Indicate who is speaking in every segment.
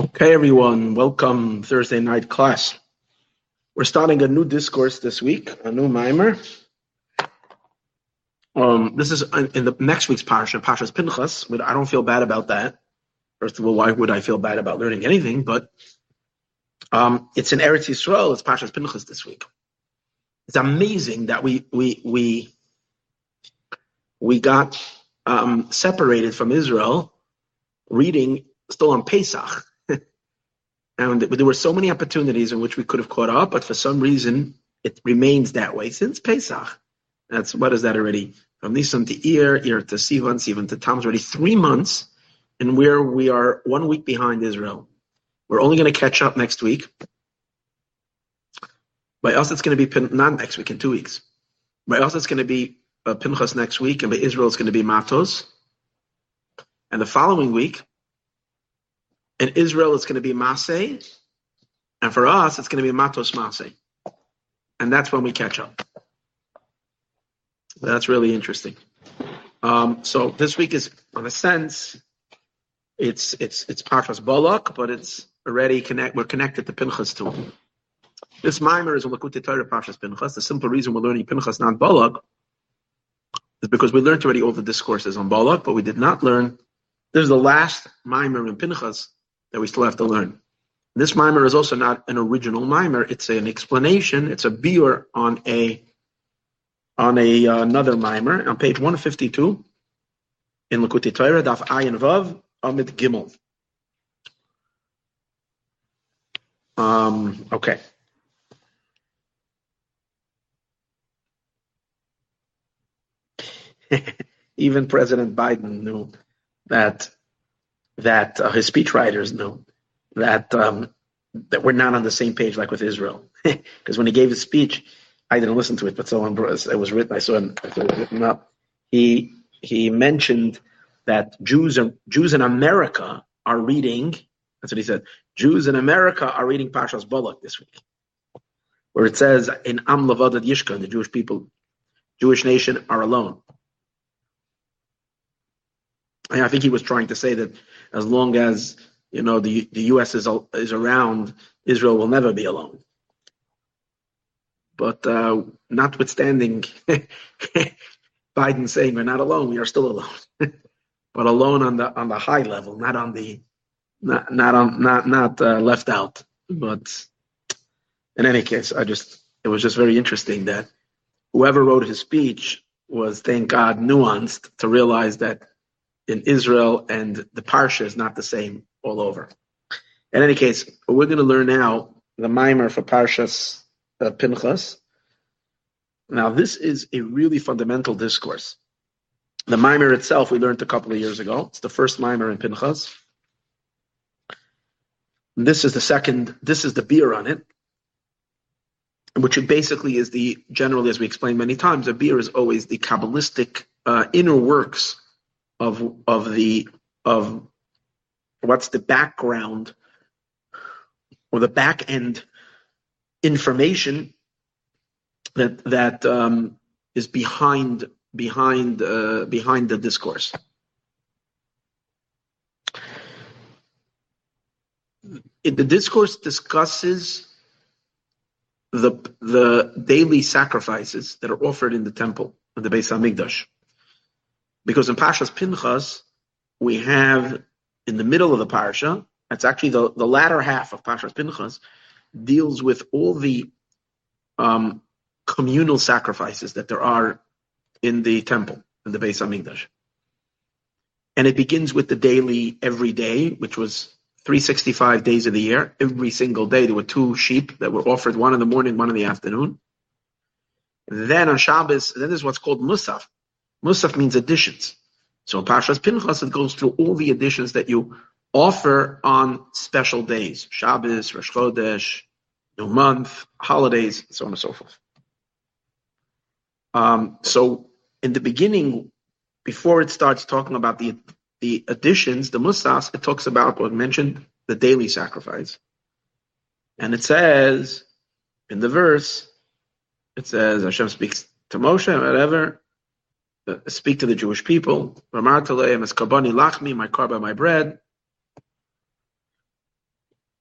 Speaker 1: Okay, everyone, welcome Thursday night class. We're starting a new discourse this week, a new mimer. Um, this is in the next week's parsha, Parshas Pinchas. But I don't feel bad about that. First of all, why would I feel bad about learning anything? But um, it's in Eretz Yisrael. It's Parshas Pinchas this week. It's amazing that we we we we got um, separated from Israel, reading still on Pesach. And there were so many opportunities in which we could have caught up, but for some reason it remains that way since Pesach. That's what is that already? From Nisan to Iyar, Iyar to Sivan, Sivan to Tammuz, already three months, and where we are one week behind Israel. We're only going to catch up next week. By us, it's going to be not next week in two weeks. By us, it's going to be uh, Pinchas next week, and by Israel, it's going to be Matos. And the following week, in Israel, it's going to be Maseh, and for us, it's going to be Matos Maseh. And that's when we catch up. That's really interesting. Um, so this week is, in a sense, it's it's it's Parshas Balak, but it's already connect. We're connected to Pinchas too. This mimer is a Likutei Torah Parshas Pinchas. The simple reason we're learning Pinchas, not Balak, is because we learned already all the discourses on Balak, but we did not learn. This is the last mimer in Pinchas that we still have to learn. This mimer is also not an original mimer. It's an explanation. It's a biur on a on a uh, another mimer on page 152 in Likutei Torah, Daf Ayin Vav Amid Gimel. Um, okay. Even President Biden knew that that uh, his speechwriters knew that um, that we're not on the same page like with Israel. Because when he gave his speech, I didn't listen to it, but someone it was written. I saw it, it written up. He he mentioned that Jews are, Jews in America are reading. That's what he said. Jews in America are reading Parshas Balak this week, where it says in Am Lavadat Yishka, the Jewish people, Jewish nation are alone. And I think he was trying to say that as long as you know the the U.S. is is around, Israel will never be alone. But uh, notwithstanding Biden saying we're not alone, we are still alone, but alone on the on the high level, not on the not not on not not uh, left out. But in any case, I just it was just very interesting that whoever wrote his speech was, thank God, nuanced to realize that in Israel and the parsha is not the same all over. In any case, we're going to learn now the mimer for Parshas uh, Pinchas. Now, this is a really fundamental discourse. The mimer itself we learned a couple of years ago. It's the first mimer in Pinchas. This is the second, this is the biur on it, which basically is the, generally, as we explained many times, a biur is always the Kabbalistic uh, inner works of, of the, of what's the background or the back end information that that um, is behind behind uh, behind the discourse. the discourse discusses the the daily sacrifices that are offered in the temple of the Beis Hamikdash, because in Pashas Pinchas we have in the middle of the parsha. It's actually the, the latter half of Pashas Pinchas deals with all the um, communal sacrifices that there are in the temple, in the Beis Hamikdash. And it begins with the daily, every day, which was 365 days of the year. Every single day, there were two sheep that were offered, one in the morning, one in the afternoon. And then on Shabbos, then there's what's called Musaf. Musaf means additions. So in Parshas Pinchas, it goes through all the additions that you offer on special days, Shabbos, Rosh Chodesh, new month, holidays, so on and so forth. Um, so in the beginning, before it starts talking about the the additions, the musas, it talks about what mentioned the daily sacrifice, and it says in the verse, it says Hashem speaks to Moshe, whatever, speak to the Jewish people. My karba, my bread.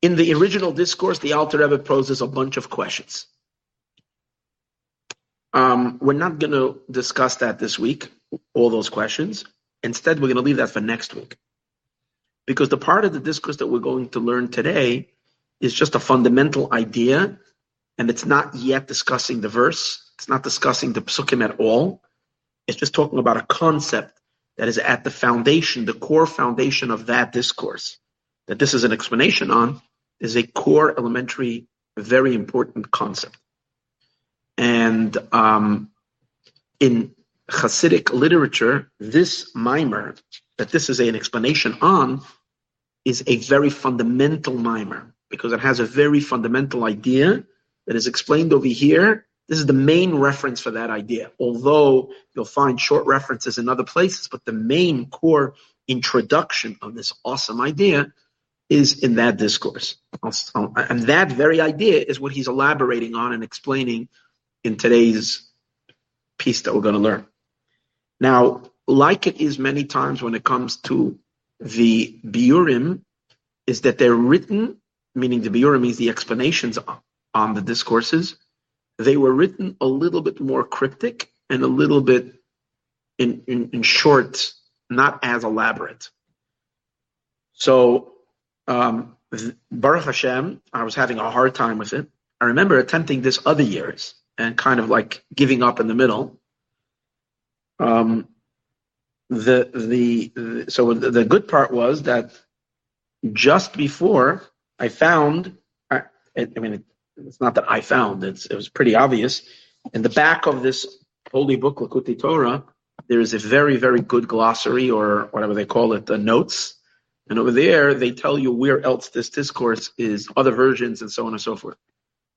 Speaker 1: In the original discourse, the Alter Rebbe poses a bunch of questions. Um, we're not going to discuss that this week, all those questions. Instead, we're going to leave that for next week. Because the part of the discourse that we're going to learn today is just a fundamental idea, and it's not yet discussing the verse. It's not discussing the psukim at all. It's just talking about a concept that is at the foundation, the core foundation of that discourse. That this is an explanation on is a core, elementary, very important concept. And um, in Hasidic literature, this mimer that this is an explanation on is a very fundamental mimer because it has a very fundamental idea that is explained over here. This is the main reference for that idea, although you'll find short references in other places, but the main core introduction of this awesome idea is in that discourse. And that very idea is what he's elaborating on and explaining in today's piece that we're going to learn. Now, like it is many times when it comes to the Biurim, is that they're written, meaning the Biurim means the explanations on the discourses, they were written a little bit more cryptic and a little bit in, in, in short, not as elaborate. So, um, Baruch Hashem, I was having a hard time with it. I remember attempting this other years and kind of like giving up in the middle. Um, the, the, the so the, the good part was that just before I found, I, I mean, it's not that I found, it's, it was pretty obvious. In the back of this holy book, Likutei Torah, there is a very, very good glossary or whatever they call it, the notes. And over there, they tell you where else this discourse is, other versions, and so on and so forth.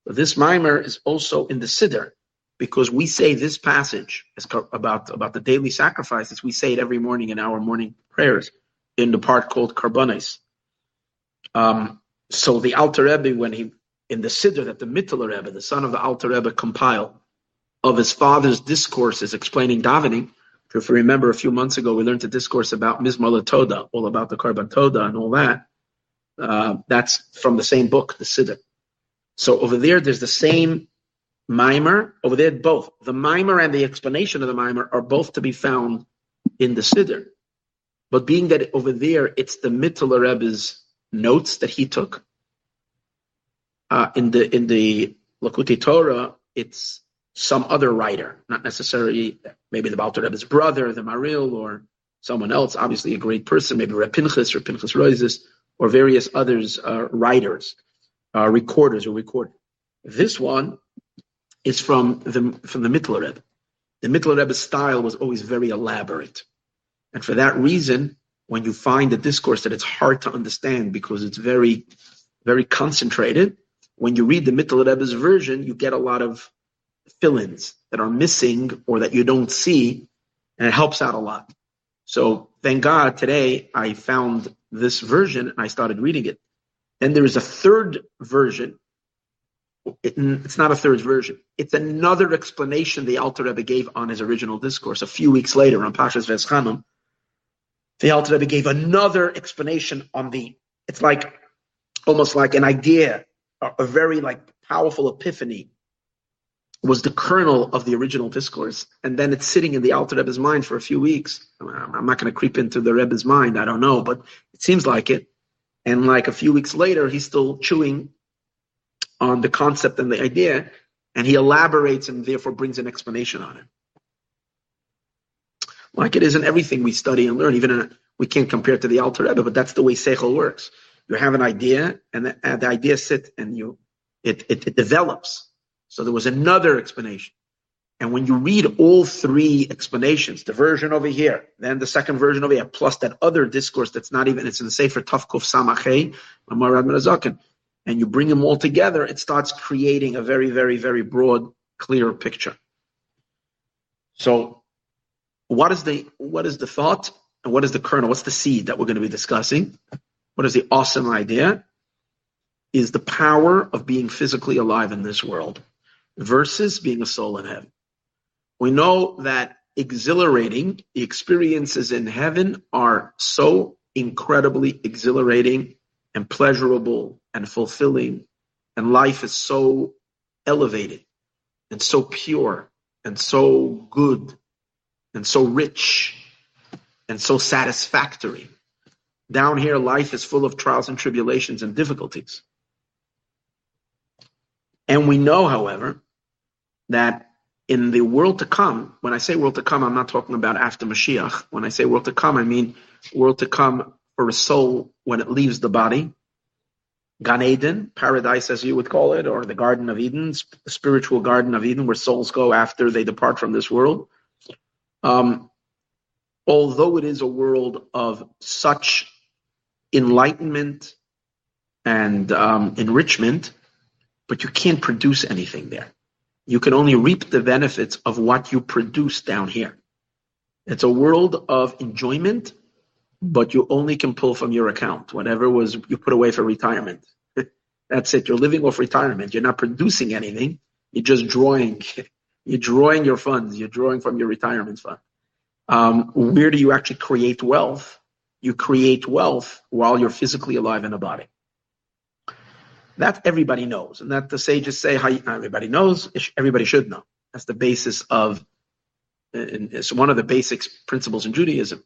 Speaker 1: But this mimer is also in the Siddur, because we say this passage about, about the daily sacrifices, we say it every morning in our morning prayers in the part called Karbonis. Um, so the Alter Rebbe, when he in the Siddur that the Mittler Rebbe, the son of the Alter Rebbe, compiled of his father's discourses explaining davening. If you remember, a few months ago we learned a discourse about Mizmor Toda, all about the Karban Toda and all that. Uh, that's from the same book, the Siddur. So over there, there's the same mimer. Over there, both the mimer and the explanation of the mimer are both to be found in the Siddur. But being that over there, it's the Mittler Rebbe's notes that he took. Uh, in the in the Likutei Torah, it's some other writer, not necessarily maybe the Balter Rebbe's brother, the Maharil, or someone else, obviously a great person, maybe Reb Pinchas or Pinchas Reizes, or various others uh, writers, uh, recorders who record. This one is from the from the Mittler Rebbe. The Mittler Rebbe's style was always very elaborate, and for that reason, when you find a discourse that it's hard to understand because it's very, very concentrated, when you read the Mittler Rebbe's version, you get a lot of fill-ins that are missing or that you don't see, and it helps out a lot. So thank God today I found this version and I started reading it. And there is a third version. It, it's not a third version. It's another explanation the Alter Rebbe gave on his original discourse a few weeks later on Pashas Vaeschanan the Alter Rebbe gave another explanation on the. It's like almost like an idea, a, very like powerful epiphany was the kernel of the original discourse, and then it's sitting in the Alter Rebbe's mind for a few weeks. I'm not going to creep into the Rebbe's mind, I don't know, but it seems like it. And like a few weeks later, he's still chewing on the concept and the idea, and he elaborates and therefore brings an explanation on it like it is in everything we study and learn. Even in, we can't compare it to the Alter Rebbe, but that's the way Seichel works. You have an idea, and the, and the idea sits, and you it, it, it develops. So there was another explanation. And when you read all three explanations, the version over here, then the second version over here, plus that other discourse that's not even, it's in the Sefer Tafkuf Samachei, and you bring them all together, it starts creating a very, very, very broad, clear picture. So what is the what is the thought and what is the kernel? What's the seed that we're going to be discussing? What is the awesome idea? Is the power of being physically alive in this world versus being a soul in heaven. We know that exhilarating, the experiences in heaven are so incredibly exhilarating and pleasurable and fulfilling, and life is so elevated and so pure and so good and so rich and so satisfactory. Down here, life is full of trials and tribulations and difficulties. And we know, however, that in the world to come, when I say world to come, I'm not talking about after Mashiach. When I say world to come, I mean world to come for a soul when it leaves the body. Gan Eden, paradise as you would call it, or the Garden of Eden, the spiritual Garden of Eden, where souls go after they depart from this world. Um, although it is a world of such enlightenment and um, enrichment, but you can't produce anything there. You can only reap the benefits of what you produce down here. It's a world of enjoyment, but you only can pull from your account whatever was you put away for retirement. That's it. You're living off retirement. You're not producing anything. You're just drawing. You're drawing your funds. You're drawing from your retirement fund. Um, where do you actually create wealth? You create wealth while you're physically alive in a body. That everybody knows, and that the sages say everybody knows. Everybody should know. That's the basis of. It's one of the basic principles in Judaism.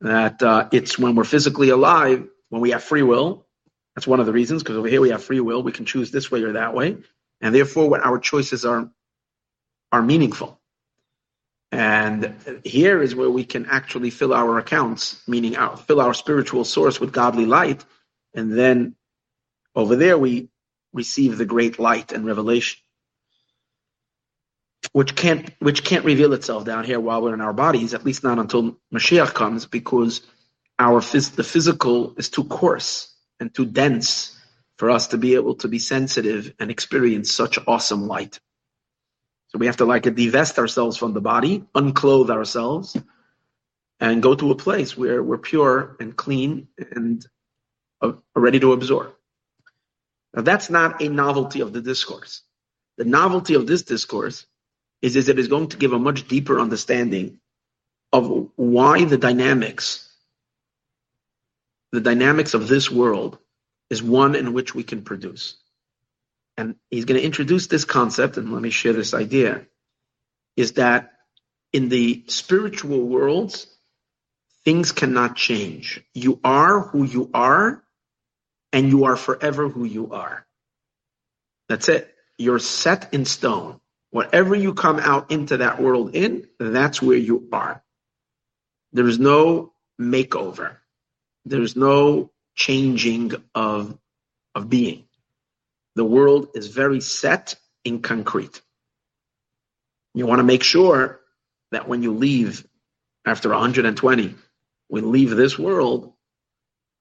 Speaker 1: That uh, it's when we're physically alive, when we have free will. That's one of the reasons, because over here we have free will. We can choose this way or that way, and therefore, what our choices are are meaningful. And here is where we can actually fill our accounts, meaning our, fill our spiritual source with godly light, and then over there, we receive the great light and revelation, which can't which can't reveal itself down here while we're in our bodies, at least not until Mashiach comes, because our phys- the physical is too coarse and too dense for us to be able to be sensitive and experience such awesome light. So we have to like divest ourselves from the body, unclothe ourselves, and go to a place where we're pure and clean and uh, ready to absorb. Now, that's not a novelty of the discourse. The novelty of this discourse is, is it is going to give a much deeper understanding of why the dynamics, the dynamics of this world is one in which we can produce. And he's going to introduce this concept, and let me share this idea, is that in the spiritual worlds, things cannot change. You are who you are and you are forever who you are. That's it. You're set in stone. Whatever you come out into that world in, that's where you are. There's no makeover. There's no changing of, of being. The world is very set in concrete. You want to make sure that when you leave after 120, we leave this world,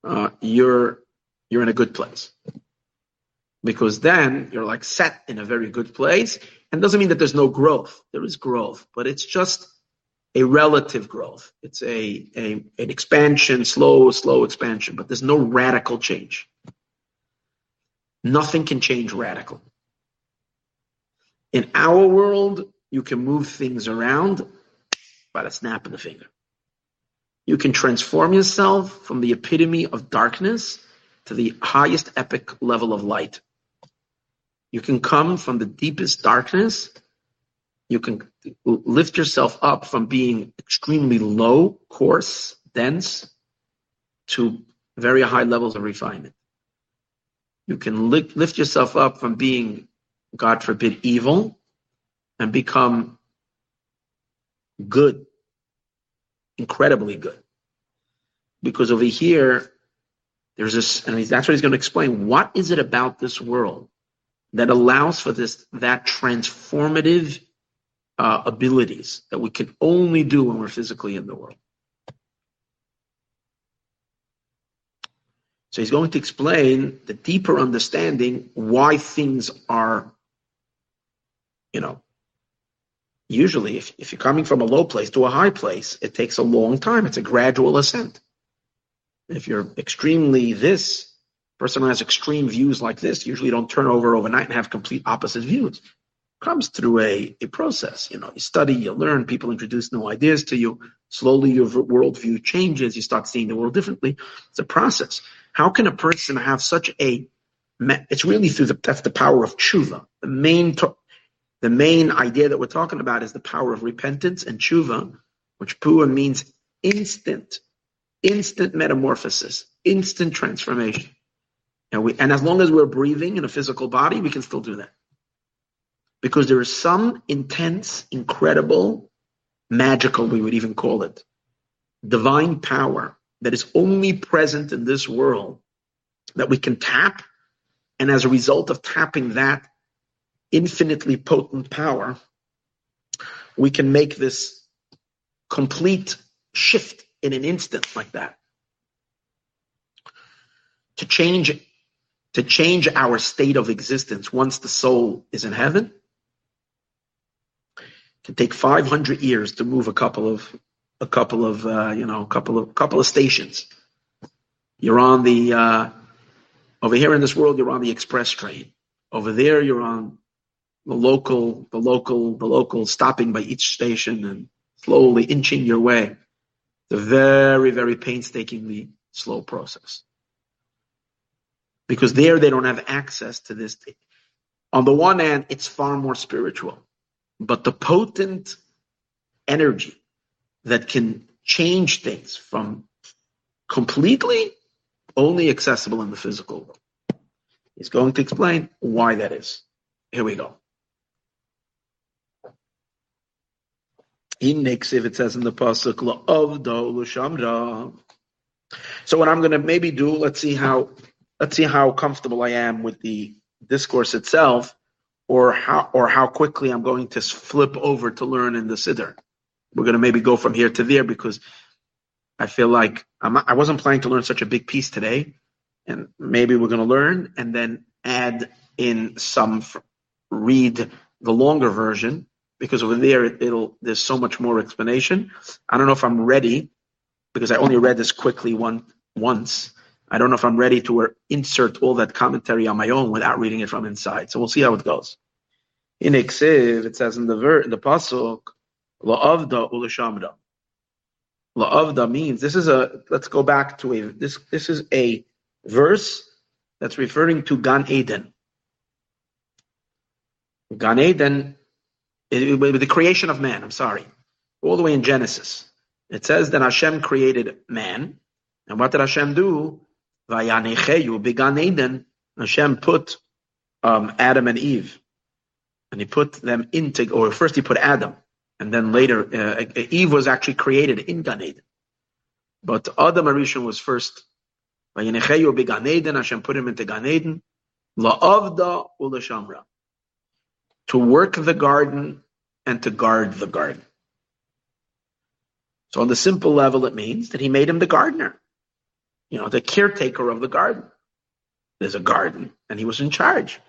Speaker 1: uh, you're you're in a good place. Because then you're like set in a very good place. And doesn't mean that there's no growth. There is growth, but it's just a relative growth. It's a, a an expansion, slow, slow expansion, but there's no radical change. Nothing can change radical. In our world, you can move things around by the snap of the finger. You can transform yourself from the epitome of darkness to the highest epic level of light. You can come from the deepest darkness. You can lift yourself up from being extremely low, coarse, dense, to very high levels of refinement. You can lift yourself up from being, God forbid, evil and become good, incredibly good. Because over here, there's this, and that's what he's going to explain. What is it about this world that allows for this that transformative uh, abilities that we can only do when we're physically in the world? So he's going to explain the deeper understanding why things are, you know, usually if, if you're coming from a low place to a high place, it takes a long time. It's a gradual ascent. If you're extremely this, person who has extreme views like this usually don't turn over overnight and have complete opposite views. Comes through a, a process. You know, you study, you learn, people introduce new ideas to you. Slowly your worldview changes. You start seeing the world differently. It's a process. How can a person have such a it's really through the that's the power of tshuva. The main the main idea that we're talking about is the power of repentance and tshuva, which pua means instant, instant metamorphosis, instant transformation. And we and as long as we're breathing in a physical body, we can still do that. Because there is some intense, incredible, magical, we would even call it, divine power that is only present in this world that we can tap. And as a result of tapping that infinitely potent power, we can make this complete shift in an instant like that. To change to change our state of existence once the soul is in heaven take 500 years to move a couple of a couple of uh, you know a couple of couple of stations. You're on the uh, over here in this world. You're on the express train. Over there, you're on the local, the local, the local, stopping by each station and slowly inching your way. It's a very, very painstakingly slow process. Because there they don't have access to this. On the one hand, it's far more spiritual, but the potent energy that can change things from completely only accessible in the physical world. He's going to explain why that is. Here we go. In Nixiv, it says in the pasuk shamra. So what I'm going to maybe do, let's see how let's see how comfortable I am with the discourse itself, or how or how quickly I'm going to flip over to learn in the siddur we're going to maybe go from here to there because I feel like I'm, I wasn't planning to learn such a big piece today, and maybe we're going to learn and then add in some read the longer version because over there it, will there's so much more explanation. I don't know if I'm ready because I only read this quickly one once. I don't know if I'm ready to insert all that commentary on my own without reading it from inside. So we'll see how it goes. In Eksiv, it says in the ver- in the pasuk, La'avda ulashamda. La'avda means this is a. Let's go back to a. This this is a verse that's referring to Gan Eden. Gan Eden, with the creation of man. I'm sorry, all the way in Genesis. It says that Hashem created man, and what did Hashem do? Vayanecheyu began Eden. Hashem put um, Adam and Eve, and he put them into. Or first he put Adam and then later uh, Eve was actually created in Gan Eden. But Adam Arishon was first. Vayenecheyu began Eden. Hashem put him into Gan Eden. La'avda u'lashamra. To work the garden and to guard the garden. So on the simple level, it means that he made him the gardener. You know, the caretaker of the garden. There's a garden, and he was in charge.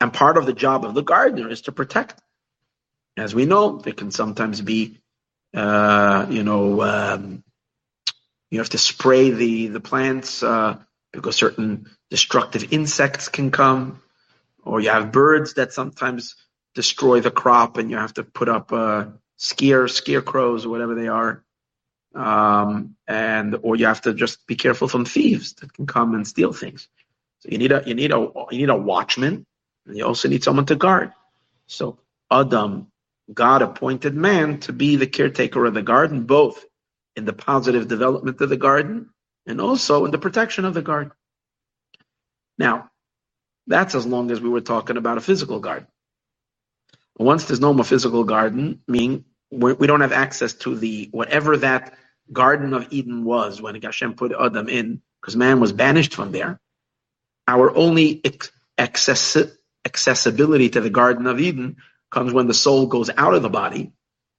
Speaker 1: And part of the job of the gardener is to protect as we know, there can sometimes be, uh, you know, um, you have to spray the the plants uh, because certain destructive insects can come, or you have birds that sometimes destroy the crop, and you have to put up uh, scare scarecrows or whatever they are, um, and or you have to just be careful from thieves that can come and steal things. So you need a you need a you need a watchman, and you also need someone to guard. So Adam God appointed man to be the caretaker of the garden, both in the positive development of the garden and also in the protection of the garden. Now, that's as long as we were talking about a physical garden. Once there's no more physical garden, meaning we don't have access to the whatever that Garden of Eden was when Hashem put Adam in, because man was banished from there. Our only access, accessibility to the Garden of Eden comes when the soul goes out of the body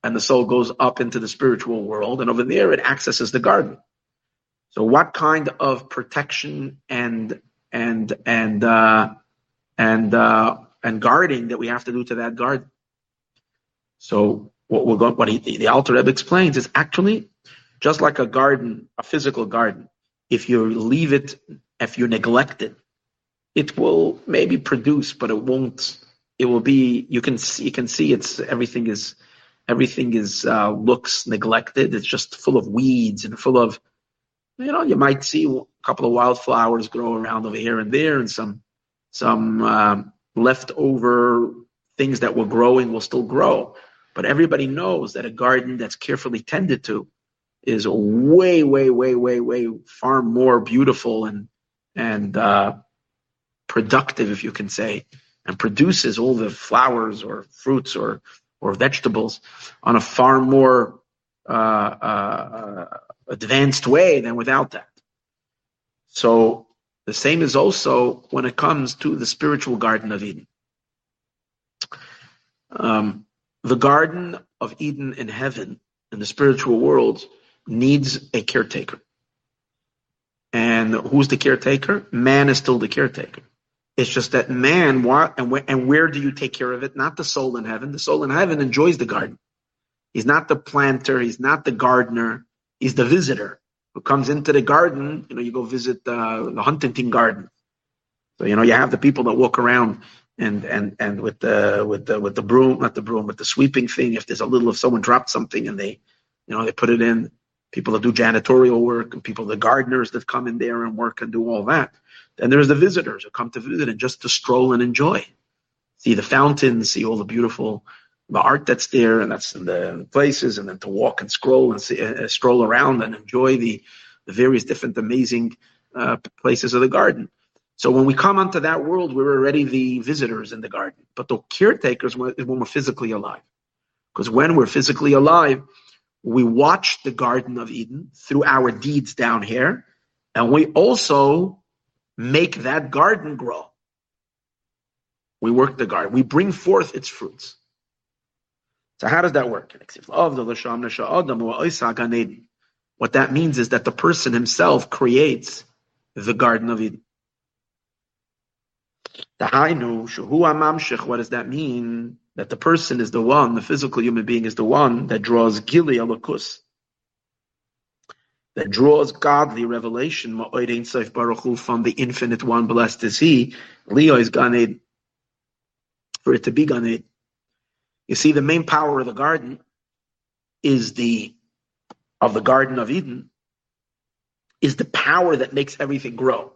Speaker 1: and the soul goes up into the spiritual world, and over there it accesses the garden. So, what kind of protection and and and uh, and uh, and guarding that we have to do to that garden? So, what we're going, what he, the Alter Rebbe explains is actually just like a garden, a physical garden. If you leave it, if you neglect it, it will maybe produce, but it won't it will be you can see you can see it's everything is everything is uh, looks neglected. It's just full of weeds and full of you know you might see a couple of wildflowers grow around over here and there and some some um, leftover things that were growing will still grow. But everybody knows that a garden that's carefully tended to is way, way, way, way, way far more beautiful and and uh, productive, if you can say, and produces all the flowers or fruits or or vegetables on a far more uh, uh, advanced way than without that. So the same is also when it comes to the spiritual Garden of Eden. Um, the Garden of Eden in heaven, in the spiritual world, needs a caretaker. And who's the caretaker? Man is still the caretaker. It's just that man, what and where, and where do you take care of it? Not the soul in heaven. The soul in heaven enjoys the garden. He's not the planter. He's not the gardener. He's the visitor who comes into the garden. You know, you go visit uh, the Huntington Garden. So you know, you have the people that walk around and and and with the with the with the broom, not the broom, with the sweeping thing. If there's a little, if someone dropped something and they, you know, they put it in. People that do janitorial work and people, the gardeners that come in there and work and do all that. Then there's the visitors who come to visit and just to stroll and enjoy, see the fountains, see all the beautiful the art that's there and that's in the places, and then to walk and scroll and see, uh, stroll around and enjoy the, the various different amazing uh, places of the garden. So when we come onto that world, we're already the visitors in the garden. But the caretakers is when we're physically alive. Because when we're physically alive, we watch the Garden of Eden through our deeds down here, and we also make that garden grow. We work the garden. We bring forth its fruits. So how does that work? What that means is that the person himself creates the Garden of Eden. What does that mean? That the person is the one, the physical human being is the one that draws gili alakus, that draws godly revelation from the infinite one, blessed is he. Leo is Ganed, for it to be Ganed. You see, the main power of the garden is the of the Garden of Eden is the power that makes everything grow.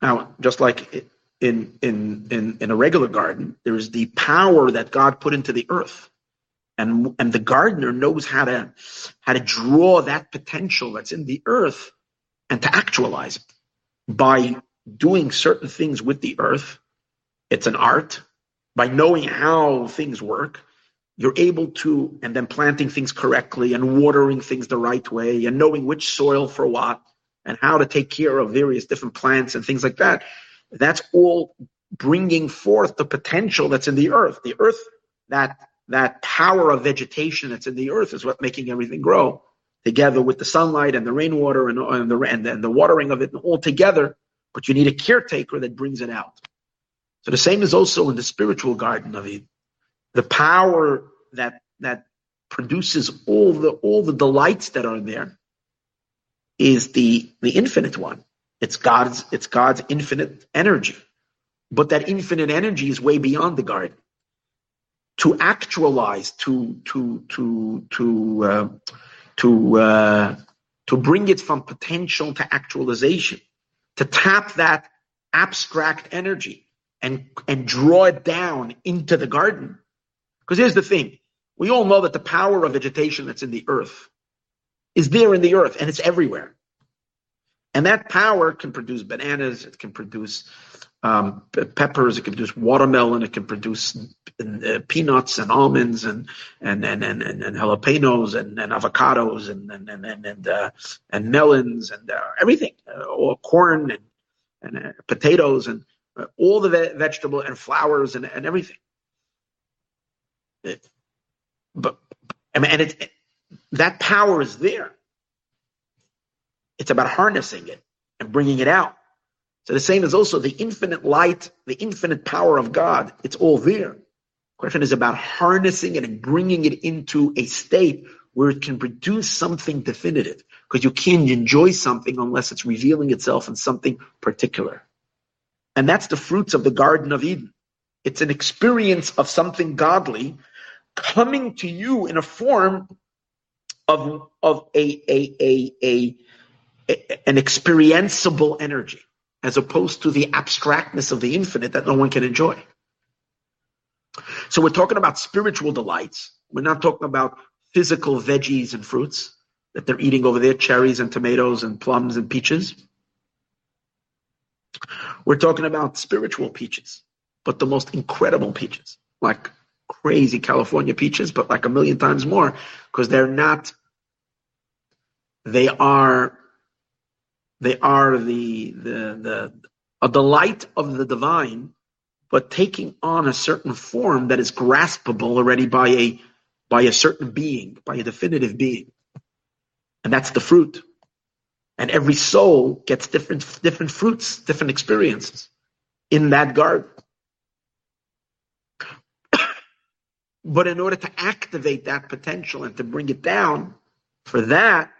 Speaker 1: Now, just like in in in, in a regular garden, there is the power that God put into the earth. And, and the gardener knows how to how to draw that potential that's in the earth and to actualize it by doing certain things with the earth. It's an art, by knowing how things work, you're able to, and then planting things correctly and watering things the right way and knowing which soil for what and how to take care of various different plants and things like that. That's all bringing forth the potential that's in the earth. The earth, that, that power of vegetation that's in the earth is what making everything grow together with the sunlight and the rainwater and, and the, and, and the watering of it all together. But you need a caretaker that brings it out. So the same is also in the spiritual garden of Eden. The power that that produces all the all the delights that are there is the the infinite one. It's God's it's God's infinite energy. But that infinite energy is way beyond the garden. To actualize, to to to to uh, to uh, to bring it from potential to actualization, to tap that abstract energy and, and draw it down into the garden. Because here's the thing. We all know that the power of vegetation that's in the earth is there in the earth and it's everywhere. And that power can produce bananas, it can produce um, peppers, it can produce watermelon, it can produce uh, peanuts and almonds and and and and, and, and jalapenos and, and avocados and and and and, uh, and melons and uh, everything, uh, or corn and and uh, potatoes and uh, all the ve- vegetable and flowers and, and everything. It, but and it, that power is there. It's about harnessing it and bringing it out. So the same is also the infinite light, the infinite power of God. It's all there. Question is about harnessing it and bringing it into a state where it can produce something definitive. Because you can't enjoy something unless it's revealing itself in something particular. And that's the fruits of the Garden of Eden. It's an experience of something godly coming to you in a form of, of a, a, a, a, a an experienceable energy. as opposed to the abstractness of the infinite that no one can enjoy. So we're talking about spiritual delights. We're not talking about physical veggies and fruits that they're eating over there, cherries and tomatoes and plums and peaches. We're talking about spiritual peaches, but the most incredible peaches, like crazy California peaches, but like a million times more, because they're not, they are, they are the, the, the, uh, a delight of the divine, but taking on a certain form that is graspable already by a, by a certain being, by a definitive being. And that's the fruit. And every soul gets different, different fruits, different experiences in that garden. but in order to activate that potential and to bring it down, for that,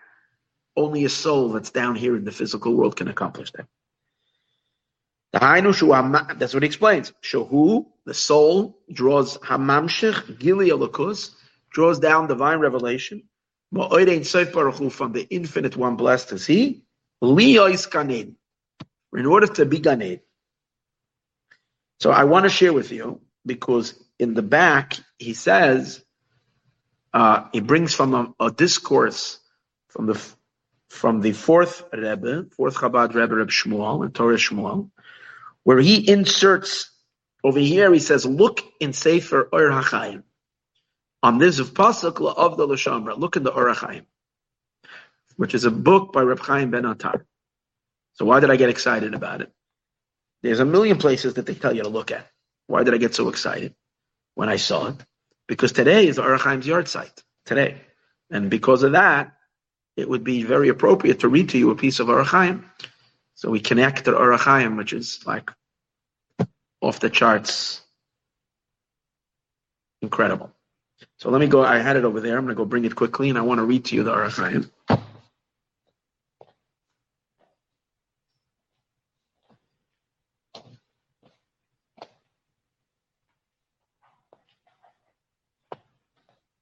Speaker 1: only a soul that's down here in the physical world can accomplish that. That's what he explains. Shahu, the soul, draws hamamshich, gili draws down divine revelation, from the infinite one blessed is he, in order to be Ganed. So I want to share with you, because in the back, he says, uh, he brings from a, a, discourse from the from the fourth Rebbe, fourth Chabad Rebbe, Rebbe Shmuel, and Toras Shmuel, where he inserts over here, he says, look in Sefer Or HaChaim on this of pasuk of the Lashamra. Look in the Or HaChaim, which is a book by Reb Chaim Ben Atar. So why did I get excited about it? There's a million places that they tell you to look at. Why did I get so excited when I saw it? Because today is Or HaChaim's yard site. Today. And because of that, it would be very appropriate to read to you a piece of Or HaChaim. So we connect to Or HaChaim, which is like off the charts incredible. So let me go. I had it over there. I'm going to go bring it quickly, and I want to read to you the Or HaChaim.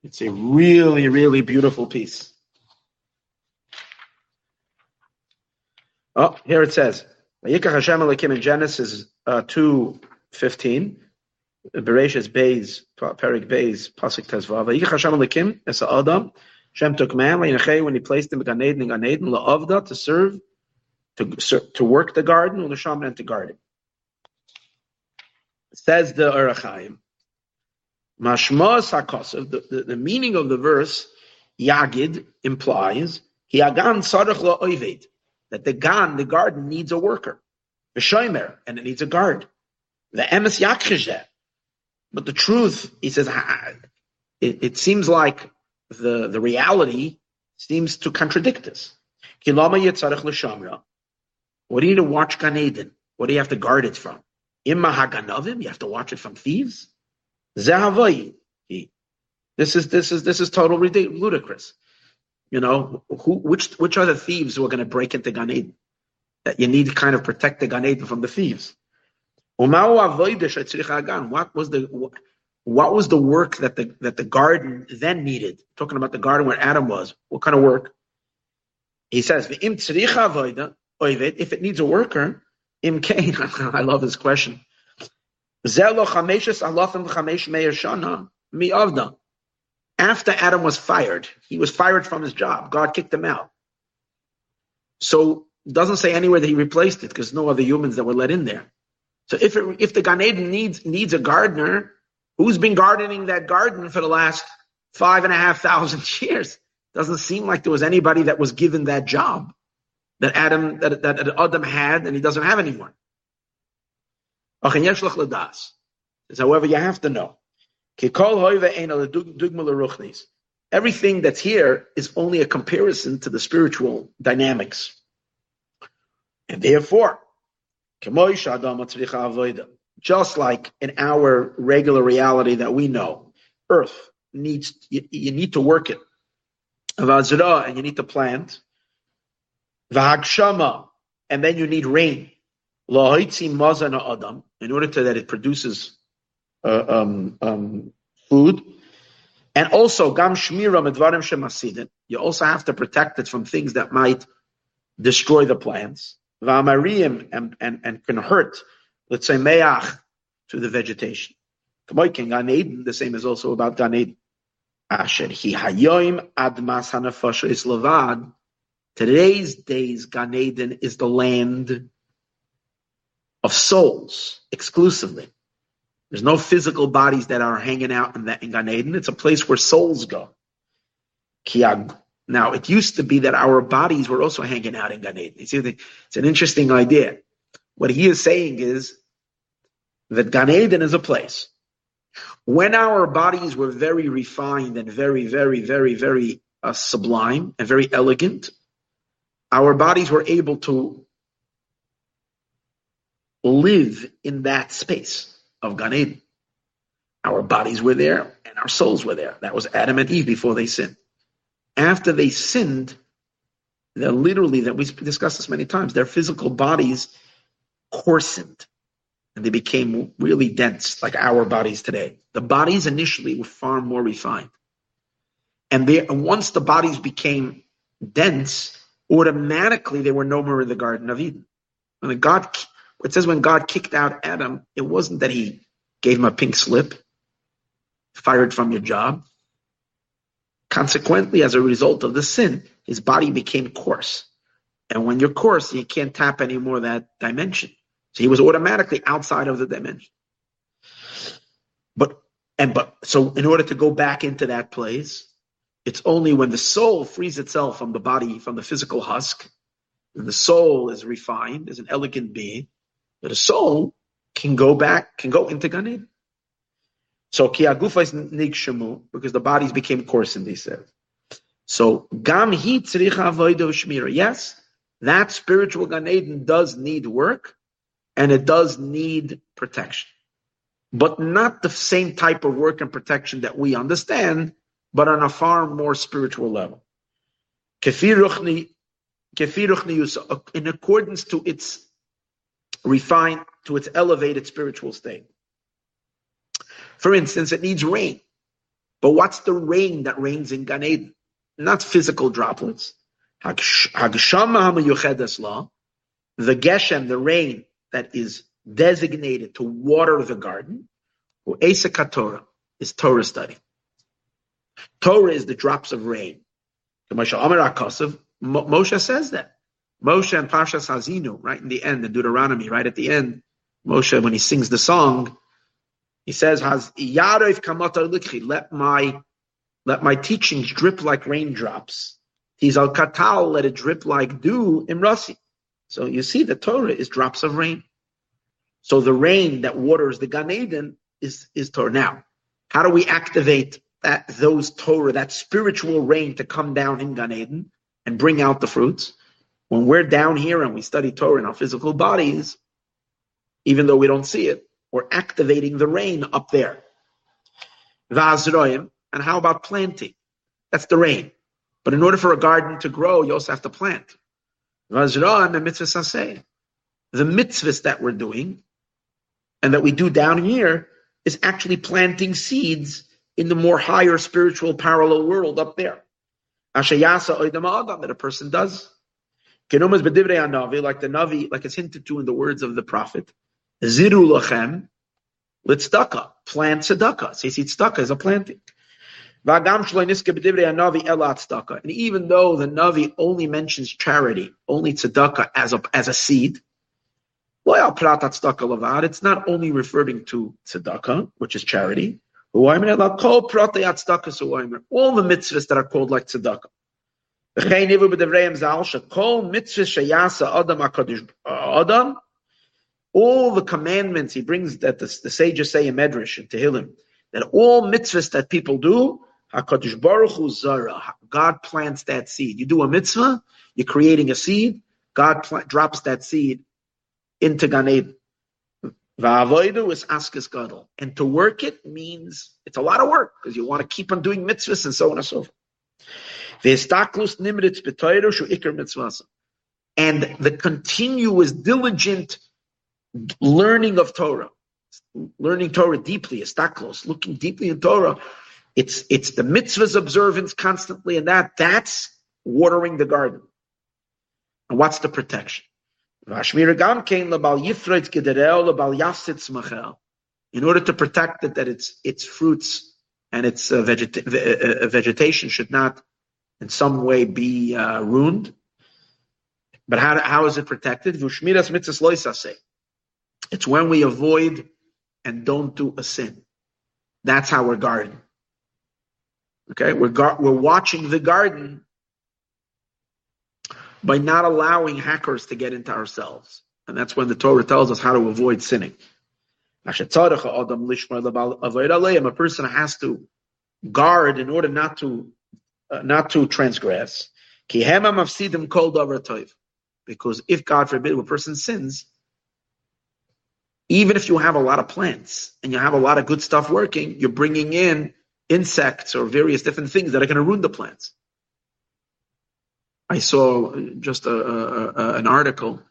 Speaker 1: It's a really, really beautiful piece. Oh, here it says, Vayikach Hashem Elokim in Genesis uh, 2, 15. Bereshis Beis, Perik Beis, Pasuk Tezvav. Vayich Hashem Elokim, Es Adam, Shem took man, when he placed him in Gan Eden, in Gan Eden, La'avda, to serve, to, to work the garden, L'sham, and to guard it. Says the Or HaChaim, Mashma Sakosav, the, the, the meaning of the verse, Yagid, implies, Hiagan Sarach La'oived, that the Gan, the garden, needs a worker. V'shoimer, and it needs a guard. The Emes Yakchizeh, but the truth, he says, it, it seems like the, the reality seems to contradict this. What do you need to watch Gan Eden? What do you have to guard it from? Imma Haganovim, you have to watch it from thieves? This is this is this is total ludicrous. You know, who which which are the thieves who are going to break into Gan Eden? That you need to kind of protect the Gan Eden from the thieves. What was the what was the work that the that the garden then needed? Talking about the garden where Adam was. What kind of work? He says, if it needs a worker, im kain. I love this question. After Adam was fired, he was fired from his job. God kicked him out. So doesn't say anywhere that he replaced it because no other humans that were let in there. So if it, if the Gan needs needs a gardener, who's been gardening that garden for the last five and a half thousand years? Doesn't seem like there was anybody that was given that job that Adam that, that, Adam had and he doesn't have anymore. However, you have to know. Everything that's here is only a comparison to the spiritual dynamics. And therefore, just like in our regular reality that we know, earth needs, you, you need to work it. And you need to plant. And then you need rain. In order to that it produces um, um, food. And also, gam shmira medvarim shemasidin. You also have to protect it from things that might destroy the plants. v'amarim and, and, and can hurt, let's say, meach, to the vegetation. Gan Eden, the same is also about Gan Eden. Asher hi hayoim admas hanafasha is levad. Today's days, Gan Eden is the land of souls exclusively. There's no physical bodies that are hanging out in that in Gan Eden. It's a place where souls go. Now, it used to be that our bodies were also hanging out in Gan Eden. You see, it's an interesting idea. What he is saying is that Gan Eden is a place. When our bodies were very refined and very, very, very, very uh, sublime and very elegant, our bodies were able to live in that space of Gan Eden. Our bodies were there and our souls were there. That was Adam and Eve before they sinned. After they sinned, they're literally, that we discussed this many times, their physical bodies coarsened and they became really dense, like our bodies today. The bodies initially were far more refined. And, they, and once the bodies became dense, automatically they were no more in the Garden of Eden. When God, it says when God kicked out Adam, it wasn't that he gave him a pink slip, fired from your job. Consequently, as a result of the sin, his body became coarse. And when you're coarse, you can't tap anymore that dimension. So he was automatically outside of the dimension. But and but so in order to go back into that place, it's only when the soul frees itself from the body, from the physical husk, and the soul is refined, is an elegant being, that a soul can go back, can go into Gan Eden. So kiagufa is nigshamu because the bodies became coarse in these says. So gam hi shmira. Yes, that spiritual Gan Eden does need work, and it does need protection. But not the same type of work and protection that we understand, but on a far more spiritual level. Uh, in accordance to its refined, to its elevated spiritual state. For instance, it needs rain. But what's the rain that rains in Gan Eden? Not physical droplets. The Geshem, the rain that is designated to water the garden, or Eseka Torah, is Torah study. Torah is the drops of rain. Moshe says that. Moshe and Parshas Haazinu, right in the end, in Deuteronomy, right at the end, Moshe, when he sings the song, he says, "Has let my let my teachings drip like raindrops. He's al katal, let it drip like dew in Rasi. So you see, the Torah is drops of rain. So the rain that waters the Gan Eden is, is Torah. Now, how do we activate that those Torah, that spiritual rain to come down in Gan Eden and bring out the fruits? When we're down here and we study Torah in our physical bodies, even though we don't see it, we're activating the rain up there. Vazroim, and how about planting? That's the rain. But in order for a garden to grow, you also have to plant. Vazroim and mitzvah The mitzvahs that we're doing and that we do down here is actually planting seeds in the more higher spiritual parallel world up there. Ashayasa Udamaadam that a person does. Like the Navi, like it's hinted to in the words of the Prophet. Ziru lachem, litzdaka, plant tzedakah. So you see, tzedakah is a planting. And even though the Navi only mentions charity, only tzedakah as a, as a seed, it's not only referring to tzedakah, which is charity, all the mitzvahs that are called like tzedakah. Uh, all the commandments he brings that the, the sages say in Medrash and Tehillim, that all mitzvahs that people do, HaKadosh Baruch Hu Zara, God plants that seed. You do a mitzvah, you're creating a seed, God pl- drops that seed into Gan Eden. Va'avoidu is askas gadol. And to work it means, it's a lot of work, because you want to keep on doing mitzvahs and so on and so forth. And the continuous, diligent learning of Torah, learning Torah deeply, estaklos, looking deeply in Torah, it's it's the mitzvahs observance constantly, and that that's watering the garden. And what's the protection? In order to protect it, that its its fruits and its uh, vegeta- uh, uh, vegetation should not in some way be uh, ruined. But how, how is it protected? It's when we avoid and don't do a sin. That's how we're guarding. Okay, we're we're watching the garden by not allowing hackers to get into ourselves, and that's when the Torah tells us how to avoid sinning. A person has to guard in order not to uh, not to transgress. Because if God forbid a person sins, even if you have a lot of plants and you have a lot of good stuff working, you're bringing in insects or various different things that are going to ruin the plants. I saw just a, a, a, an article,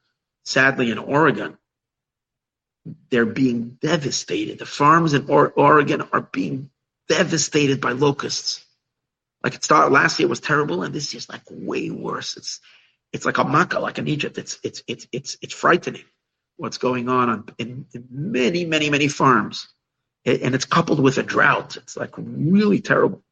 Speaker 1: sadly in Oregon, they're being devastated. The farms in or- Oregon are being devastated by locusts. Like it started last year was terrible, and this year's like way worse. It's it's like a makkah, like in Egypt. It's it's it's it's it's frightening what's going on in, in many, many, many farms. And it's coupled with a drought. It's like really terrible.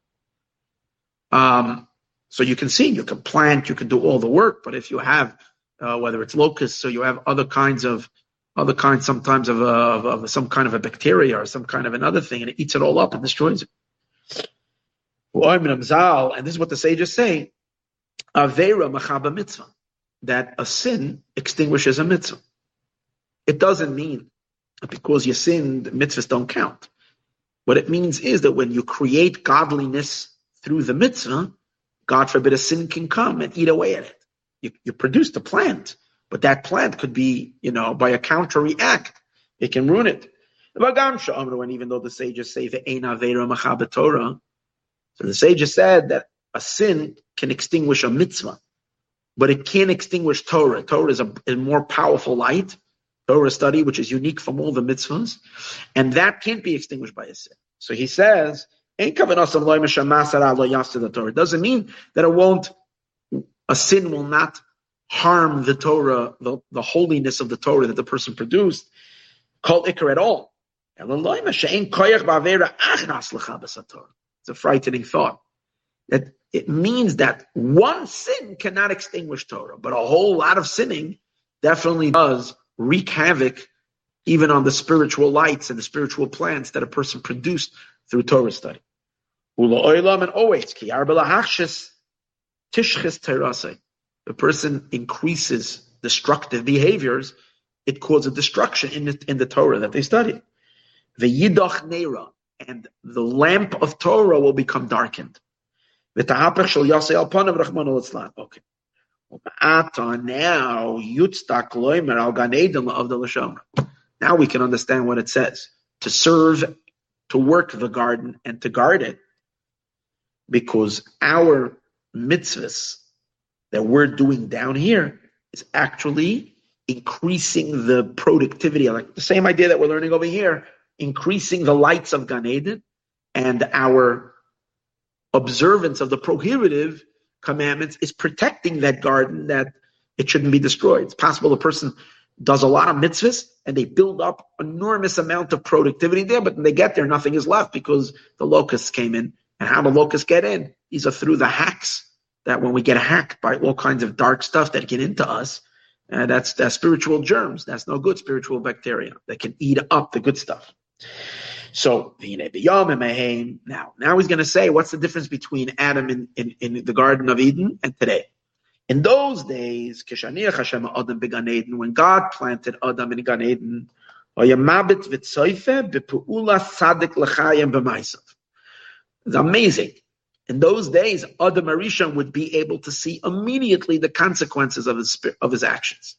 Speaker 1: Um, so you can see, you can plant, you can do all the work, but if you have, uh, whether it's locusts or you have other kinds of, other kinds sometimes of, uh, of, of, some kind of a bacteria or some kind of another thing, and it eats it all up and destroys it. And this is what the sages say, Avera machaba mitzvah, that a sin extinguishes a mitzvah. It doesn't mean because you sinned, mitzvahs don't count. What it means is that when you create godliness through the mitzvah, God forbid a sin can come and eat away at it. You, you produced a plant, but that plant could be, you know, by a counter react, it can ruin it. And even though the sages say the Torah, so the sages said that a sin can extinguish a mitzvah, but it can't extinguish Torah. Torah is a, a more powerful light, Torah study, which is unique from all the mitzvahs, and that can't be extinguished by a sin. So he says, it doesn't mean that it won't, a sin will not harm the Torah, the, the holiness of the Torah that the person produced, called ikr at all. It's a frightening thought. That it means that one sin cannot extinguish Torah, but a whole lot of sinning definitely does wreak havoc even on the spiritual lights and the spiritual plants that a person produced through Torah study. And always, the person increases destructive behaviors, it causes destruction in the, in the Torah that they study. The Yidach Neira, and the lamp of Torah will become darkened. Okay. Now, now we can understand what it says. To serve, to work the garden, and to guard it. Because our mitzvahs that we're doing down here is actually increasing the productivity. Like the same idea that we're learning over here, increasing the lights of Gan Eden and our observance of the prohibitive commandments is protecting that garden that it shouldn't be destroyed. It's possible a person does a lot of mitzvahs and they build up enormous amount of productivity there, but when they get there, nothing is left because the locusts came in. And how the locusts get in? These are through the hacks that when we get hacked by all kinds of dark stuff that get into us, and uh, that's, that's spiritual germs. That's no good spiritual bacteria that can eat up the good stuff. So now, now he's going to say what's the difference between Adam in, in, in the Garden of Eden and today. In those days, when God planted Adam in Gan Eden, it's amazing. In those days, Adam HaRishon would be able to see immediately the consequences of his of his actions.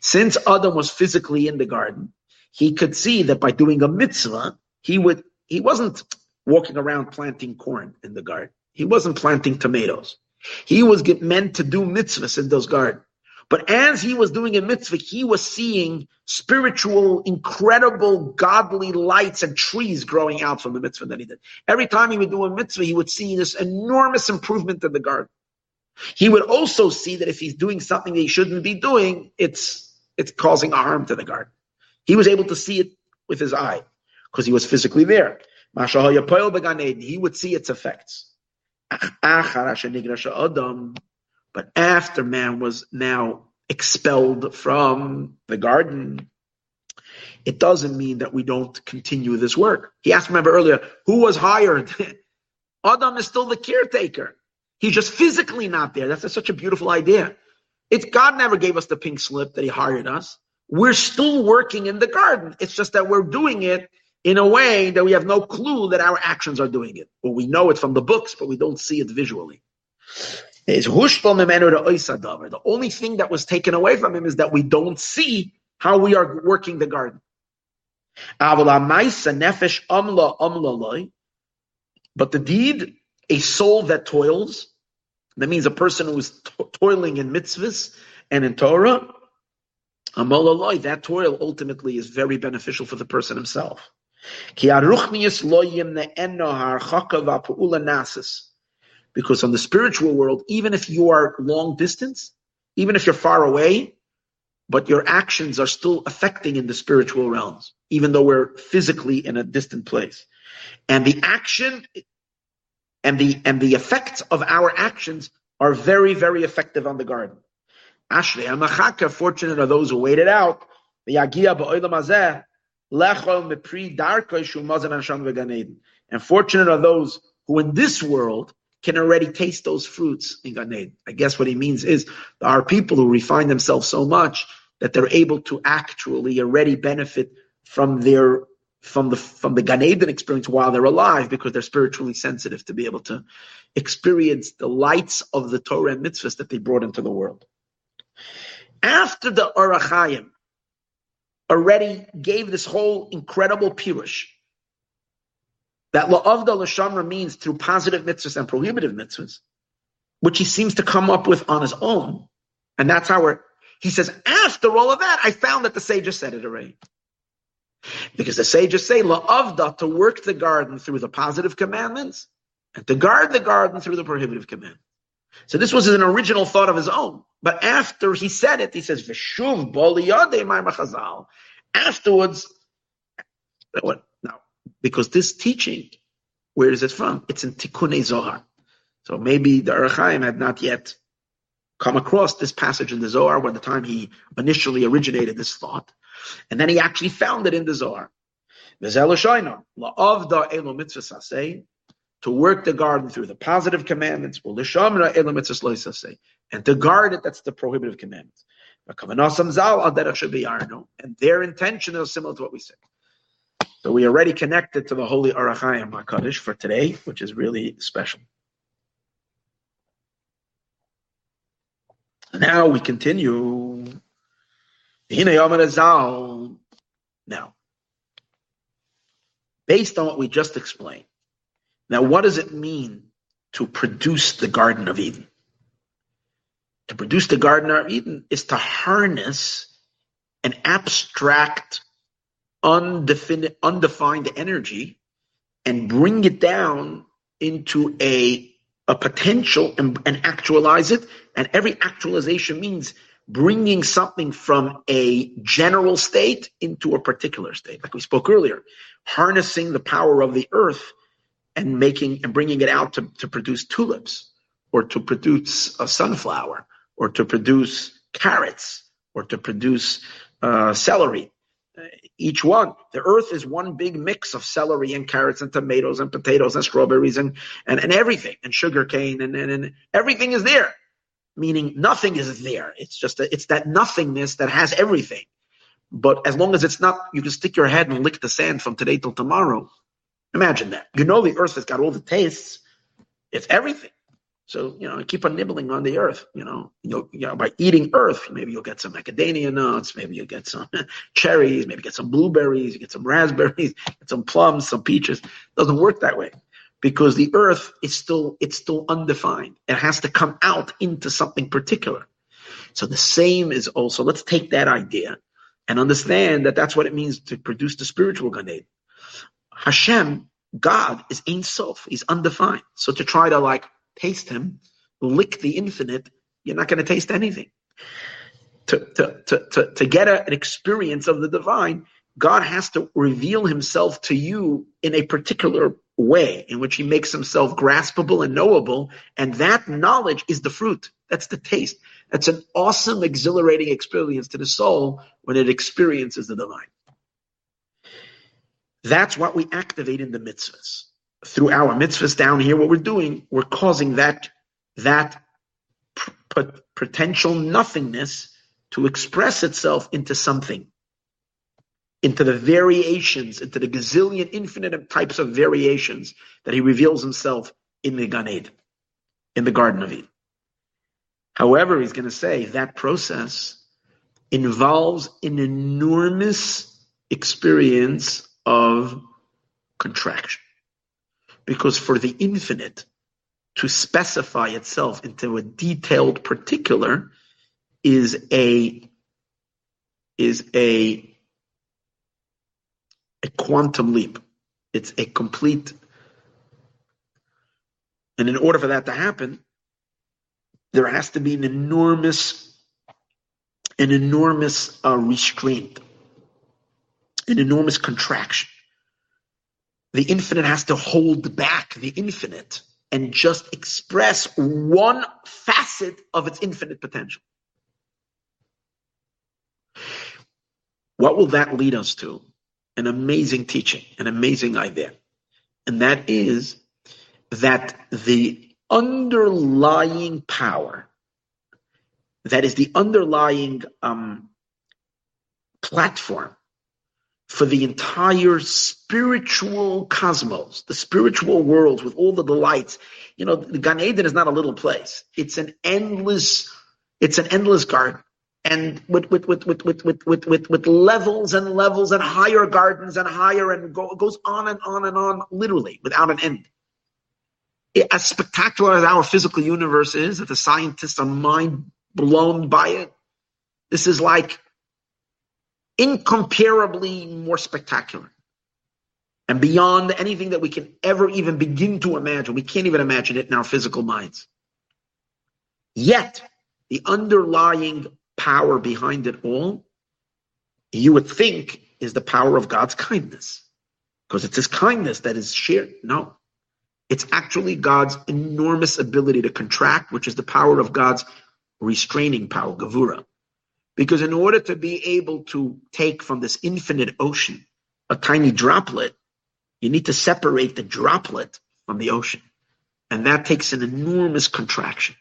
Speaker 1: Since Adam was physically in the garden, he could see that by doing a mitzvah, he would he wasn't walking around planting corn in the garden. He wasn't planting tomatoes. He was meant to do mitzvahs in those gardens. But as he was doing a mitzvah, he was seeing spiritual, incredible, godly lights and trees growing out from the mitzvah that he did. Every time he would do a mitzvah, he would see this enormous improvement in the garden. He would also see that if he's doing something that he shouldn't be doing, it's it's causing harm to the garden. He was able to see it with his eye because he was physically there. He would see its effects. But after man was now expelled from the garden, it doesn't mean that we don't continue this work. He asked, remember earlier, who was hired? Adam is still the caretaker. He's just physically not there. That's such a beautiful idea. It's God never gave us the pink slip that He hired us. We're still working in the garden. It's just that we're doing it in a way that we have no clue that our actions are doing it. Or we know it from the books, but we don't see it visually. It's The only thing that was taken away from him is that we don't see how we are working the garden. But the deed, a soul that toils, that means a person who is toiling in mitzvahs and in Torah, that toil ultimately is very beneficial for the person himself. Because on the spiritual world, even if you are long distance, even if you're far away, but your actions are still affecting in the spiritual realms, even though we're physically in a distant place. And the action and the and the effects of our actions are very, very effective on the garden. Ashli Amachaka, fortunate are those who waited out. The Yagia Ba'olam Lechol Mepri Darko Shumazan Veganeden. And fortunate are those who in this world can already taste those fruits in Gan Eden. I guess what he means is there are people who refine themselves so much that they're able to actually already benefit from their from the from the Gan Eden experience while they're alive because they're spiritually sensitive to be able to experience the lights of the Torah and mitzvahs that they brought into the world. After the Or HaChaim already gave this whole incredible pirush that la'avda l'shamra means through positive mitzvahs and prohibitive mitzvahs, which he seems to come up with on his own. And that's how we're, he says, after all of that, I found that the sages said it already. Because the sages say, la'avda, to work the garden through the positive commandments, and to guard the garden through the prohibitive commandments. So this was an original thought of his own. But after he said it, he says, Vishuv chazal. Afterwards, what? Now? Because this teaching, where is it from? It's in Tikkun Zohar. So maybe the Or had not yet come across this passage in the Zohar when the time he initially originated this thought. And then he actually found it in the Zohar. To work the garden through the positive commandments, and to guard it, that's the prohibitive commandments. And their intention is similar to what we said. So we already connected to the holy Or HaChaim HaKadosh for today, which is really special. Now we continue. Now, based on what we just explained, now what does it mean to produce the Garden of Eden? To produce the Garden of Eden is to harness an abstract undefined, undefined energy and bring it down into a, a potential and, and actualize it. And every actualization means bringing something from a general state into a particular state, like we spoke earlier, harnessing the power of the earth and making and bringing it out to, to produce tulips or to produce a sunflower or to produce carrots or to produce uh, celery each one. The earth is one big mix of celery and carrots and tomatoes and potatoes and strawberries and, and, and everything and sugar cane and, and, and everything is there. Meaning nothing is there. It's just a, it's that nothingness that has everything. But as long as it's not, you can stick your head and lick the sand from today till tomorrow. Imagine that. You know the earth has got all the tastes. It's everything. So, you know, keep on nibbling on the earth, you know, you know, by eating earth, maybe you'll get some macadamia nuts, maybe you'll get some cherries, maybe get some blueberries, you get some raspberries, get some plums, some peaches. It doesn't work that way because the earth is still, it's still undefined. It has to come out into something particular. So the same is also, let's take that idea and understand that that's what it means to produce the spiritual Eden. Hashem, God is Ein Sof. He's undefined. So to try to like taste him, lick the infinite, you're not going to taste anything. to, to, to, to, to get a, an experience of the divine, God has to reveal himself to you in a particular way in which he makes himself graspable and knowable. And that knowledge is the fruit. That's the taste. That's an awesome, exhilarating experience to the soul when it experiences the divine. That's what we activate in the mitzvahs. Through our mitzvahs down here, what we're doing, we're causing that, that p- potential nothingness to express itself into something into the variations, into the gazillion infinite types of variations that he reveals himself in the Gan Eden, in the Garden of Eden. However, he's going to say that process involves an enormous experience of contraction. Because for the infinite to specify itself into a detailed particular is a is a a quantum leap. It's a complete. And in order for that to happen, there has to be an enormous, an enormous uh, restraint, an enormous contraction. The infinite has to hold back the infinite and just express one facet of its infinite potential. What will that lead us to? an amazing teaching, an amazing idea. And that is that the underlying power, that is the underlying um, platform for the entire spiritual cosmos, the spiritual world with all the delights. You know, the Gan Eden is not a little place. It's an endless, it's an endless garden and with with with with with with with, with, with levels and levels and higher gardens and higher and go, goes on and on and on literally without an end as spectacular as our physical universe is that the scientists are mind blown by it this is like incomparably more spectacular and beyond anything that we can ever even begin to imagine we can't even imagine it in our physical minds yet the underlying power behind it all, you would think is the power of God's kindness. Because it's his kindness that is shared. No. It's actually God's enormous ability to contract, which is the power of God's restraining power, Gavura. Because in order to be able to take from this infinite ocean a tiny droplet, you need to separate the droplet from the ocean. And that takes an enormous contraction.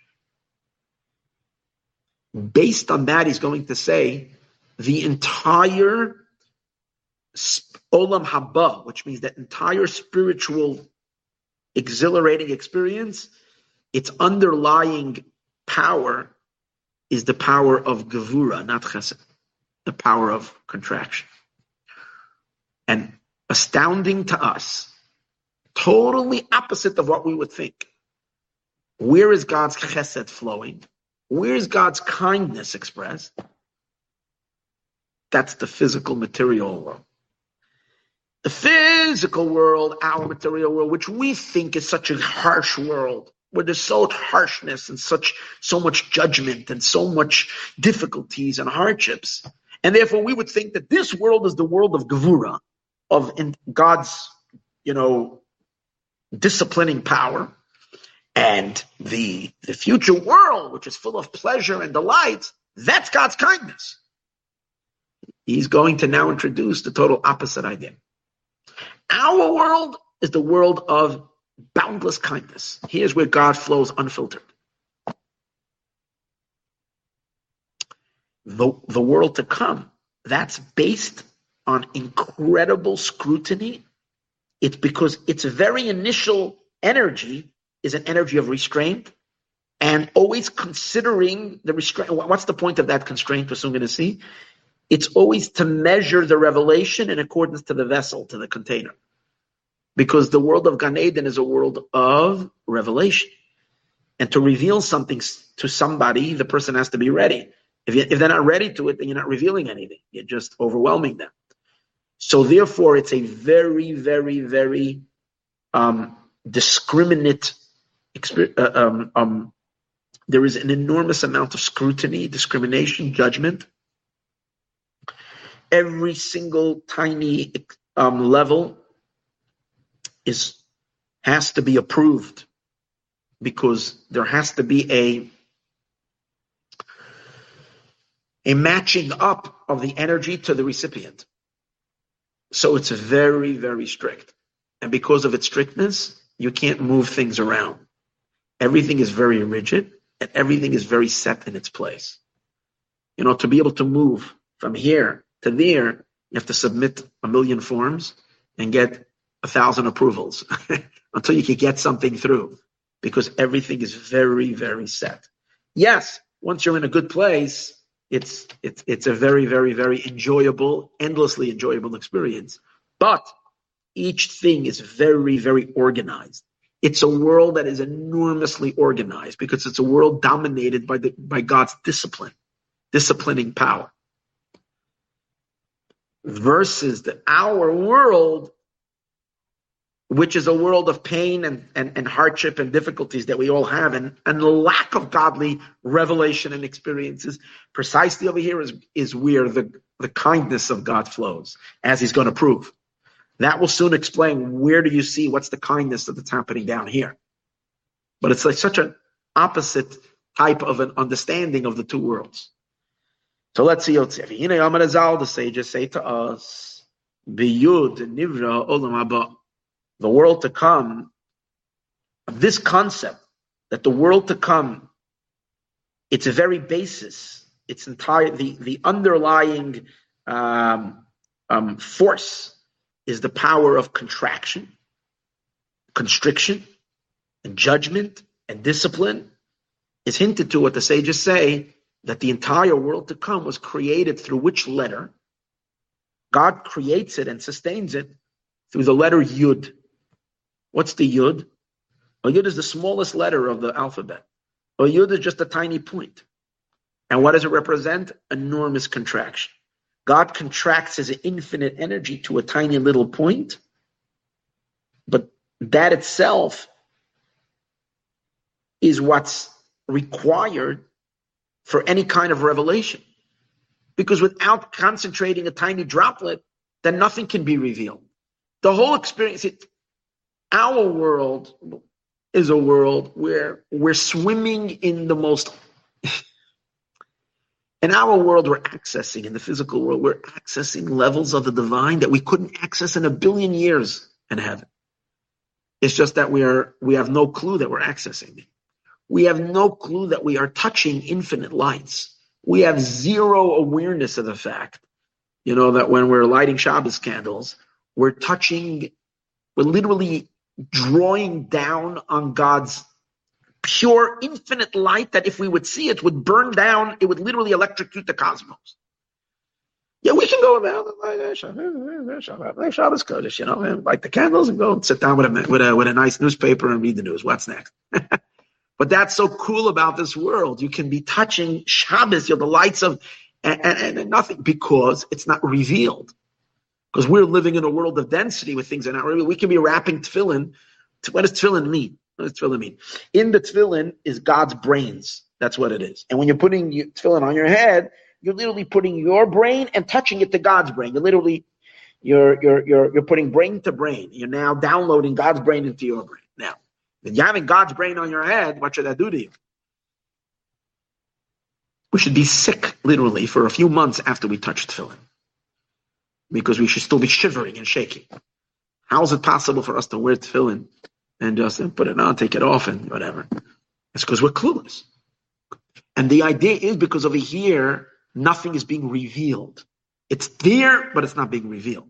Speaker 1: Based on that, he's going to say the entire olam haba, which means that entire spiritual exhilarating experience, its underlying power is the power of gavura, not chesed, the power of contraction. And astounding to us, totally opposite of what we would think. Where is God's chesed flowing? Where's God's kindness expressed? That's the physical material world. The physical world, our material world, which we think is such a harsh world, where there's so harshness and such so much judgment and so much difficulties and hardships. And therefore we would think that this world is the world of Gevura, of God's, you know, disciplining power. And the, the future world, which is full of pleasure and delight, that's God's kindness. He's going to now introduce the total opposite idea. Our world is the world of boundless kindness. Here's where God flows unfiltered. The, the world to come, that's based on incredible scrutiny. It's because its very initial energy is an energy of restraint and always considering the restraint. What's the point of that constraint? We're soon going to see. It's always to measure the revelation in accordance to the vessel, to the container. Because the world of Gan Eden is a world of revelation. And to reveal something to somebody, the person has to be ready. If, you, if they're not ready to it, then you're not revealing anything. You're just overwhelming them. So therefore, it's a very, very, very um, discriminate uh, um, um, there is an enormous amount of scrutiny, discrimination, judgment. Every single tiny um, level is has to be approved because there has to be a a matching up of the energy to the recipient. So it's very, very strict. And because of its strictness, you can't move things around. Everything is very rigid and everything is very set in its place. You know, to be able to move from here to there, you have to submit a million forms and get a thousand approvals until you can get something through because everything is very, very set. Yes, once you're in a good place, it's it's it's a very, very, very enjoyable, endlessly enjoyable experience. But each thing is very, very organized. It's a world that is enormously organized because it's a world dominated by the by God's discipline, disciplining power. Versus the our world which is a world of pain and, and, and hardship and difficulties that we all have, and, and the lack of godly revelation and experiences. Precisely over here is, is where the, the kindness of God flows, as he's going to prove. That will soon explain where do you see what's the kindness that's happening down here. But it's like such an opposite type of an understanding of the two worlds. So let's see. The sages say to us, Nivra Olam the world to come, this concept that the world to come, its very basis, its entire the the underlying um, um, force is the power of contraction, constriction, and judgment and discipline. Is hinted to what the sages say that the entire world to come was created through which letter? God creates it and sustains it through the letter Yud. What's the yud? A yud is the smallest letter of the alphabet. A yud is just a tiny point. And what does it represent? Enormous contraction. God contracts his infinite energy to a tiny little point, but that itself is what's required for any kind of revelation. Because without concentrating a tiny droplet, then nothing can be revealed. The whole experience, it, our world is a world where we're swimming in the most in our world we're accessing in the physical world we're accessing levels of the divine that we couldn't access in a billion years in heaven. It's just that we are we have no clue that we're accessing. We have no clue that we are touching infinite lights. We have zero awareness of the fact you know that when we're lighting Shabbos candles we're touching we're literally drawing down on God's pure, infinite light that if we would see it would burn down, it would literally electrocute the cosmos. Yeah, we can go like Shabbos Kodesh, you know, and light the candles and go and sit down with a, with a, with a nice newspaper and read the news. What's next? but that's so cool about this world. You can be touching Shabbos, you know, the lights of, and, and, and nothing because it's not revealed. Because we're living in a world of density with things are not real. We can be wrapping tefillin. What does tefillin mean? What does tefillin mean? In the tefillin is God's brains. That's what it is. And when you're putting tefillin on your head, you're literally putting your brain and touching it to God's brain. You're literally you're you're you're you're putting brain to brain. You're now downloading God's brain into your brain. Now, if you're having God's brain on your head, what should that do to you? We should be sick, literally, for a few months after we touch tefillin because we should still be shivering and shaking. How is it possible for us to wear tefillin and just put it on, take it off, and whatever? It's because we're clueless. And the idea is because over here, nothing is being revealed. It's there, but it's not being revealed.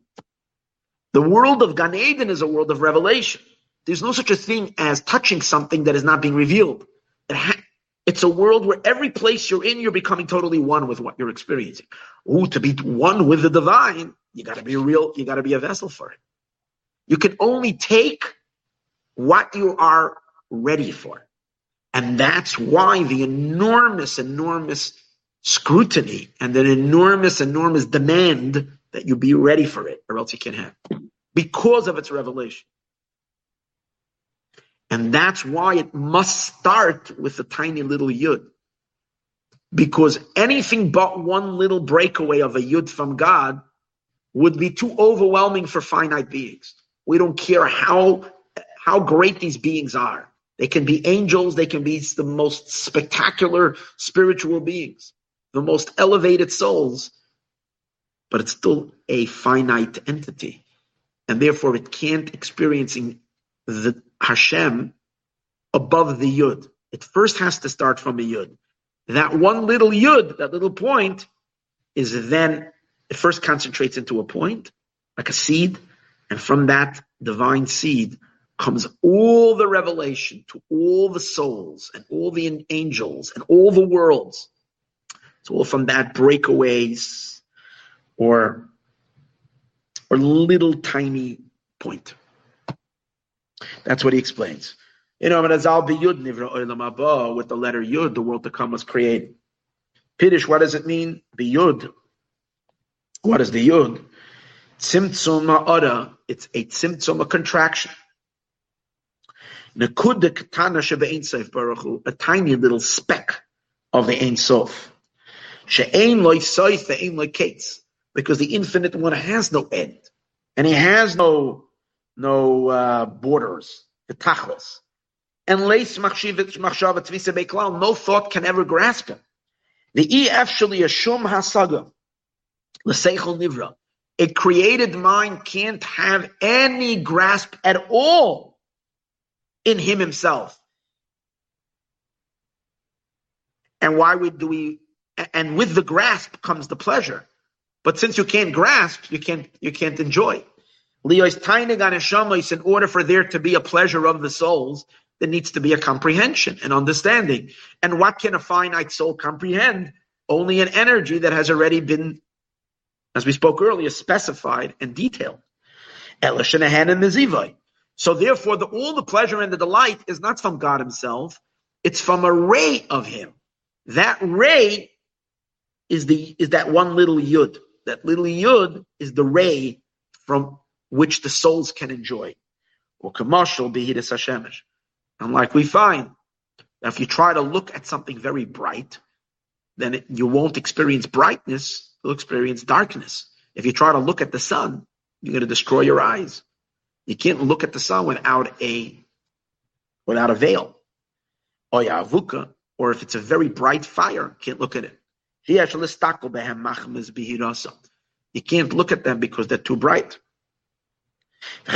Speaker 1: The world of Gan Eden is a world of revelation. There's no such a thing as touching something that is not being revealed. It ha- it's a world where every place you're in, you're becoming totally one with what you're experiencing. Ooh, to be one with the divine you got to be a real, you got to be a vessel for it. You can only take what you are ready for. And that's why the enormous, enormous scrutiny and an enormous, enormous demand that you be ready for it, or else you can't have because of its revelation. And that's why it must start with a tiny little yud. Because anything but one little breakaway of a yud from God would be too overwhelming for finite beings. We don't care how, how great these beings are. They can be angels, they can be the most spectacular spiritual beings, the most elevated souls, but it's still a finite entity. And therefore it can't experiencing the Hashem above the Yud. It first has to start from a Yud. That one little Yud, that little point, is then, it first concentrates into a point, like a seed, and from that divine seed comes all the revelation to all the souls and all the angels and all the worlds. It's all from that breakaways or or little tiny point. That's what he explains. You know, with the letter Yud, the world to come was created. Piddish, what does it mean? The Yud. What is the Yud? Tzimtzum ma'ara. It's a tzimtzum, a contraction. Nakuda katana shebe Sof baruch hu. a tiny little speck of the Ein Sof. She'ein loy soif ve'ein loy. Because the infinite one has no end. And he has no, no uh, borders, the tachlis. And leis machshava tvisa beklal, no thought can ever grasp him. The ef shali yashum l'seichel nivra. A created mind can't have any grasp at all in him himself. And why would do we? And with the grasp comes the pleasure. But since you can't grasp, you can't you can't enjoy. Leo's tainig on in order for there to be a pleasure of the souls, there needs to be a comprehension and understanding. And what can a finite soul comprehend? Only an energy that has already been, as we spoke earlier, specified and detailed. So therefore, the, all the pleasure and the delight is not from God Himself; it's from a ray of Him. That ray is the is that one little yud. That little yud is the ray from which the souls can enjoy. Or commercial behidus Hashemish. And like we find if you try to look at something very bright, then it, you won't experience brightness, you'll experience darkness. If you try to look at the sun, you're going to destroy your eyes. You can't look at the sun without a without a veil. Or yavuka, or if it's a very bright fire, can't look at it. You can't look at them because they're too bright. The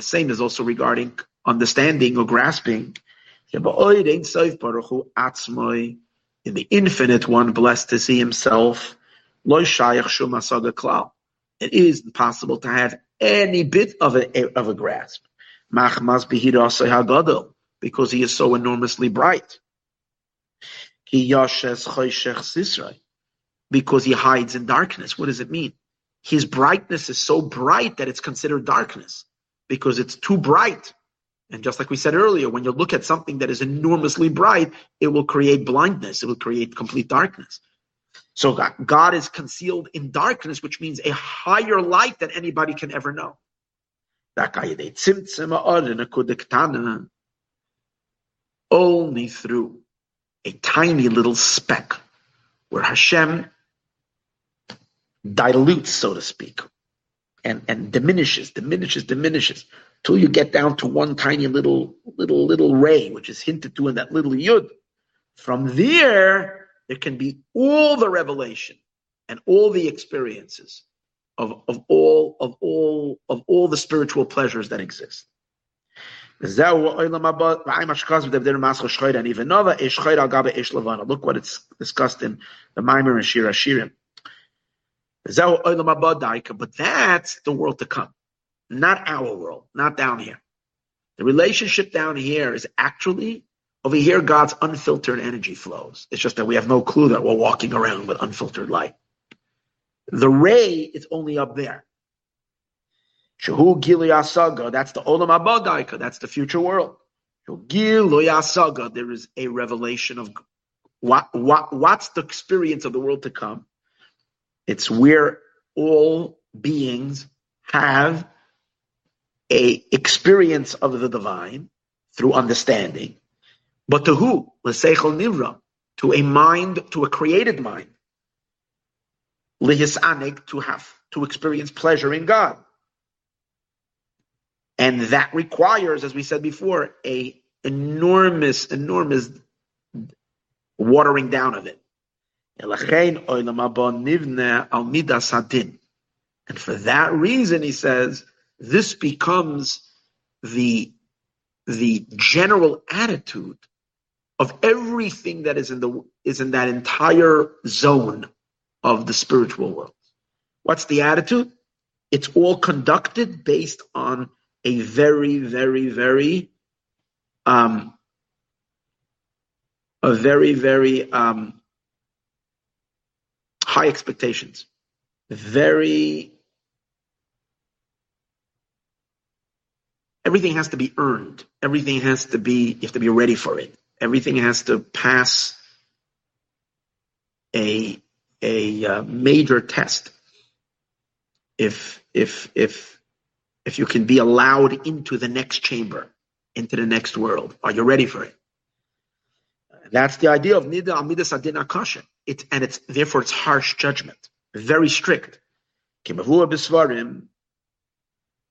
Speaker 1: same is also regarding understanding or grasping. In the infinite one, blessed to see himself, it is impossible to have any bit of a, of a grasp because he is so enormously bright. Because he hides in darkness. What does it mean? His brightness is so bright that it's considered darkness because it's too bright. And just like we said earlier, when you look at something that is enormously bright, it will create blindness. It will create complete darkness. So God is concealed in darkness, which means a higher light than anybody can ever know. Only through a tiny little speck where Hashem dilutes, so to speak, and, and diminishes, diminishes, diminishes, till you get down to one tiny little, little, little ray, which is hinted to in that little yud. From there, there can be all the revelation and all the experiences of, of all of all of all the spiritual pleasures that exist. Look what it's discussed in the Maimer and Shir Hashirim. But that's the world to come, not our world, not down here. The relationship down here is actually over here, God's unfiltered energy flows. It's just that we have no clue that we're walking around with unfiltered light. The ray is only up there. Shahu Gileasaga, that's the Olam Abadaika, that's the future world. There is a revelation of what, what, what's the experience of the world to come. It's where all beings have a experience of the divine through understanding, but to who? L'seichel nivra, to a mind, to a created mind. Lihisanig, to have, to experience pleasure in God. And that requires, as we said before, a enormous, enormous watering down of it. And for that reason, he says, this becomes the, the general attitude of everything that is in the is in that entire zone of the spiritual world. What's the attitude? It's all conducted based on a very, very, very um, a very, very um, high expectations. Very everything has to be earned. Everything has to be you have to be ready for it. Everything has to pass a a uh, major test. If if if if you can be allowed into the next chamber, into the next world, are you ready for it? That's the idea of nida amidas adin akasha. It and it's therefore it's harsh judgment, very strict.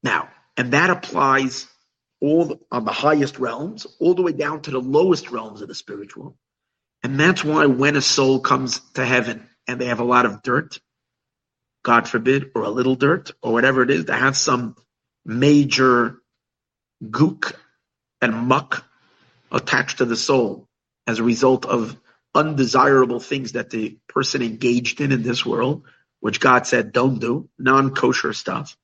Speaker 1: Now, and that applies all on the highest realms, all the way down to the lowest realms of the spiritual. And that's why when a soul comes to heaven and they have a lot of dirt, God forbid, or a little dirt, or whatever it is, they have some major gook and muck attached to the soul as a result of undesirable things that the person engaged in in this world, which God said don't do, non kosher stuff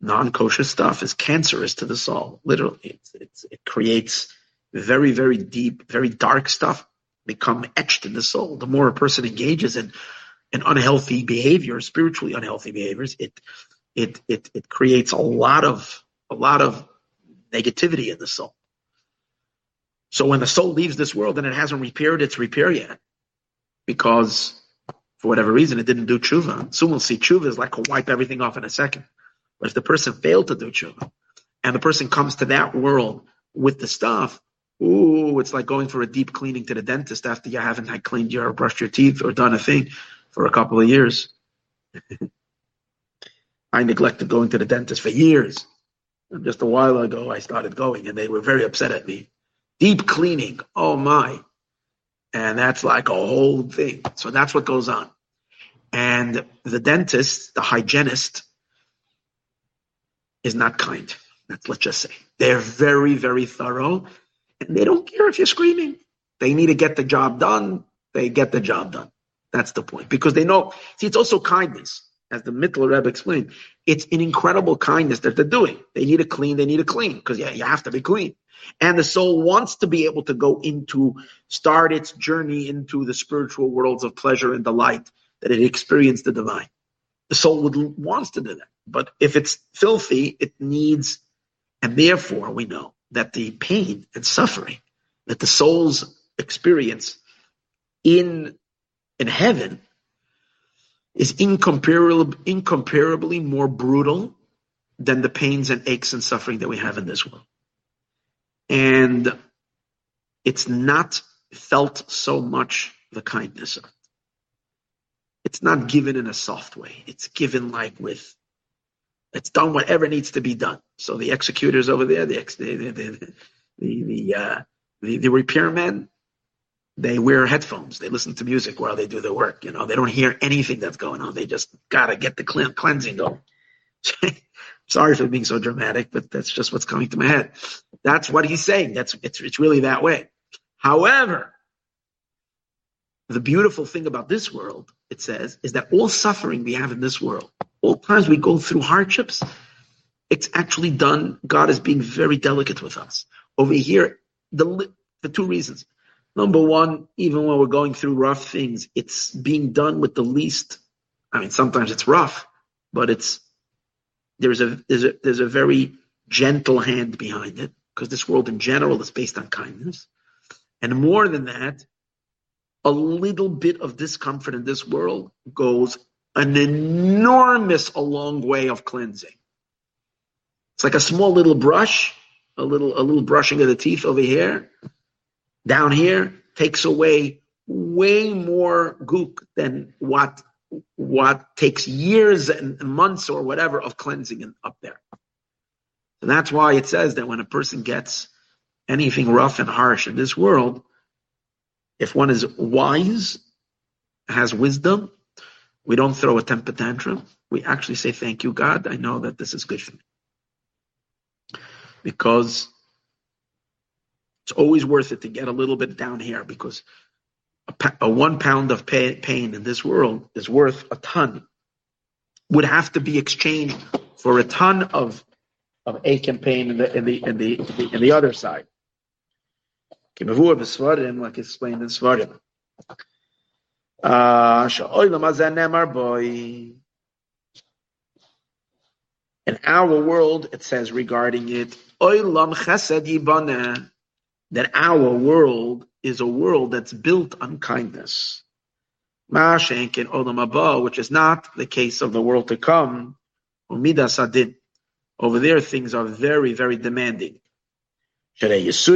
Speaker 1: non-kosher stuff is cancerous to the soul. Literally, it's, it's, it creates very, very deep, very dark stuff become etched in the soul. The more a person engages in, in unhealthy behavior, spiritually unhealthy behaviors, it, it, it, it creates a lot of, a lot of negativity in the soul. So when the soul leaves this world and it hasn't repaired its repair yet, because for whatever reason it didn't do tshuva, soon we'll see tshuva is like a wipe everything off in a second. But if the person failed to do tshuva, and the person comes to that world with the stuff, ooh, it's like going for a deep cleaning to the dentist after you haven't had cleaned your or brushed your teeth or done a thing for a couple of years. I neglected going to the dentist for years. And just a while ago, I started going, and they were very upset at me. Deep cleaning, oh my. And that's like a whole thing. So that's what goes on. And the dentist, the hygienist, is not kind. Let's, let's just say. They're very, very thorough, and they don't care if you're screaming. They need to get the job done. They get the job done. That's the point. Because they know, see, it's also kindness. As the Mittler Rebbe explained, it's an incredible kindness that they're doing. They need to clean, they need to clean, because yeah, you have to be clean. And the soul wants to be able to go into, start its journey into the spiritual worlds of pleasure and delight that it experienced the divine. The soul would wants to do that. But if it's filthy, it needs, and therefore we know that the pain and suffering that the souls experience in in heaven is incomparably, incomparably more brutal than the pains and aches and suffering that we have in this world. And it's not felt so much the kindness of it. It's not given in a soft way. It's given like with it's done whatever needs to be done. So the executors over there, the the the the the, the, uh, the, the repairmen, they wear headphones. They listen to music while they do their work. You know, they don't hear anything that's going on. They just gotta get the cleansing going. Sorry for being so dramatic, but that's just what's coming to my head. That's what he's saying. That's it's it's really that way. However, the beautiful thing about this world, it says, is that all suffering we have in this world all times we go through hardships, it's actually done. God is being very delicate with us. Over here, the for two reasons. Number one, even when we're going through rough things, it's being done with the least. I mean, sometimes it's rough, but it's there's a there's a there's a very gentle hand behind it because this world in general is based on kindness, and more than that, a little bit of discomfort in this world goes an enormous a long way of cleansing. It's like a small little brush, a little a little brushing of the teeth over here. Down here takes away way more gook than what what takes years and months or whatever of cleansing up there. And that's why it says that when a person gets anything rough and harsh in this world, if one is wise, has wisdom, we don't throw a temper tantrum. We actually say, Thank you, God. I know that this is good for me. Because it's always worth it to get a little bit down here because a, a one pound of pay, pain in this world is worth a ton. Would have to be exchanged for a ton of of ache and pain in the in the in the in the, in the other side. Like explained in Svarim. Uh, in our world, it says regarding it, that our world is a world that's built on kindness. Which is not the case of the world to come. Over there, things are very, very demanding. Because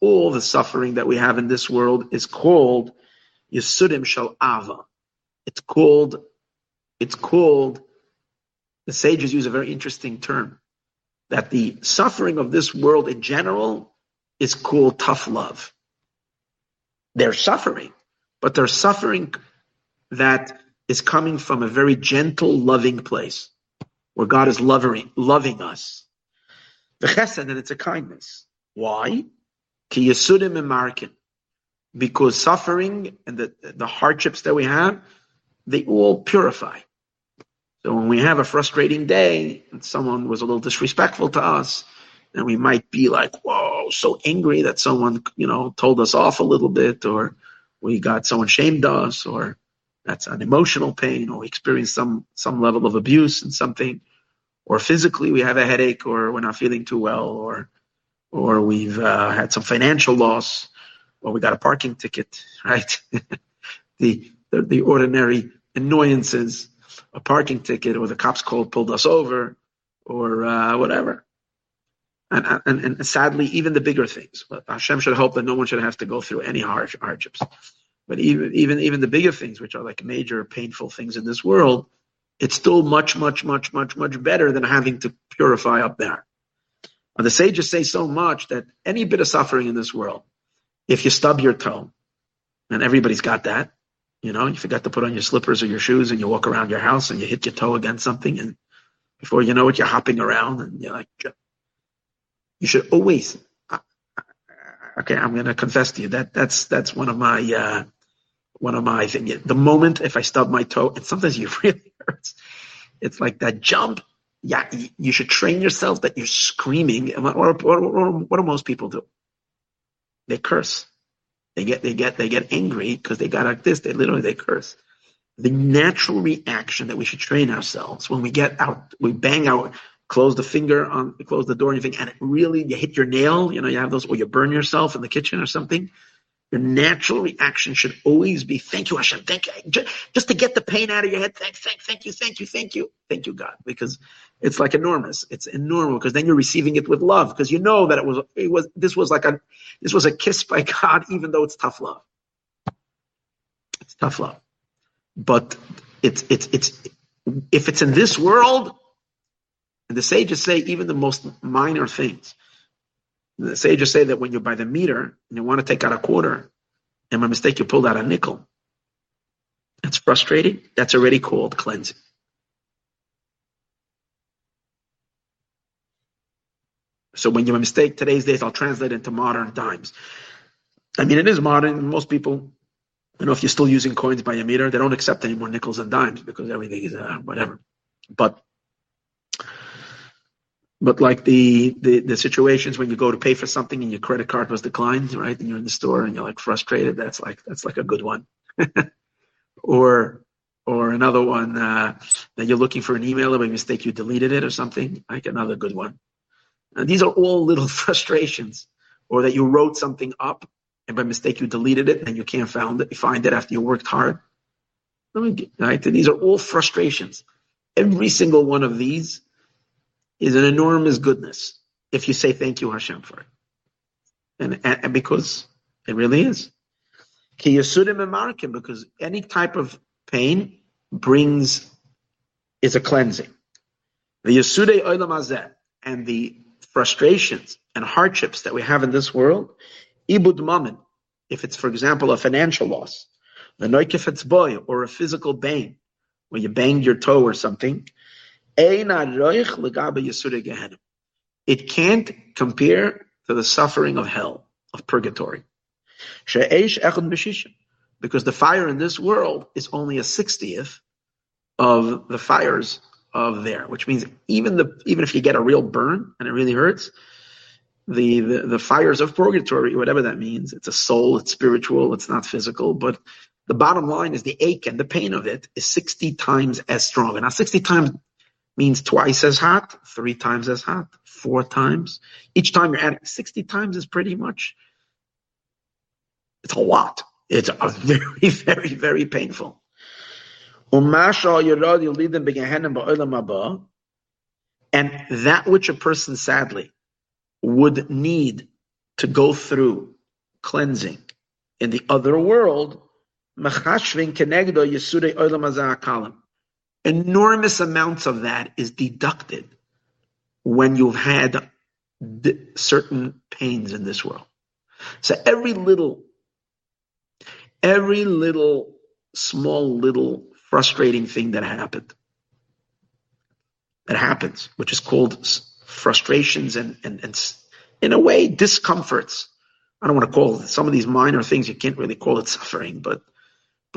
Speaker 1: all the suffering that we have in this world is called Yisurim Shel Ahava. It's called, it's called, the sages use a very interesting term, that the suffering of this world in general is called tough love. They're suffering, but they're suffering that is coming from a very gentle, loving place where God is loving, loving us. The chesed, and it's a kindness. Why? Ki Because suffering and the, the hardships that we have, they all purify. So when we have a frustrating day and someone was a little disrespectful to us, and we might be like, whoa, so angry that someone, you know, told us off a little bit, or we got someone shamed us, or that's an emotional pain, or we experienced some some level of abuse and something, or physically we have a headache, or we're not feeling too well, or or we've uh, had some financial loss, or we got a parking ticket, right? the, the the ordinary annoyances a parking ticket or the cops called pulled us over or uh, whatever. And, and, and sadly, even the bigger things. But Hashem should hope that no one should have to go through any hardships. But even even even the bigger things, which are like major painful things in this world, it's still much, much, much, much, much better than having to purify up there. And the sages say so much that any bit of suffering in this world, if you stub your toe, and everybody's got that, you know, you forgot to put on your slippers or your shoes and you walk around your house and you hit your toe against something and before you know it, you're hopping around and you're like, you should always, okay, I'm going to confess to you that that's, that's one of my, uh, one of my things. The moment if I stub my toe, and sometimes you really It's like that jump. Yeah, you should train yourself that you're screaming. What, what, what, what do most people do? They curse. They get they get they get angry because they got like this. They literally they curse. The natural reaction that we should train ourselves when we get out, we bang out, close the finger on, close the door, and you think, and it really you hit your nail. You know, you have those, or you burn yourself in the kitchen or something. Your natural reaction should always be, thank you, Hashem, thank you. Just to get the pain out of your head, thank, thank, thank you, thank you, thank you, thank you, God. Because it's like enormous. It's enormous because then you're receiving it with love because you know that it was, it was, this was like a, this was a kiss by God, even though it's tough love. It's tough love. But it's, it's, it's, if it's in this world, and the sages say even the most minor things, the sages say that when you buy the meter and you want to take out a quarter, and by mistake you pulled out a nickel, that's frustrating. That's already called cleansing. So when you mistake today's days, I'll translate into modern times. I mean, it is modern. Most people, you know, if you're still using coins by a meter, they don't accept any more nickels and dimes because everything is uh, whatever. But but like the, the the situations when you go to pay for something and your credit card was declined, right? And you're in the store and you're like frustrated. That's like that's like a good one. or or another one uh, that you're looking for an email and by mistake you deleted it or something. Like another good one. And these are all little frustrations. Or that you wrote something up and by mistake you deleted it and you can't find it, find it after you worked hard. Right? And these are all frustrations. Every single one of these is an enormous goodness if you say thank you Hashem for it. And, and, because it really is. Because any type of pain brings is a cleansing. The Yasude Olam and the frustrations and hardships that we have in this world, ibud mamin, if it's for example a financial loss, the noikefetz boy or a physical bang, where you banged your toe or something, it can't compare to the suffering of hell, of purgatory. Because the fire in this world is only a sixtieth of the fires of there, which means even the even if you get a real burn and it really hurts, the, the, the fires of purgatory, whatever that means, it's a soul, it's spiritual, it's not physical, but the bottom line is the ache and the pain of it is 60 times as strong. And now 60 times means twice as hot, three times as hot, four times. Each time you're adding 60 times is pretty much, it's a lot. It's a very, very, very painful. And that which a person sadly would need to go through cleansing in the other world, enormous amounts of that is deducted when you've had certain pains in this world. So every little, every little, small, little frustrating thing that happened, that happens, which is called frustrations and, and, and in a way, discomforts. I don't want to call some of these minor things, you can't really call it suffering, but,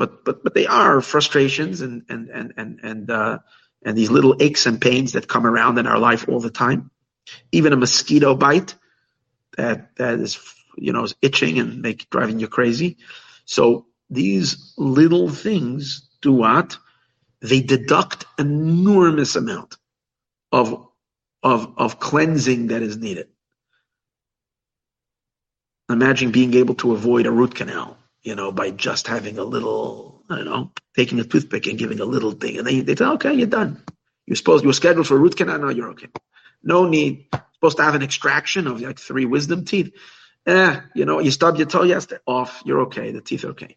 Speaker 1: but, but, but they are frustrations and, and, and, and, and, uh, and these little aches and pains that come around in our life all the time. Even a mosquito bite that, that is, you know, is itching and make, driving you crazy. So these little things do what? They deduct enormous amount of of, of cleansing that is needed. Imagine being able to avoid a root canal, you know, by just having a little, I don't know, taking a toothpick and giving a little thing. And they, they say, okay, you're done. You're supposed, you're scheduled for a root canal. No, you're okay. No need. Supposed to have an extraction of like three wisdom teeth. Eh, you know, you stub your toe, yes, off. You're okay. The teeth are okay.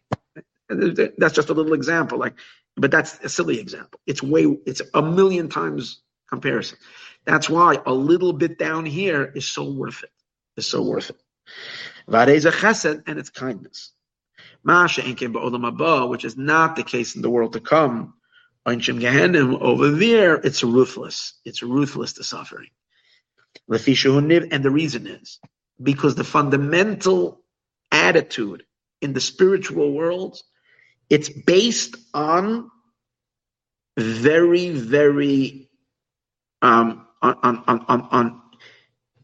Speaker 1: That's just a little example. Like, but that's a silly example. It's way, it's a million times comparison. That's why a little bit down here is so worth it. it. Is so worth it. Vareza chesed and its kindness. Masha which is not the case in the world to come. Over there, it's ruthless. It's ruthless to suffering. And the reason is because the fundamental attitude in the spiritual world, it's based on very, very um, on, on, on, on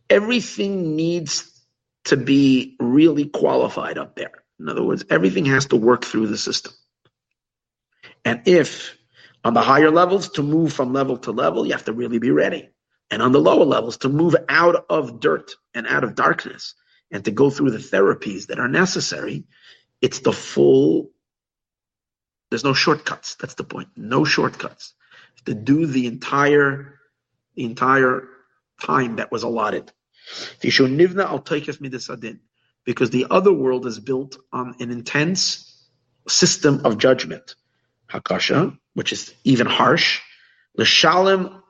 Speaker 1: everything needs to be really qualified up there. In other words, everything has to work through the system. And if on the higher levels, to move from level to level, you have to really be ready. And on the lower levels, to move out of dirt and out of darkness and to go through the therapies that are necessary, it's the full, there's no shortcuts. That's the point. No shortcuts. To do the entire the entire time that was allotted. Because the other world is built on an intense system of judgment. Hakasha, which is even harsh. That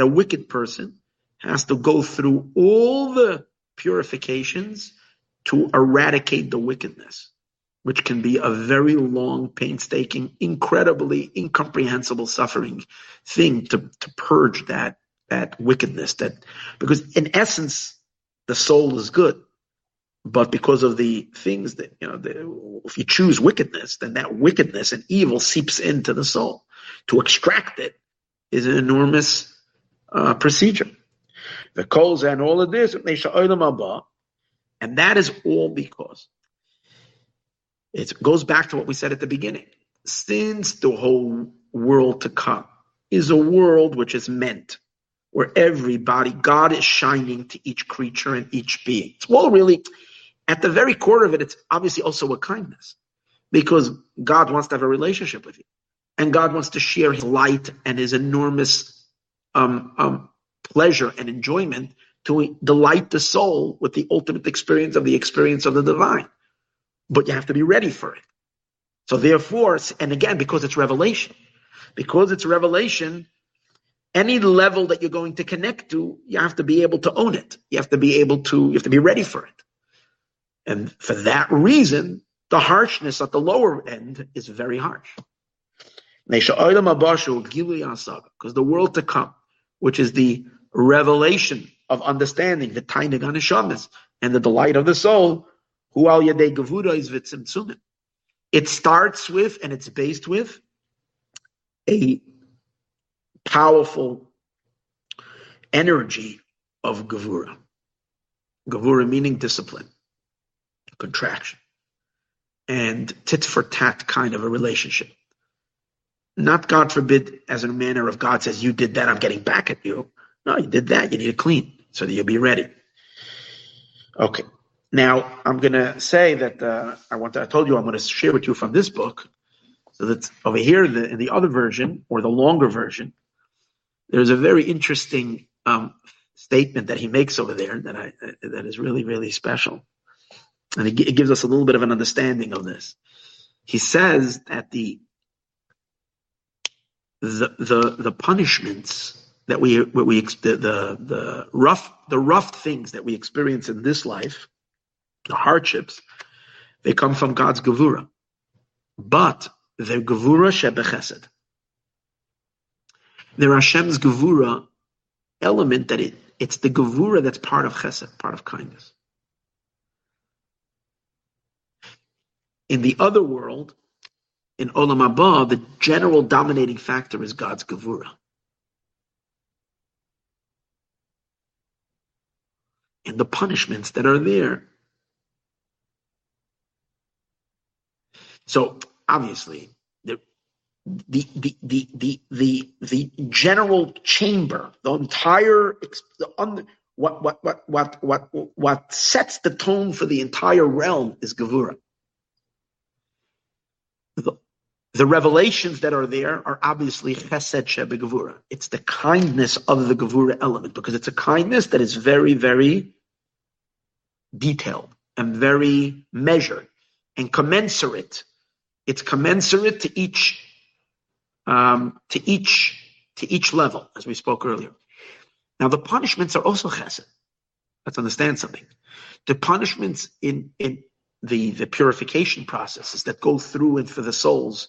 Speaker 1: a wicked person has to go through all the purifications to eradicate the wickedness which can be a very long, painstaking, incredibly incomprehensible suffering thing to, to purge that, that wickedness that, because in essence, the soul is good. But because of the things that, you know, the, if you choose wickedness, then that wickedness and evil seeps into the soul. To extract it is an enormous uh, procedure. The coals and all of this, and that is all because it goes back to what we said at the beginning. Since the whole world to come is a world which is meant where everybody, God is shining to each creature and each being. It's all really, at the very core of it, it's obviously also a kindness because God wants to have a relationship with you. And God wants to share his light and his enormous um, um, pleasure and enjoyment to delight the soul with the ultimate experience of the experience of the divine. But you have to be ready for it. So therefore, and again, because it's revelation, because it's revelation, any level that you're going to connect to, you have to be able to own it. You have to be able to, you have to be ready for it. And for that reason, the harshness at the lower end is very harsh. Because the world to come, which is the revelation of understanding, the tainig anishamas, and the delight of the soul. It starts with and it's based with a powerful energy of gevura. Gevura meaning discipline, contraction, and tit for tat kind of a relationship. Not, God forbid, as a manner of God says, you did that, I'm getting back at you. No, you did that, you need to clean so that you'll be ready. Okay. Now, I'm going to say that uh, I want to, I told you I'm going to share with you from this book. So that over here, the, in the other version, or the longer version, there's a very interesting um, statement that he makes over there that I that is really really special, and it, it gives us a little bit of an understanding of this. He says that the the the, the punishments that we what we the, the the rough the rough things that we experience in this life the hardships, they come from God's Gevura. But they're Gevura Shebechesed. They're Hashem's Gevura element that it, it's the Gevura that's part of Chesed, part of kindness. In the other world, in Olam Haba, the general dominating factor is God's Gevura. And the punishments that are there So obviously, the the the the the the, general chamber, the entire the what what what what what what sets the tone for the entire realm is Gevura. The, the revelations that are there are obviously Chesed Shebe Gevura. It's the kindness of the Gevura element because it's a kindness that is very very detailed and very measured and commensurate it's commensurate to each um, to each to each level, as we spoke earlier. Now the punishments are also chesed. Let's understand something. The punishments in in the the purification processes that go through and for the souls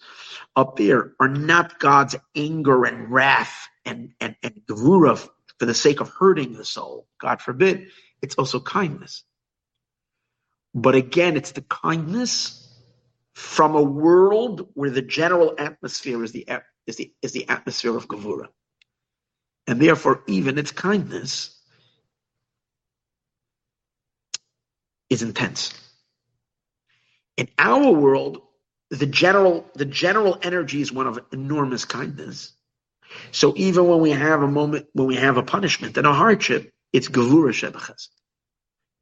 Speaker 1: up there are not God's anger and wrath and and and gevura for the sake of hurting the soul. God forbid. It's also kindness. But again, it's the kindness from a world where the general atmosphere is the is the is the atmosphere of Gevura. And therefore, even its kindness is intense. In our world, the general the general energy is one of enormous kindness. So even when we have a moment when we have a punishment and a hardship, it's Gevura Shebachas.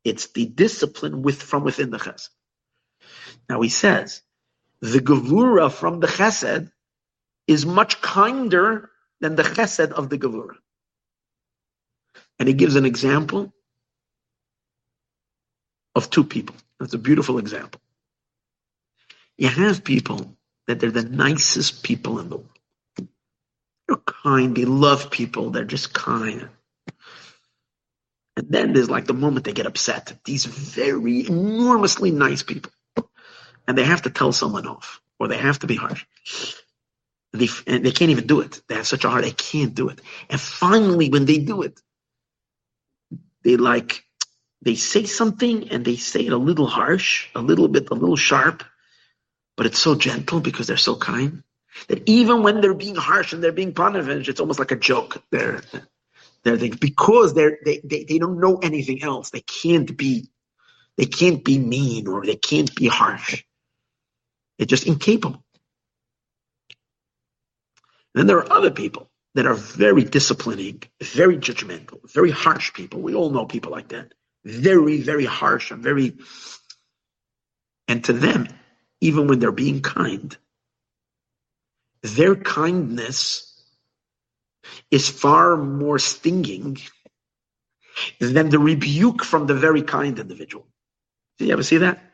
Speaker 1: It's the discipline with from within the chesed. Now he says, the Gevura from the Chesed is much kinder than the Chesed of the Gevura. And he gives an example of two people. That's a beautiful example. You have people that they're the nicest people in the world. They're kind, they love people, they're just kind. And then there's like the moment they get upset. These very enormously nice people and they have to tell someone off or they have to be harsh. They, and they can't even do it. They have such a heart, they can't do it. And finally, when they do it, they like, they say something and they say it a little harsh, a little bit, a little sharp, but it's so gentle because they're so kind that even when they're being harsh and they're being punished, it's almost like a joke. They're, they're, they, because they're, they, they, they don't know anything else. They can't be, they can't be mean or they can't be harsh. Just incapable. then there are other people that are very disciplining, very judgmental, very harsh people. We all know people like that. Very, very harsh and very. And to them, even when they're being kind, their kindness is far more stinging than the rebuke from the very kind individual. Did you ever see that?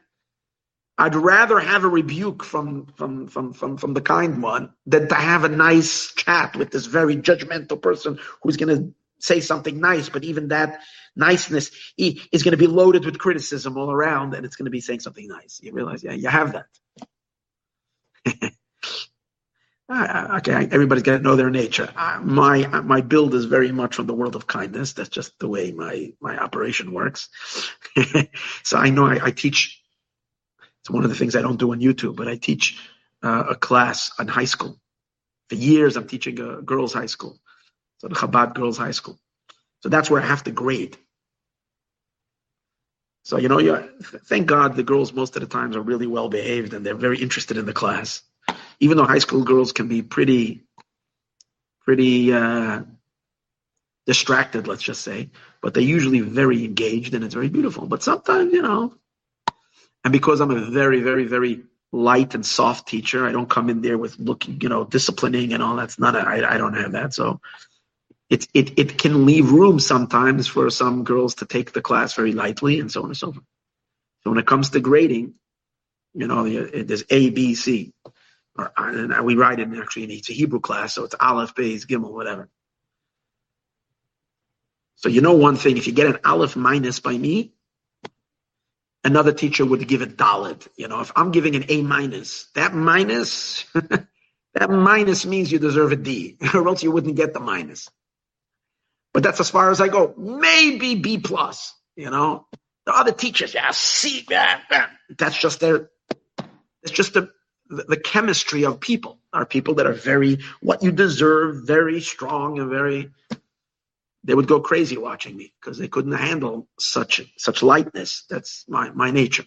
Speaker 1: I'd rather have a rebuke from, from, from, from, from the kind one than to have a nice chat with this very judgmental person who's going to say something nice, but even that niceness is going to be loaded with criticism all around and it's going to be saying something nice. You realize, yeah, you have that. okay, everybody's got to know their nature. Uh, my uh, my build is very much from the world of kindness. That's just the way my my operation works. so I know I, I teach it's one of the things I don't do on YouTube, but I teach uh, a class on high school. For years, I'm teaching a girls' high school, so the Chabad girls' high school. So that's where I have to grade. So you know, thank God the girls most of the times are really well behaved and they're very interested in the class. Even though high school girls can be pretty, pretty uh, distracted, let's just say, but they're usually very engaged and it's very beautiful. But sometimes, you know, and because I'm a very, very, very light and soft teacher, I don't come in there with looking, you know, disciplining and all. That's not. I, I don't have that. So it it it can leave room sometimes for some girls to take the class very lightly and so on and so forth. So when it comes to grading, you know, there's A, B, C, or and we write it actually it's a Hebrew class, so it's Aleph, Beis, Gimel, whatever. So you know one thing, if you get an Aleph minus by me, another teacher would give a dalet. You know, if I'm giving an A minus, that minus, that minus means you deserve a D, or else you wouldn't get the minus. But that's as far as I go. Maybe B plus. You know, the other teachers, yeah, C, yeah, yeah. that's just their. It's just the the chemistry of people. Are people that are very what you deserve, very strong and very they would go crazy watching me because they couldn't handle such such lightness. That's my my nature.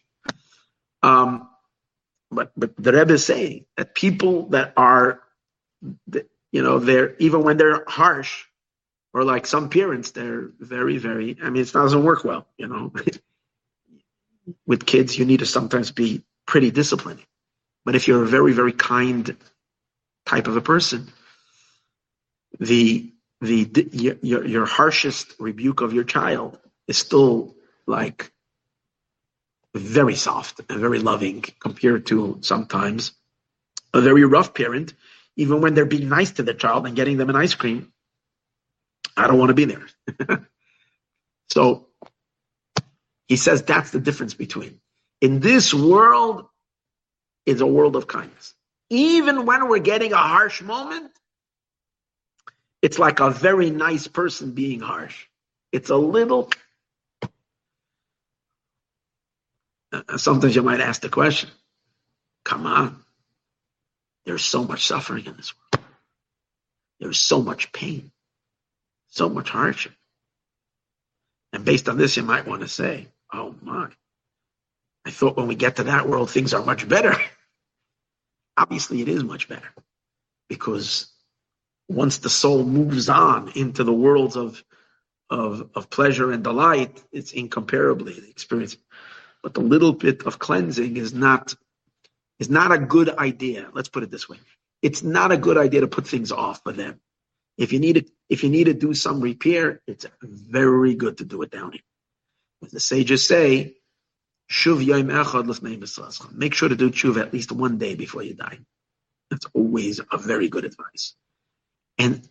Speaker 1: Um, but but the Rebbe is saying that people that are, you know, they're even when they're harsh, or like some parents, they're very very. I mean, it doesn't work well. You know, with kids, you need to sometimes be pretty disciplined. But if you're a very very kind type of a person, the the your, your harshest rebuke of your child is still like very soft and very loving compared to sometimes a very rough parent, even when they're being nice to their child and getting them an ice cream. I don't want to be there. so he says that's the difference between in this world is a world of kindness. Even when we're getting a harsh moment, it's like a very nice person being harsh. It's a little. Uh, sometimes you might ask the question come on. There's so much suffering in this world. There's so much pain, so much hardship. And based on this, you might want to say, oh my, I thought when we get to that world, things are much better. Obviously, it is much better because once the soul moves on into the worlds of of, of pleasure and delight, it's incomparably the experience. But the little bit of cleansing is not is not a good idea. Let's put it this way: it's not a good idea to put things off for them. If you need to, if you need to do some repair, it's very good to do it down here. As the sages say, "Shuv echad Make sure to do tshuva at least one day before you die. That's always a very good advice. And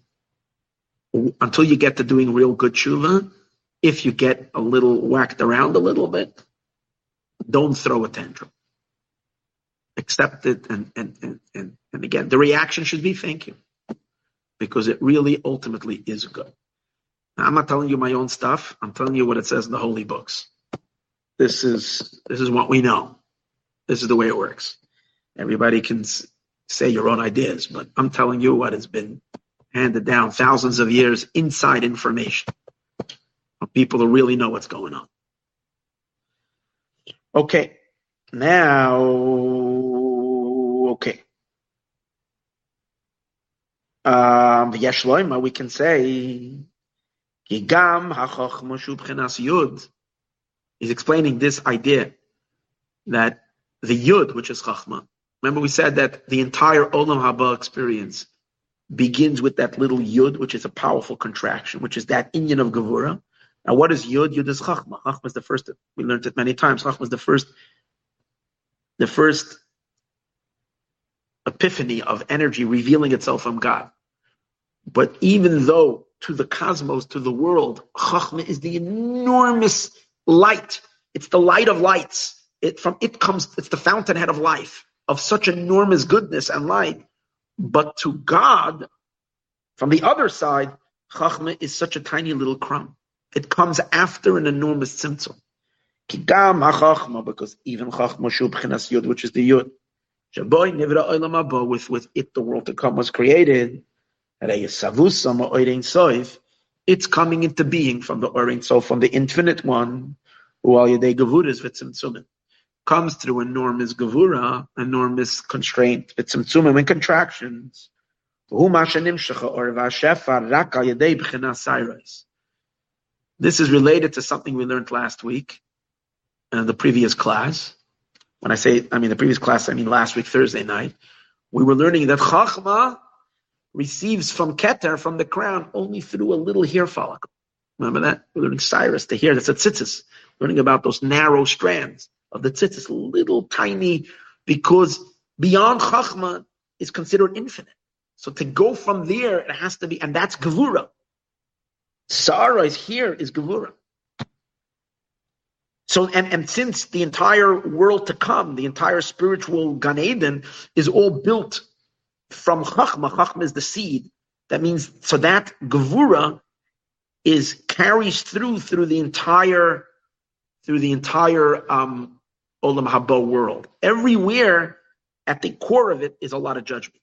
Speaker 1: until you get to doing real good tshuva, if you get a little whacked around a little bit, don't throw a tantrum. Accept it and, and, and, and, and again, the reaction should be thank you. Because it really ultimately is good. Now, I'm not telling you my own stuff. I'm telling you what it says in the holy books. This is this is what we know. This is the way it works. Everybody can say your own ideas, but I'm telling you what has been handed down thousands of years inside information of people who really know what's going on. Okay, now, okay. Um, we can say, Gigam Hachokhmoshuphanas Yud. He's explaining this idea that the Yud, which is Chachma, remember we said that the entire Olam Haba experience begins with that little yud, which is a powerful contraction, which is that Indian of Gevura. Now, what is yud? Yud is chachma. Chachma is the first. We learned it many times. Chachma is the first, the first epiphany of energy revealing itself from God. But even though to the cosmos, to the world, chachma is the enormous light. It's the light of lights. It from it comes. It's the fountainhead of life of such enormous goodness and light but to God, from the other side, Chachma is such a tiny little crumb. It comes after an enormous tzimtzum. Because even Chachma Shubchinas Yud, which is the Yud, Shaboy Nivra Olam with, with it the world to come was created, it's coming into being from the Orin, so from the infinite one, who al Yedei Gavuras Vitzimtzumin comes through enormous gavura, enormous constraint, tzimtzumim and contractions. This is related to something we learned last week in the previous class. When I say, I mean the previous class, I mean last week, Thursday night. We were learning that Chachma receives from Keter, from the crown, only through a little hair follicle. Remember that? We're learning Cyrus, the hair that's at tzitzis, learning about those narrow strands of the tzitzis, little tiny, because beyond chachma is considered infinite. So to go from there, it has to be, and that's gevura. Sarah is here is gevura. So, and, and since the entire world to come, the entire spiritual Gan Eden is all built from Chachma, Chachma is the seed. That means, so that Gevura is carries through, through the entire, through the entire, um, Olam Haba world. Everywhere at the core of it is a lot of judgment.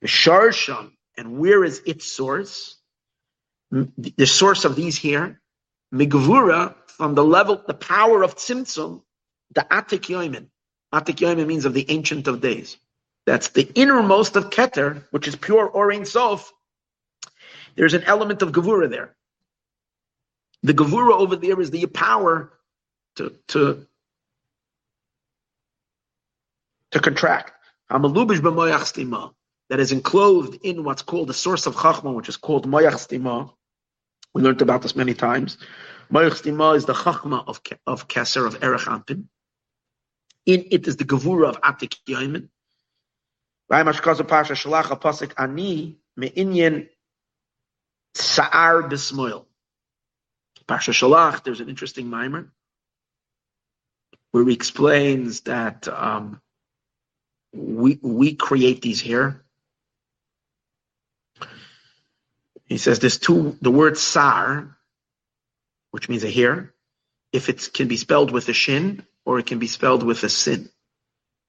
Speaker 1: The Sharsham, and where is its source? The source of these here, Migvura, from the level, the power of Tzimtzum, the Atik Yoimin. Atik Yoimin means of the Ancient of Days. That's the innermost of Keter, which is pure Or Ein Sof. There's an element of Gevura there. The Gevura over there is the power to, to to contract. That is enclosed in what's called the source of Chachma, which is called Moyach Stima. We learned about this many times. Moyach Stima is the Chachma of, of Keser, of Arich. In it is the Gevura of Atik Yoimin. Pasha Shalach Pasik Ani Me'inyan Sa'ar Bismoil. Pasha Shalach, there's an interesting mimer where he explains that um, we we create these here. He says there's two the word sar, which means a hair, if it can be spelled with a shin or it can be spelled with a sin.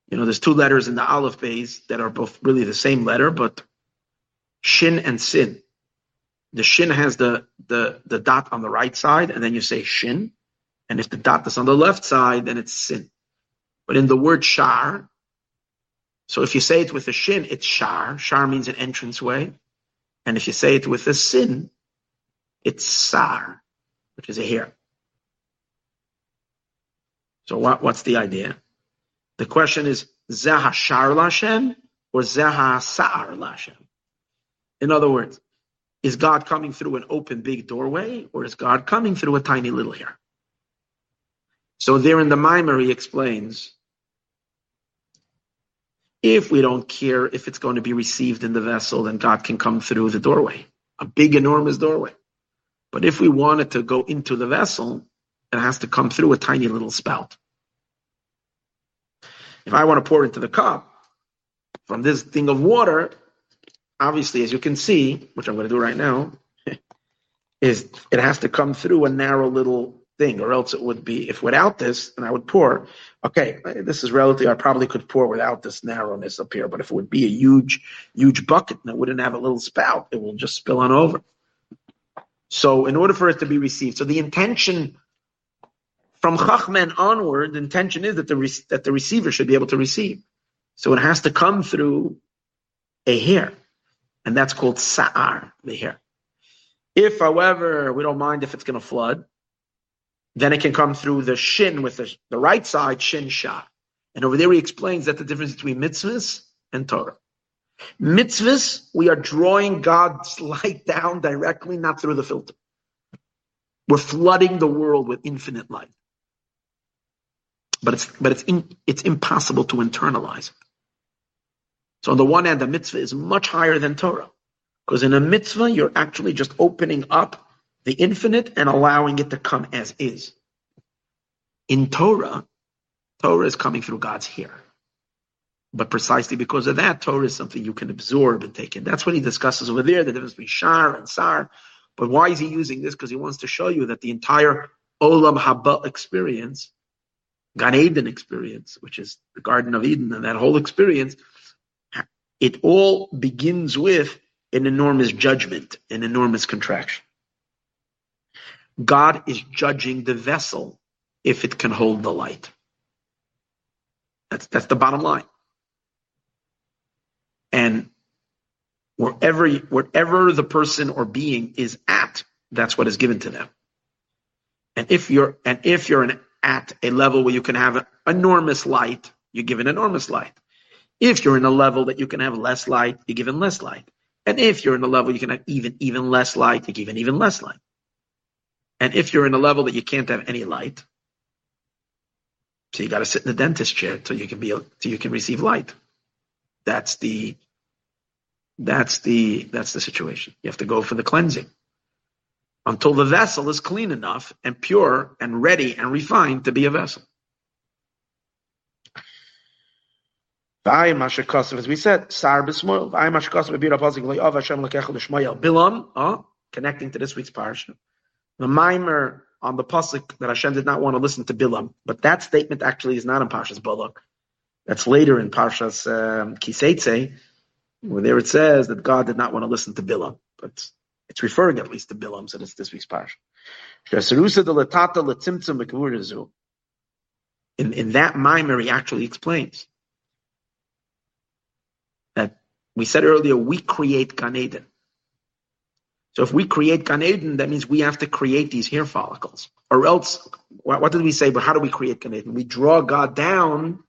Speaker 1: You know, there's two letters in the aleph beis that are both really the same letter, but shin and sin. The shin has the, the, the dot on the right side, and then you say shin. And if the dot is on the left side, then it's sin. But in the word shar, so if you say it with a shin, it's shar. Shar means an entranceway. And if you say it with a sin, it's sar, which is a hair. So what, what's the idea? The question is, Zaha Shar Lashem or Zaha Sa'ar Lashem? In other words, is God coming through an open big doorway or is God coming through a tiny little hair? So there in the Mimer he explains if we don't care if it's going to be received in the vessel, then God can come through the doorway, a big, enormous doorway. But if we want it to go into the vessel, it has to come through a tiny little spout. If I want to pour into the cup from this thing of water, obviously, as you can see, which I'm going to do right now, is it has to come through a narrow little thing, or else it would be, if without this, and I would pour, okay, this is relative, I probably could pour without this narrowness up here, but if it would be a huge, huge bucket and it wouldn't have a little spout, it will just spill on over. So in order for it to be received, so the intention from Chachmen onward, the intention is that the, that the receiver should be able to receive. So it has to come through a hair, and that's called sa'ar, the hair. If, however, we don't mind if it's going to flood, then it can come through the shin with the, the right side, shin shah. And over there he explains that the difference between mitzvahs and Torah. Mitzvahs, we are drawing God's light down directly, not through the filter. We're flooding the world with infinite light. But it's but it's in, it's impossible to internalize. So on the one hand, the mitzvah is much higher than Torah. Because in a mitzvah, you're actually just opening up the infinite and allowing it to come as is. In Torah, Torah is coming through God's hair. But precisely because of that, Torah is something you can absorb and take in. That's what he discusses over there, the difference between Shar and Sar. But why is he using this? Because he wants to show you that the entire Olam Haba experience, Gan Eden experience, which is the Garden of Eden, and that whole experience, it all begins with an enormous judgment, an enormous contraction. God is judging the vessel if it can hold the light. That's that's the bottom line. And wherever wherever the person or being is at, that's what is given to them. And if you're and if you're an, at a level where you can have enormous light, you're given enormous light. If you're in a level that you can have less light, you're given less light. And if you're in a level you can have even even less light, you're given even less light. And if you're in a level that you can't have any light, so you got to sit in the dentist chair till you can be till you can receive light. That's the that's the that's the situation. You have to go for the cleansing until the vessel is clean enough and pure and ready and refined to be a vessel. As we said, Bilam, uh, connecting to this week's parsha. The mimer on the pasuk that Hashem did not want to listen to Bilam, but that statement actually is not in Parshas Balak. That's later in Parshas um, Ki Seitzei, where there it says that God did not want to listen to Bilam, but it's referring at least to Bilam, so it's this week's parsha. In, in that mimer, he actually explains that we said earlier, we create Gan Eden. So if we create Gan Eden, that means we have to create these hair follicles. Or else, what, did we say? But how do we create Gan Eden? We draw God down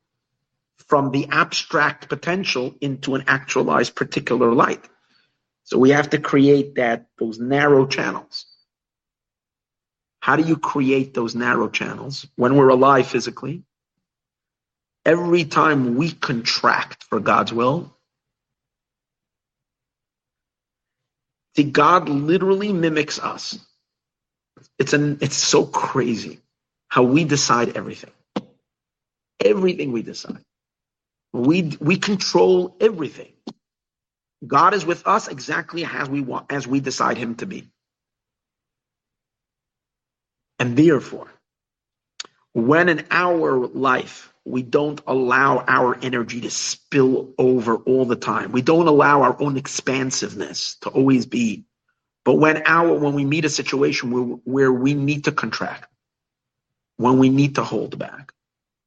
Speaker 1: from the abstract potential into an actualized particular light. So we have to create that those narrow channels. How do you create those narrow channels when we're alive physically? Every time we contract for God's will, See, God literally mimics us. It's an it's so crazy how we decide everything. Everything we decide. We we control everything. God is with us exactly as we want as we decide him to be. And therefore, when in our life we don't allow our energy to spill over all the time. We don't allow our own expansiveness to always be. But when our when we meet a situation where, where we need to contract, when we need to hold back,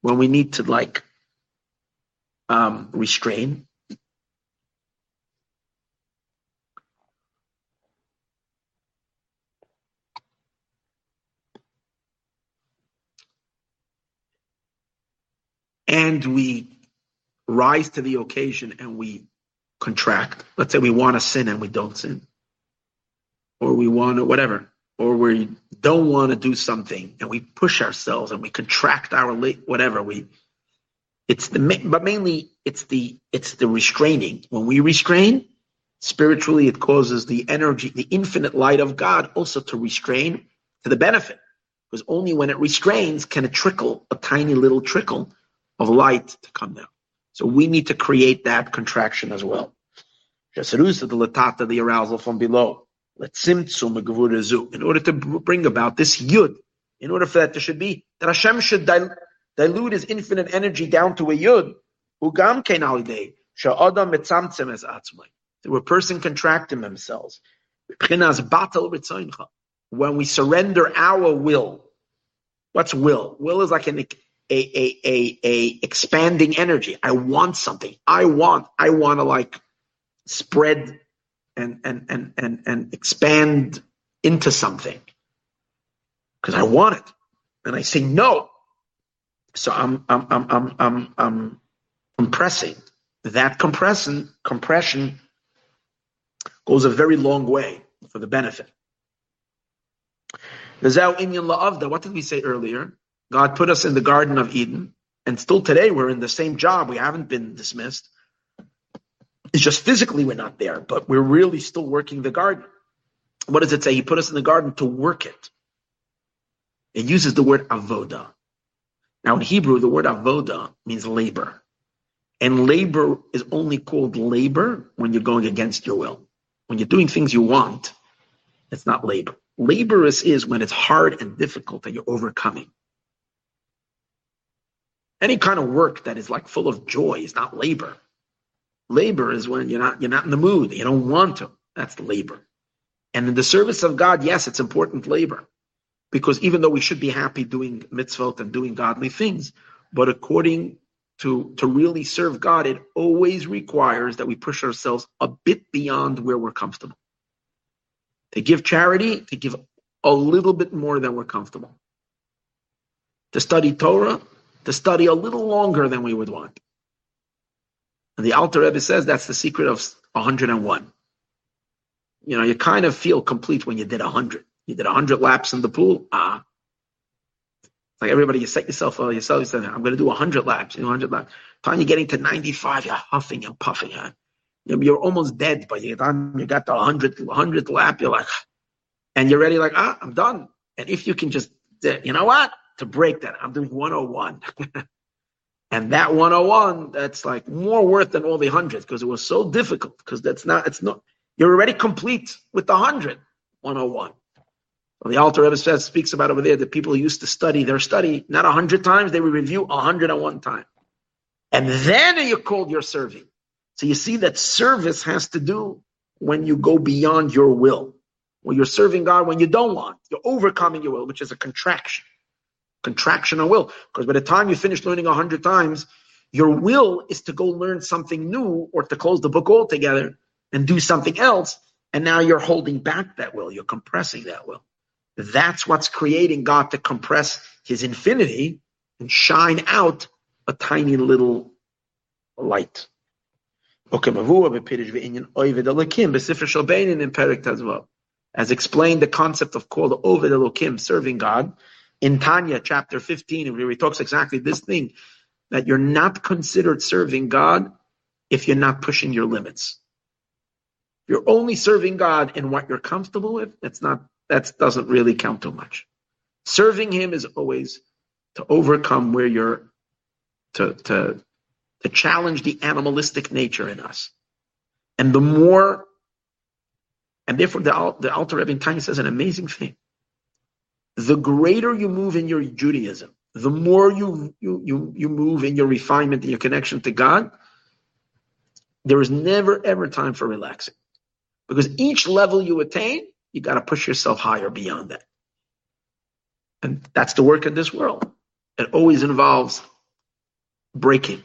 Speaker 1: when we need to like um, restrain, and we rise to the occasion and we contract. Let's say we want to sin and we don't sin, or we want to whatever, or we don't want to do something and we push ourselves and we contract our whatever we. It's the but mainly it's the it's the restraining. When we restrain spiritually, it causes the energy, the infinite light of God, also to restrain to the benefit. Because only when it restrains can it trickle a tiny little trickle of light to come down. So we need to create that contraction as well. The arousal from below. In order to bring about this yud, in order for that there should be, that Hashem should dilute his infinite energy down to a yud, where a person contracting themselves. When we surrender our will, what's will? Will is like an a, a, a, a expanding energy. I want something. I want, I want to like spread and, and, and, and, and expand into something because I want it. And I say no. So I'm, I'm, I'm, I'm, I'm, I'm, I'm that compression, compression goes a very long way for the benefit. What did we say earlier? God put us in the Garden of Eden, and still today we're in the same job. We haven't been dismissed. It's just physically we're not there, but we're really still working the garden. What does it say? He put us in the garden to work it. It uses the word avoda. Now in Hebrew, the word avoda means labor. And labor is only called labor when you're going against your will. When you're doing things you want, it's not labor. Laborious is when it's hard and difficult and you're overcoming. Any kind of work that is like full of joy is not labor. Labor is when you're not you're not in the mood, you don't want to. That's labor. And in the service of God, yes, it's important labor. Because even though we should be happy doing mitzvot and doing godly things, but according to, to really serve God, it always requires that we push ourselves a bit beyond where we're comfortable. To give charity, to give a little bit more than we're comfortable. To study Torah, to study a little longer than we would want. And the Alter Rebbe says that's the secret of 101. You know, you kind of feel complete when you did 100. You did 100 laps in the pool. Ah. like everybody, you set yourself, uh, yourself, you said, I'm going to do 100 laps, you know, 100 laps. Time you're getting to 95, you're huffing and puffing. Huh? You're almost dead, but you you got the 100, 100th lap, you're like, and you're ready, like, ah, I'm done. And if you can just, you know what? To break that, I'm doing 101. and that 101, that's like more worth than all the hundreds because it was so difficult. Because that's not, it's not, you're already complete with the 100, 101. Well, the Alter Rebbe says, speaks about over there that people used to study their study not a hundred times, they would review a hundred and one time. And then you called your serving. So you see that service has to do when you go beyond your will. When you're serving God when you don't want. You're overcoming your will, which is a contraction. Contraction of will. Because by the time you finish learning a hundred times, your will is to go learn something new or to close the book altogether and do something else. And now you're holding back that will. You're compressing that will. That's what's creating God to compress his infinity and shine out a tiny little light. As explained, the concept of called Oved Elokim, serving God, in Tanya chapter 15, where he talks exactly this thing, that you're not considered serving God if you're not pushing your limits. You're only serving God in what you're comfortable with. That's not that doesn't really count too much. Serving Him is always to overcome where you're to to to challenge the animalistic nature in us. And the more, and therefore the, the Alter Rebbe in Tanya says an amazing thing. The greater you move in your Judaism, the more you, you, you, you move in your refinement and your connection to God, there is never ever time for relaxing. Because each level you attain, you got to push yourself higher beyond that. And that's the work in this world. It always involves breaking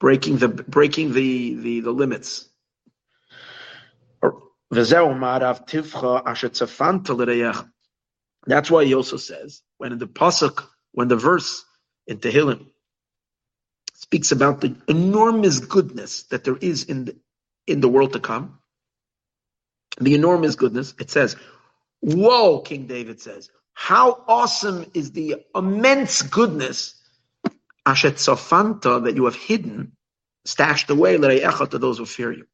Speaker 1: breaking the breaking the the, the limits. That's why he also says when in the pasuk, when the verse in Tehillim speaks about the enormous goodness that there is in the, in the world to come, the enormous goodness, it says, "Whoa!" King David says, "How awesome is the immense goodness Asher Tzafanta that you have hidden, stashed away, to those who fear you.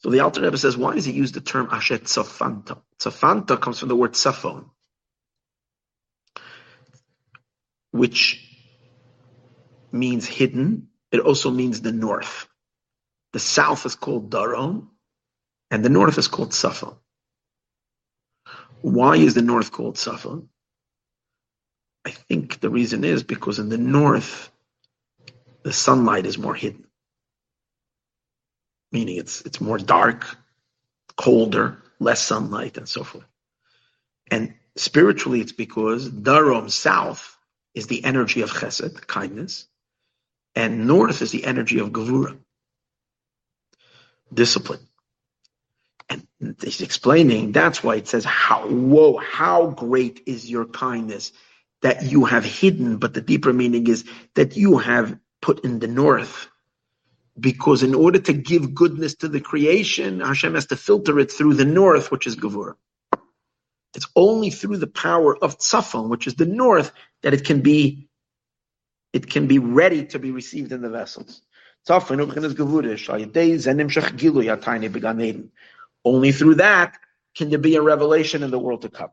Speaker 1: So the Alter Rebbe says, why does he use the term Asher Tzafanta? Sofanta comes from the word Tzafon, which means hidden. It also means the north. The south is called Darom, and the north is called Tzafon. Why is the north called Tzafon? I think the reason is because in the north, the sunlight is more hidden, meaning it's it's more dark, colder, less sunlight, and so forth. And spiritually, it's because Darom south is the energy of Chesed, kindness, and north is the energy of Gevura, discipline. And he's explaining that's why it says, "How whoa, how great is your kindness." that you have hidden, but the deeper meaning is that you have put in the north. Because in order to give goodness to the creation, Hashem has to filter it through the north, which is Gevurah. It's only through the power of Tzafon, which is the north, that it can be it can be ready to be received in the vessels. Only through that can there be a revelation in the world to come.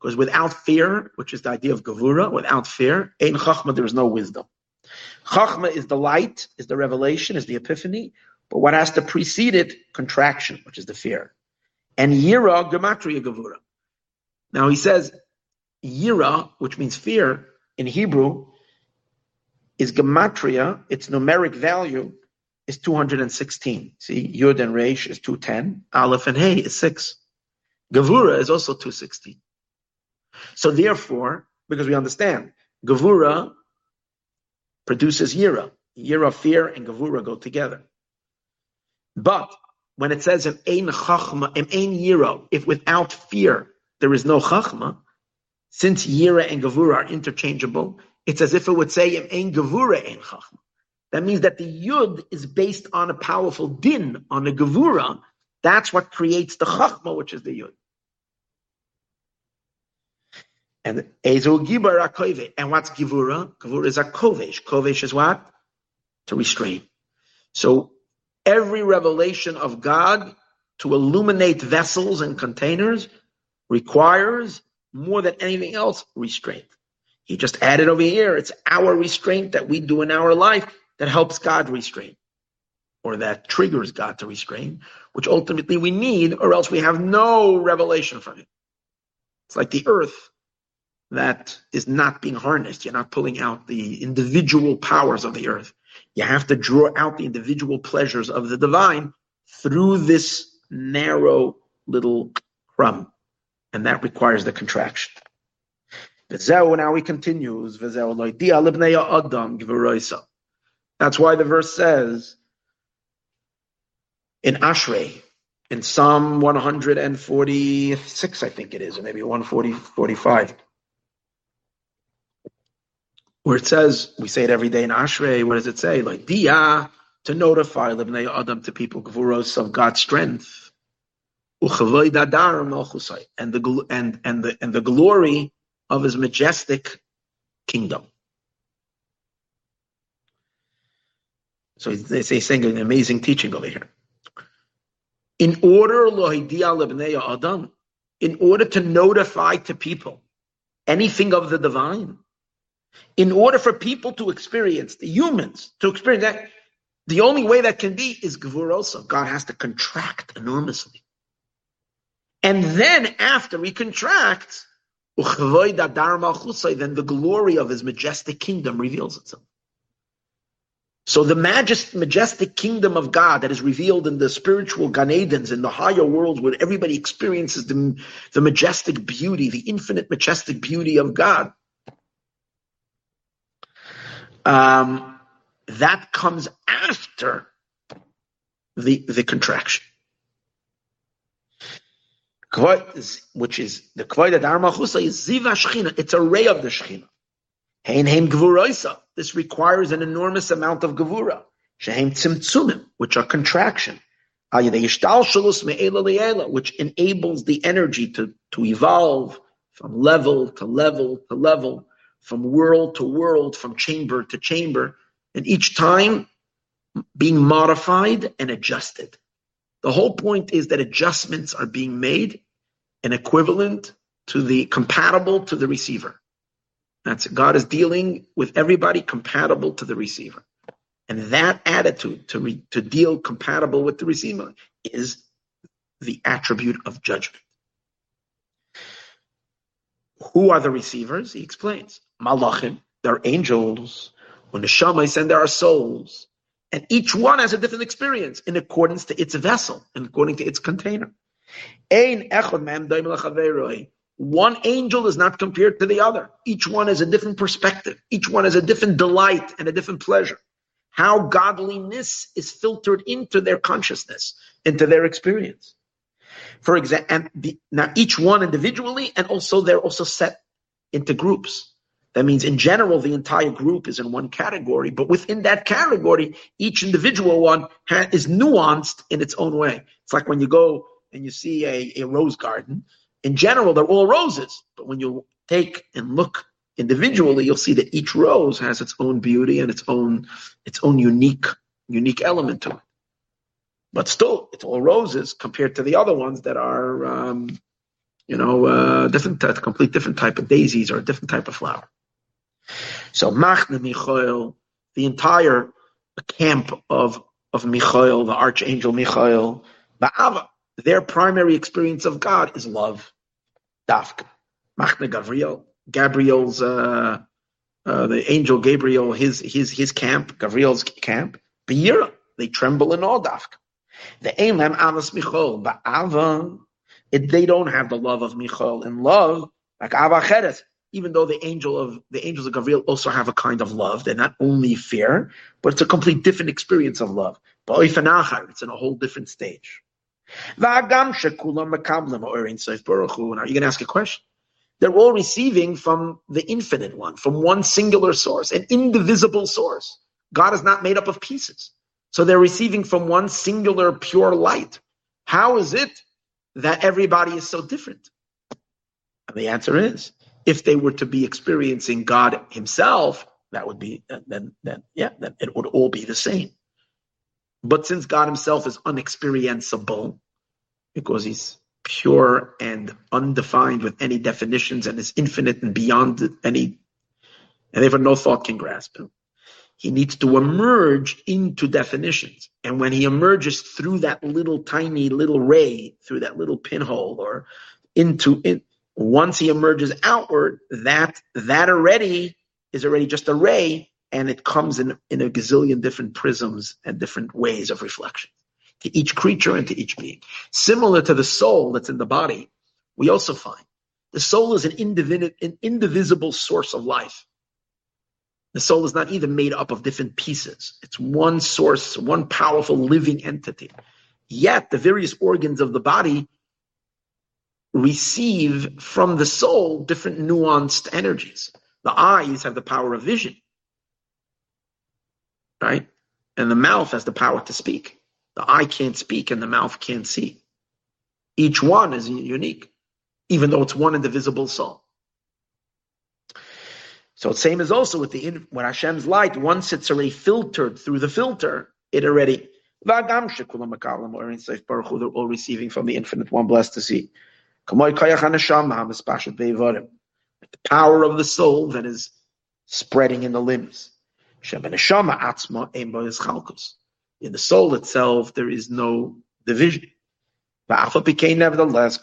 Speaker 1: Because without fear, which is the idea of Gevura, without fear, ein chachma, there is no wisdom. Chachma is the light, is the revelation, is the epiphany, but what has to precede it? Contraction, which is the fear. And yira, gematria Gevura. Now he says, yira, which means fear, in Hebrew, is gematria, its numeric value is 216. See, Yud and Resh is 210, Aleph and Hey is 6. Gevura is also 216. So therefore, because we understand, Gevura produces Yira. Yira, fear, and Gevura go together. But when it says in Ein Chachma, in Ein Yira, if without fear there is no Chachma, since Yira and Gevura are interchangeable, it's as if it would say in Ein Gevura, Ein Chachma. That means that the Yud is based on a powerful din, on a Gevura. That's what creates the Chachma, which is the Yud. And Ezo Gibar Akove. And what's Givura? Givura is a Kovesh. Kovesh is what? To restrain. So every revelation of God to illuminate vessels and containers requires more than anything else restraint. He just added over here, it's our restraint that we do in our life that helps God restrain, or that triggers God to restrain, which ultimately we need, or else we have no revelation from Him. It's like the earth that is not being harnessed. You're not pulling out the individual powers of the earth. You have to draw out the individual pleasures of the divine through this narrow little crumb. And that requires the contraction. Now he continues. That's why the verse says in Ashrei, in Psalm 146, I think it is, or maybe 140, 45 where it says, we say it every day in Ashrei, what does it say? Like, dia, to notify Libnei Adam to people, Gvuros of God's strength. And the, and, and, the, and the glory of his majestic kingdom. So they say saying an amazing teaching over here. In order, Adam, in order to notify to people anything of the divine, in order for people to experience, the humans, to experience that, the only way that can be is Gvurosa. God has to contract enormously. And then after he contracts, then the glory of his majestic kingdom reveals itself. So the majestic kingdom of God that is revealed in the spiritual Gan in the higher worlds where everybody experiences the, the majestic beauty, the infinite majestic beauty of God, um, that comes after the the contraction. Which is the Kvoida Dharmachusa is Ziva Shechina. It's a ray of the Shechina. Hein Hein Gvuroisa. This requires an enormous amount of Gevura. Shehem Tzimtzumim, which are contraction. Which enables the energy to, to evolve from level to level to level from world to world, from chamber to chamber, and each time being modified and adjusted. The whole point is that adjustments are being made and equivalent to the compatible to the receiver. That's. God is dealing with everybody compatible to the receiver. And that attitude to, re, to deal compatible with the receiver is the attribute of judgment. Who are the receivers? He explains malachim, they're angels. When the shamais and there are souls. And each one has a different experience in accordance to its vessel and according to its container. One angel is not compared to the other. Each one has a different perspective. Each one has a different delight and a different pleasure. How godliness is filtered into their consciousness, into their experience. For example, now each one individually, and also they're also set into groups. That means in general, the entire group is in one category, but within that category, each individual one ha- is nuanced in its own way. It's like when you go and you see a, a rose garden. In general, they're all roses, but when you take and look individually, you'll see that each rose has its own beauty and its own its own unique unique element to it. But still, it's all roses compared to the other ones that are, um, you know, uh, different, uh, complete different type of daisies or a different type of flower. So Machne Michael, the entire camp of of Michael, the archangel Michael, Ba'ava, their primary experience of God is love. Dafka. Machne Gabriel, Gabriel's uh, uh, the angel Gabriel, his his his camp, Gabriel's camp, Beira, they tremble in awe, Dafka. The Elam Avas Michael, Ba'ava, they don't have the love of Michael. In love, like Ava even though the angel of the angels of Gabriel also have a kind of love, they're not only fear, but it's a complete different experience of love. It's in a whole different stage. Now you're going to ask a question. They're all receiving from the infinite one, from one singular source, an indivisible source. God is not made up of pieces. So they're receiving from one singular pure light. How is it that everybody is so different? And the answer is if they were to be experiencing God Himself, that would be then then yeah, then it would all be the same. But since God Himself is unexperienceable, because He's pure and undefined with any definitions and is infinite and beyond any, and therefore no thought can grasp Him. He needs to emerge into definitions. And when he emerges through that little tiny little ray, through that little pinhole or into it, once he emerges outward, that that already is already just a ray, and it comes in, in a gazillion different prisms and different ways of reflection to each creature and to each being. Similar to the soul that's in the body, we also find the soul is an, an indivisible source of life. The soul is not even made up of different pieces. It's one source, one powerful living entity. Yet the various organs of the body receive from the soul different nuanced energies. The eyes have the power of vision, right? And the mouth has the power to speak. The eye can't speak and the mouth can't see. Each one is unique, even though it's one indivisible soul. So same as also with the when Hashem's light, once it's already filtered through the filter, it already they're all receiving from the infinite one, blessed to see. The power of the soul that is spreading in the limbs. In the soul itself, there is no division. Nevertheless,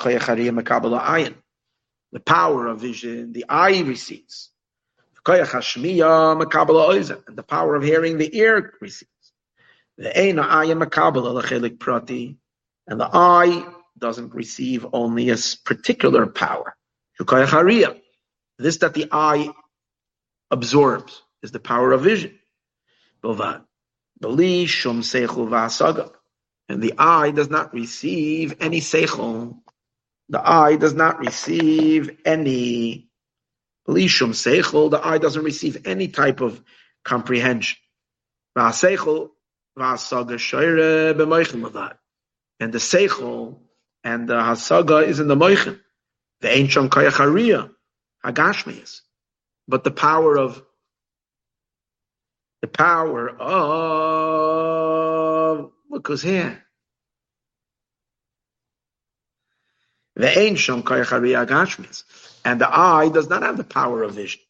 Speaker 1: the power of vision, the eye receives. And the power of hearing, the ear receives. And the eye doesn't receive only a particular power. This that the eye absorbs is the power of vision. And the eye does not receive any seichel. The eye does not receive any lishum seichel. The eye doesn't receive any type of comprehension. And the seichel and the hasaga is in the moichin. The ancient kayachariya, hagashmias. But the power of the power of look who's here. The ancient kayachariya hagashmias. And the eye does not have the power of vision.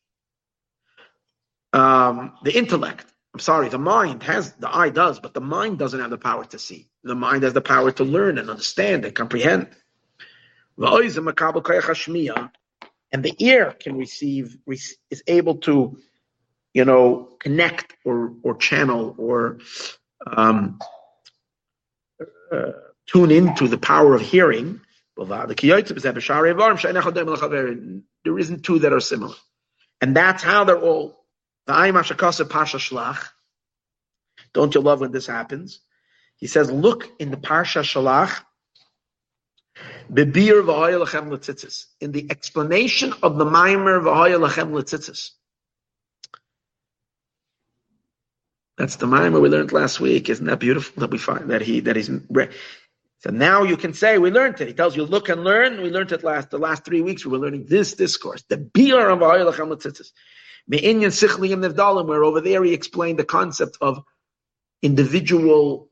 Speaker 1: Um, the intellect, I'm sorry, the mind has, the eye does, but the mind doesn't have the power to see. The mind has the power to learn and understand and comprehend. And the ear can receive, is able to, you know, connect or, or channel or um, uh, tune into the power of hearing. There isn't two that are similar. And that's how they're all. Don't you love when this happens? He says, look in the Parsha Shalach, Bebir v'hoya lechem letzitzis. In the explanation of the Maimer v'hoya lechem letzitzis. That's the Maimer we learned last week. Isn't that beautiful that we find that he that he's so now you can say we learned it. He tells you look and learn. We learned it last the last three weeks. We were learning this discourse. The biur of v'hoya lechem letzitzis. Me'inyan sichli nevdalim, where over there he explained the concept of individual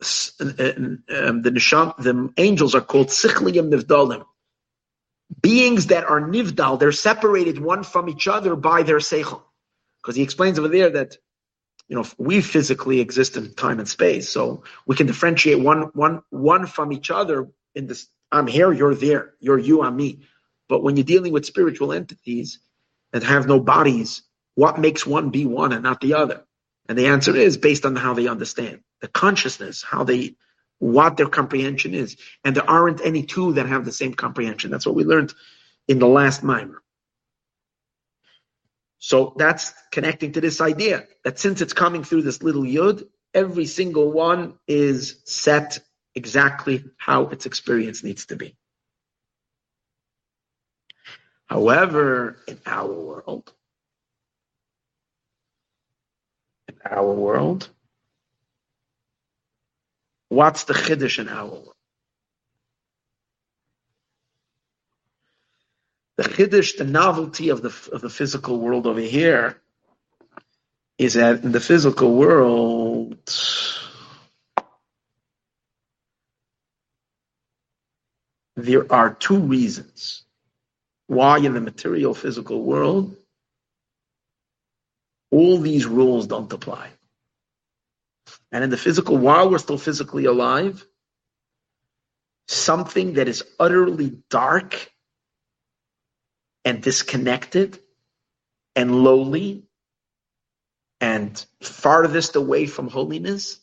Speaker 1: um, the nisham, the angels are called sichliyim nivdalim. Beings that are nivdal, they're separated one from each other by their seichel. Because he explains over there that, you know, we physically exist in time and space, so we can differentiate one, one, one from each other in this, I'm here, you're there, you're you, I'm me. But when you're dealing with spiritual entities that have no bodies, what makes one be one and not the other? And the answer is based on how they understand the consciousness, how they, what their comprehension is. And there aren't any two that have the same comprehension. That's what we learned in the last mimer. So that's connecting to this idea that since it's coming through this little yud, every single one is set exactly how its experience needs to be. However, in our world, in our world, What's the chiddush in world? The chiddush, the novelty of the of the physical world over here, is that in the physical world, there are two reasons why in the material physical world all these rules don't apply. And in the physical, while we're still physically alive, something that is utterly dark and disconnected and lowly and farthest away from holiness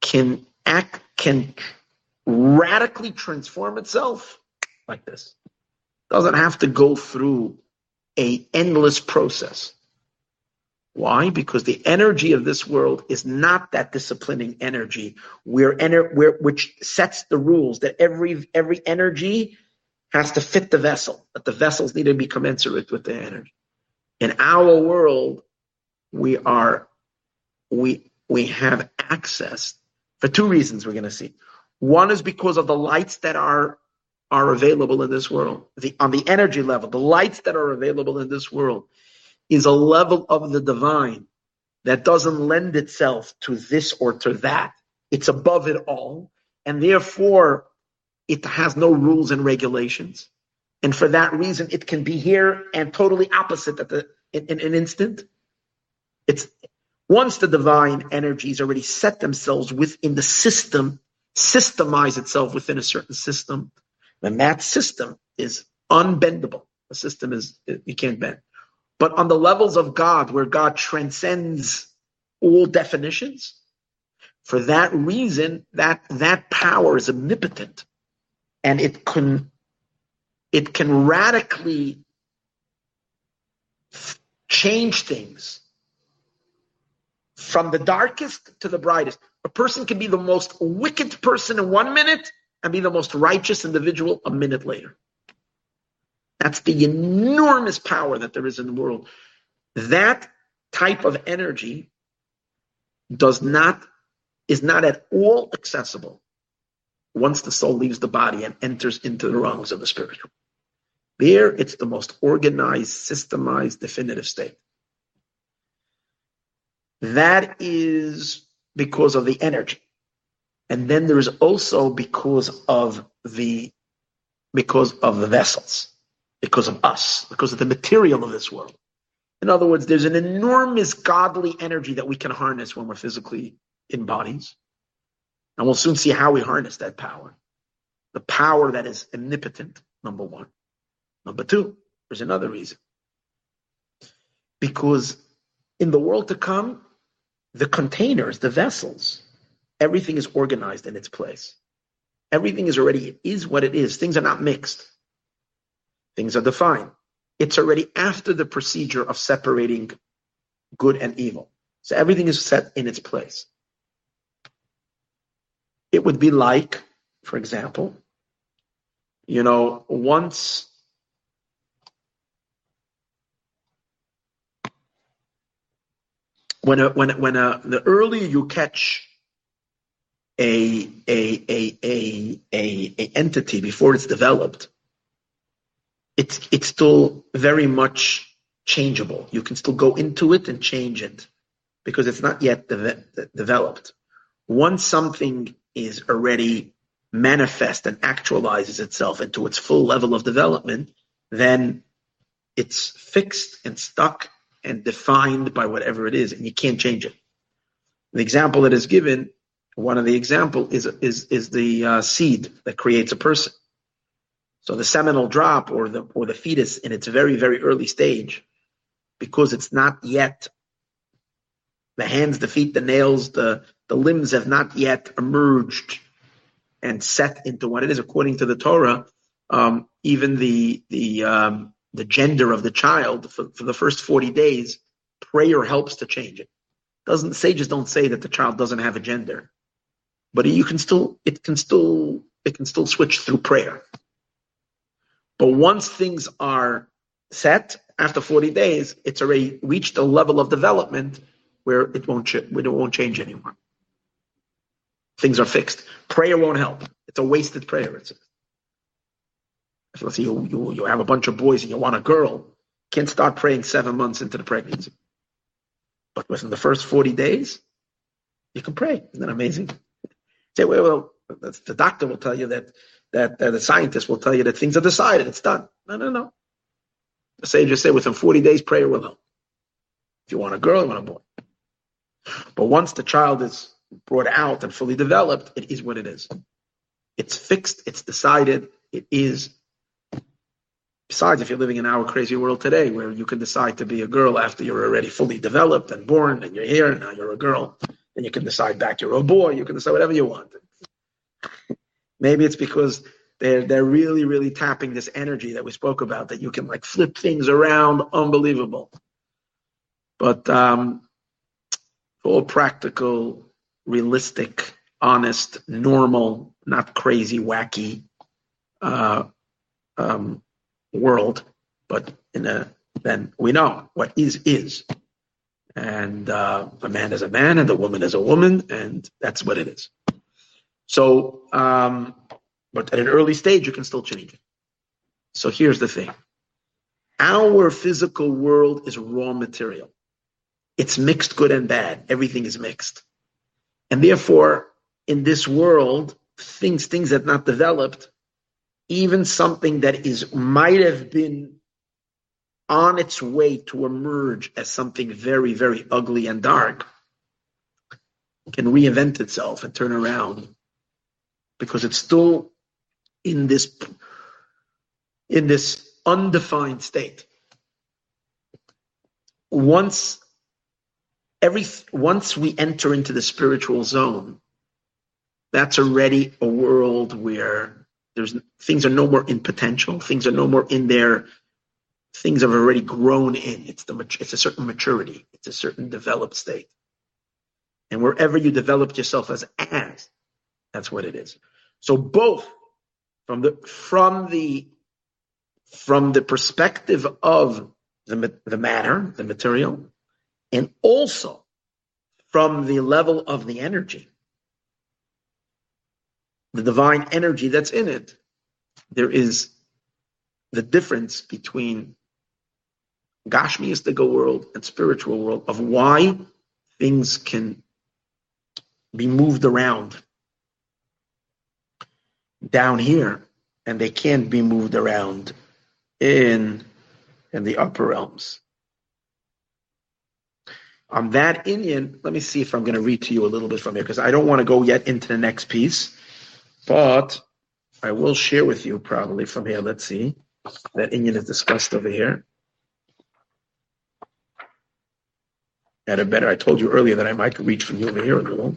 Speaker 1: can act can radically transform itself like this. Doesn't have to go through a endless process why? Because the energy of this world is not that disciplining energy, ener- which sets the rules that every every energy has to fit the vessel, that the vessels need to be commensurate with the energy. In our world, we are we we have access for two reasons we're going to see. One is because of the lights that are are available in this world. The on the energy level, the lights that are available in this world is a level of the divine that doesn't lend itself to this or to that. It's above it all. And therefore, it has no rules and regulations. And for that reason, it can be here and totally opposite at the in, in an instant. It's once the divine energies already set themselves within the system, systemize itself within a certain system, then that system is unbendable. The system is you can't bend. But on the levels of God, where God transcends all definitions, for that reason, that, that power is omnipotent and it can, it can radically change things from the darkest to the brightest. A person can be the most wicked person in one minute and be the most righteous individual a minute later. That's the enormous power that there is in the world. That type of energy does not is not at all accessible once the soul leaves the body and enters into the realms of the spiritual. There, it's the most organized, systemized, definitive state. That is because of the energy. And then there is also because of the because of the vessels because of us, because of the material of this world. In other words, there's an enormous godly energy that we can harness when we're physically in bodies. And we'll soon see how we harness that power. The power that is omnipotent, number one. Number two, there's another reason. Because in the world to come, the containers, the vessels, everything is organized in its place. Everything is already, it is what it is. Things are not mixed. Things are defined. It's already after the procedure of separating good and evil. So everything is set in its place. It would be like for example, you know, once when a, when when a, the earlier you catch a a a a a, a entity before it's developed, it's it's still very much changeable. You can still go into it and change it because it's not yet de- developed. Once something is already manifest and actualizes itself into its full level of development, then it's fixed and stuck and defined by whatever it is, and you can't change it. The example that is given, one of the example is is is the uh, seed that creates a person. So the seminal drop or the or the fetus in its very very early stage, because it's not yet the hands, the feet, the nails, the the limbs have not yet emerged and set into what it is according to the Torah. Um, even the the um, the gender of the child for, for the first 40 days, prayer helps to change it. Doesn't sages don't say that the child doesn't have a gender, but you can still it can still it can still switch through prayer. But once things are set after 40 days, it's already reached a level of development where it won't it won't change anymore. Things are fixed. Prayer won't help. It's a wasted prayer. It's if let's say you, you, you have a bunch of boys and you want a girl, can't start praying seven months into the pregnancy. But within the first 40 days, you can pray. Isn't that amazing? Say, well, well the doctor will tell you that, that uh, the scientist will tell you that things are decided, it's done. No, no, no. The sages say within 40 days, prayer will help. If you want a girl, you want a boy. But once the child is brought out and fully developed, it is what it is. It's fixed, it's decided, it is Besides, if you're living in our crazy world today where you can decide to be a girl after you're already fully developed and born and you're here and now you're a girl, then you can decide back you're a boy, you can decide whatever you want. Maybe it's because they're they're really, really tapping this energy that we spoke about, that you can like flip things around, unbelievable. But um all practical, realistic, honest, normal, not crazy, wacky uh um world, but in a then we know what is is, and uh, a man is a man, and a woman is a woman, and that's what it is. So, um, but at an early stage, you can still change it. So here's the thing: our physical world is raw material. It's mixed good and bad. Everything is mixed, and therefore, in this world, things things that not developed even something that is might have been on its way to emerge as something very, very ugly and dark can reinvent itself and turn around because it's still in this in this undefined state. Once every once we enter into the spiritual zone, that's already a world where there's things are no more in potential. Things are no more in there. Things have already grown in. It's the it's a certain maturity. It's a certain developed state. And wherever you developed yourself as as, that's what it is. So both from the from the from the perspective of the the matter, the material, and also from the level of the energy the divine energy that's in it, there is the difference between Gashmiistic world and spiritual world of why things can be moved around down here and they can't be moved around in in the upper realms. On that inyan, let me see if I'm going to read to you a little bit from here because I don't want to go yet into the next piece. But I will share with you probably from here. Let's see. That inyan is discussed over here. At a better, I told you earlier that I might reach from you over here a little.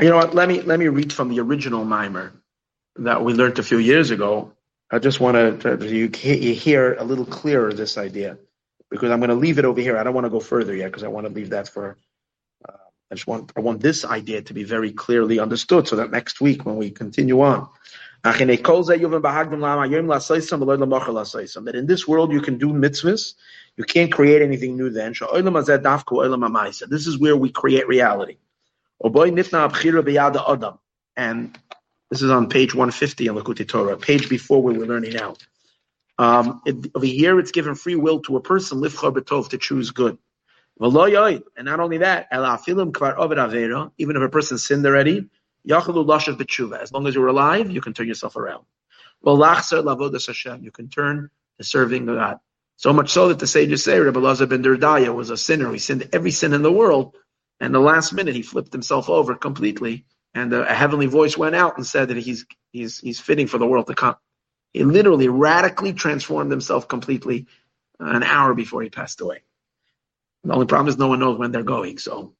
Speaker 1: You know what? Let me let me read from the original maamar that we learned a few years ago. I just want to you, you hear a little clearer this idea because I'm going to leave it over here. I don't want to go further yet because I want to leave that for. Uh, I just want I want this idea to be very clearly understood so that next week when we continue on. That in this world you can do mitzvahs, you can't create anything new then. This is where we create reality. And this is on page 150 in Likutei Torah, page before we were learning now. Um, it, over here, it's given free will to a person, lifchar betov, to choose good. And not only that, even if a person sinned already, as long as you're alive, you can turn yourself around. You can turn to serving God. So much so that the sages say Rabbi Elazar ben Durdaya was a sinner. He sinned every sin in the world, and the last minute he flipped himself over completely and a, a heavenly voice went out and said that he's he's he's fitting for the world to come. He literally radically transformed himself completely uh, an hour before he passed away. The only problem is no one knows when they're going, so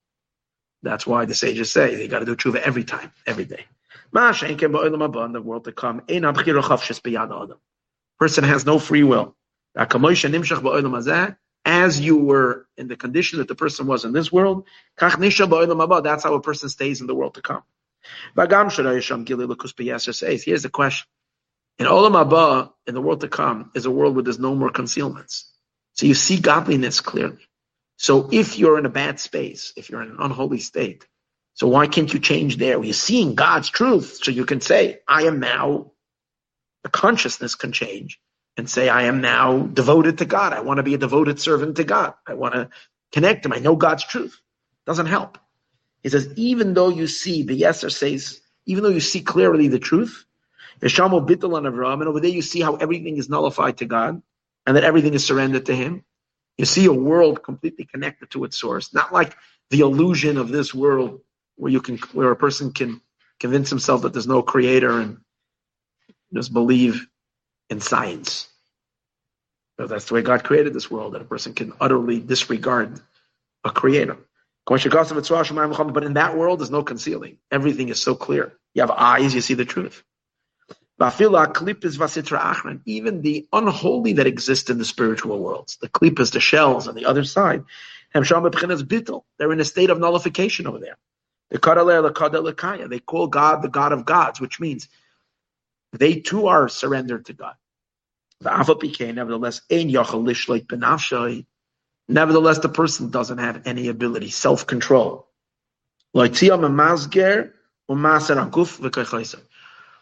Speaker 1: that's why the sages say they got to do tshuva every time, every day. The world to come. Person has no free will. As you were in the condition that the person was in this world, that's how a person stays in the world to come. Here's the question. In Olam Haba, in the world to come, is a world where there's no more concealments. So you see godliness clearly. So if you're in a bad space, if you're in an unholy state, so why can't you change there? You're seeing God's truth, so you can say, I am now, the consciousness can change and say, I am now devoted to God. I want to be a devoted servant to God. I want to connect Him. I know God's truth. Doesn't help. He says, even though you see, the Yeser says, even though you see clearly the truth, Yeshamo Bittul on Avram, and over there you see how everything is nullified to God, and that everything is surrendered to Him. You see a world completely connected to its source, not like the illusion of this world where you can, where a person can convince himself that there's no creator and just believe in science. That's the way God created this world, that a person can utterly disregard a creator. But in that world, there's no concealing. Everything is so clear. You have eyes, you see the truth. Even the unholy that exist in the spiritual worlds, the klippas, the shells on the other side, they're in a state of nullification over there. They call God the God of gods, which means they too are surrendered to God. Nevertheless, Nevertheless, the person doesn't have any ability, self-control.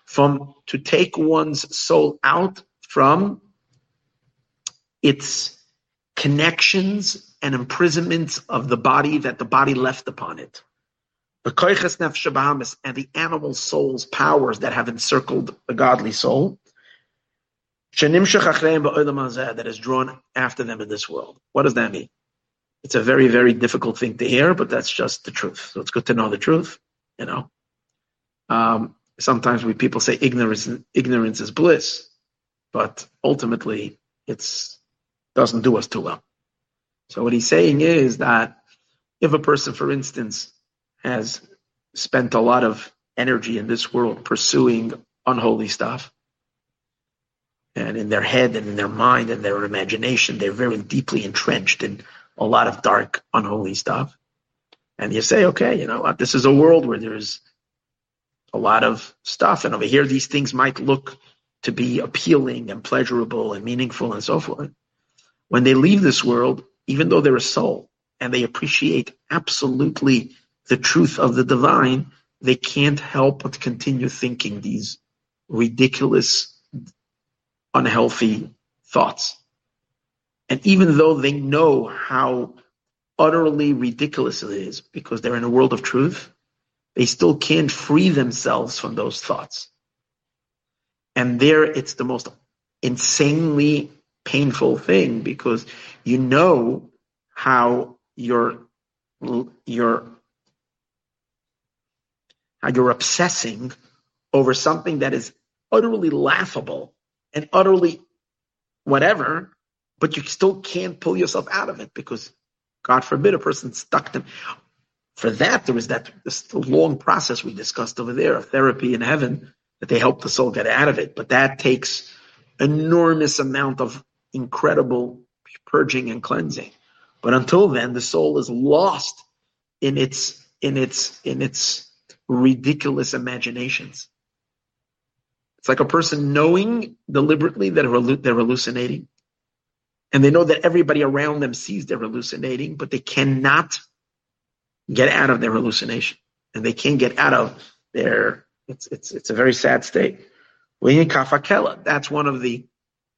Speaker 1: From to take one's soul out from its connections and imprisonments of the body that the body left upon it. And the animal soul's powers that have encircled the godly soul that is drawn after them in this world. What does that mean? It's a very, very difficult thing to hear, but that's just the truth. So it's good to know the truth, you know. Um, sometimes we people say ignorance ignorance is bliss, but ultimately it's doesn't do us too well. So what he's saying is that if a person, for instance, has spent a lot of energy in this world pursuing unholy stuff, and in their head and in their mind and their imagination, they're very deeply entrenched in a lot of dark, unholy stuff. And you say, okay, you know? This is a world where there's a lot of stuff. And over here, these things might look to be appealing and pleasurable and meaningful and so forth. When they leave this world, even though they're a soul and they appreciate absolutely the truth of the divine, they can't help but continue thinking these ridiculous unhealthy thoughts. And even though they know how utterly ridiculous it is because they're in a world of truth, they still can't free themselves from those thoughts. And there it's the most insanely painful thing because you know how you're you're how you're obsessing over something that is utterly laughable and utterly whatever, but you still can't pull yourself out of it because, God forbid, a person stuck them. For that, there is that this long process we discussed over there of therapy in heaven that they help the soul get out of it. But that takes enormous amount of incredible purging and cleansing. But until then, the soul is lost in its in its in its ridiculous imaginations. It's like a person knowing deliberately that they're hallucinating, and they know that everybody around them sees they're hallucinating, but they cannot get out of their hallucination, and they can't get out of their. It's it's it's a very sad state. That's one of the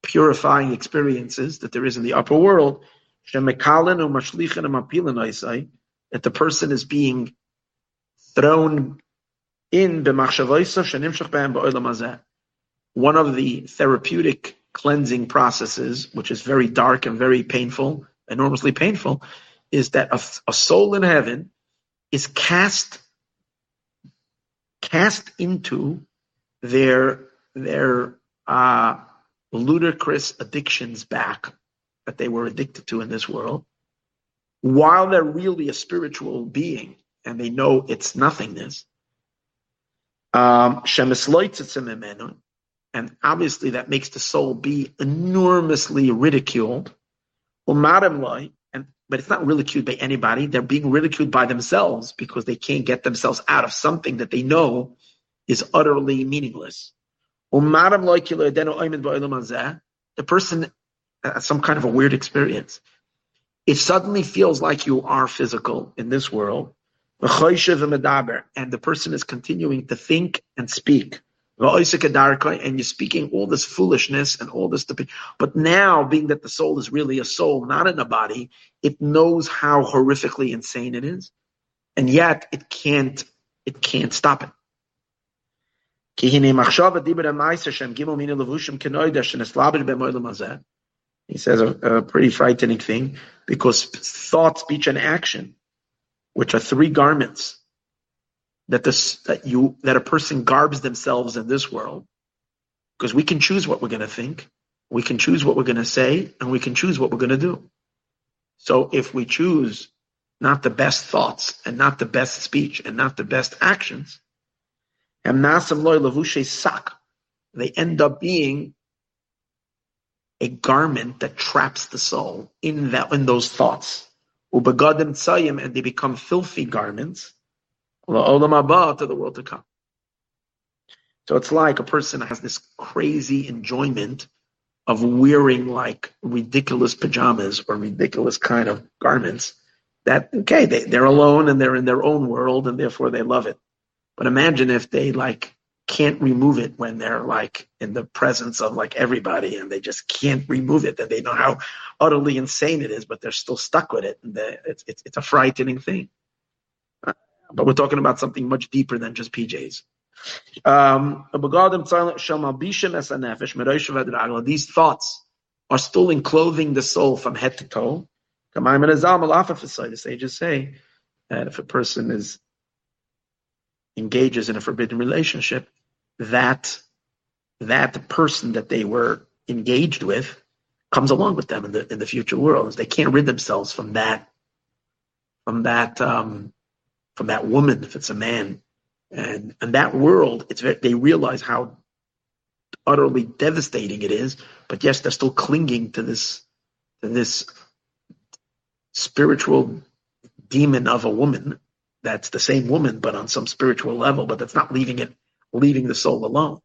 Speaker 1: purifying experiences that there is in the upper world. That the person is being thrown in one of the therapeutic cleansing processes, which is very dark and very painful, enormously painful, is that a, a soul in heaven is cast cast into their their uh, ludicrous addictions back that they were addicted to in this world, while they're really a spiritual being and they know its nothingness. Um, and obviously that makes the soul be enormously ridiculed. And but it's not ridiculed by anybody. They're being ridiculed by themselves because they can't get themselves out of something that they know is utterly meaningless. Oh, the person has some kind of a weird experience. It suddenly feels like you are physical in this world, and the person is continuing to think and speak. And you're speaking all this foolishness and all this. But now, being that the soul is really a soul, not in a body, it knows how horrifically insane it is, and yet it can't. It can't stop it. He says a, a pretty frightening thing because thought, speech, and action, which are three garments that this that you that a person garbs themselves in this world, because we can choose what we're going to think, we can choose what we're going to say, and we can choose what we're going to do. So if we choose not the best thoughts and not the best speech and not the best actions, they end up being a garment that traps the soul in that in those thoughts. And they become filthy garments to the world to come. So it's like a person has this crazy enjoyment of wearing like ridiculous pajamas or ridiculous kind of garments that, okay, they, they're alone and they're in their own world and therefore they love it. But imagine if they like can't remove it when they're like in the presence of like everybody and they just can't remove it. That they know how utterly insane it is, but they're still stuck with it. And it's, it's, it's a frightening thing. But we're talking about something much deeper than just PJs. Um, these thoughts are still enclothing the soul from head to toe. The sages say that if a person is engages in a forbidden relationship, that that person that they were engaged with comes along with them in the in the future world. They can't rid themselves from that from that um, from that woman if it's a man, and and that world. It's they realize how utterly devastating it is, but yes, they're still clinging to this to this spiritual demon of a woman that's the same woman, but on some spiritual level, but that's not leaving it, leaving the soul alone.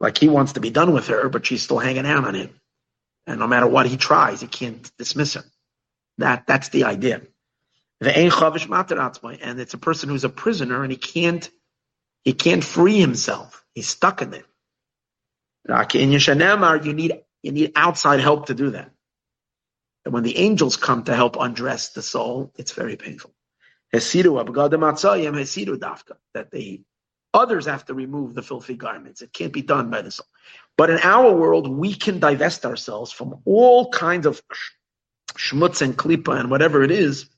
Speaker 1: Like he wants to be done with her, but she's still hanging out on him. And no matter what he tries, he can't dismiss her. That, that's the idea. And it's a person who's a prisoner and he can't, he can't free himself. He's stuck in it. You need, you need outside help to do that. And when the angels come to help undress the soul, it's very painful. That the others have to remove the filthy garments. It can't be done by the soul. But in our world, we can divest ourselves from all kinds of schmutz and klipa and whatever it is.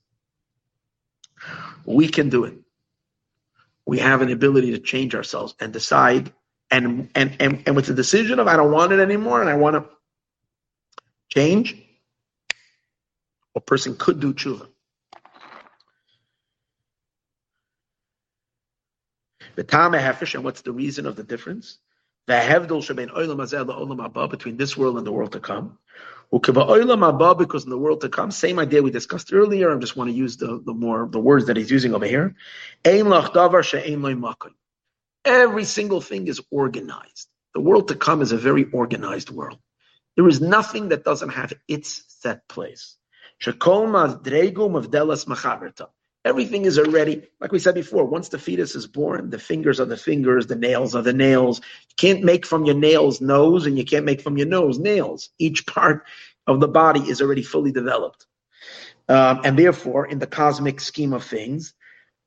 Speaker 1: We can do it. We have an ability to change ourselves and decide. And and and, and with the decision of I don't want it anymore and I want to change, a person could do tshuva. And what's the reason of the difference? The hevdol shebein olam hazeh olam haba between this world and the world to come. Because in the world to come, same idea we discussed earlier. I just want to use the, the more the words that he's using over here. Every single thing is organized. The world to come is a very organized world. There is nothing that doesn't have its set place. Everything is already, like we said before, once the fetus is born, the fingers are the fingers, the nails are the nails. You can't make from your nails nose, and you can't make from your nose nails. Each part of the body is already fully developed. Um, and therefore, in the cosmic scheme of things,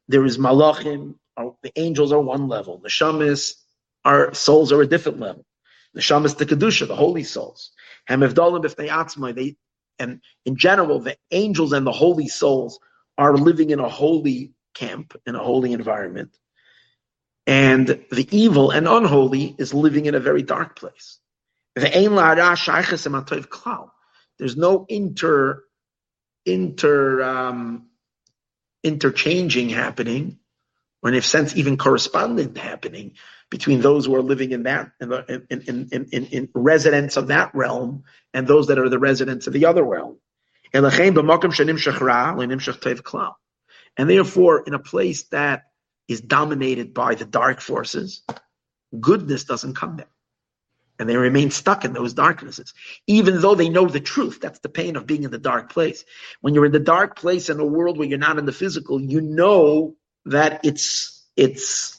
Speaker 1: there is malachim, the angels are one level. The shamas, our souls are a different level. The shamas, the kedusha, the holy souls. And they, and in general, the angels and the holy souls are living in a holy camp, in a holy environment. And the evil and unholy is living in a very dark place. There's no inter inter um, interchanging happening, or in a sense, even correspondent happening between those who are living in that in, the, in, in, in, in residents of that realm and those that are the residents of the other realm. And therefore, in a place that is dominated by the dark forces, goodness doesn't come there. And they remain stuck in those darknesses, even though they know the truth. That's the pain of being in the dark place. When you're in the dark place in a world where you're not in the physical, you know that it's it's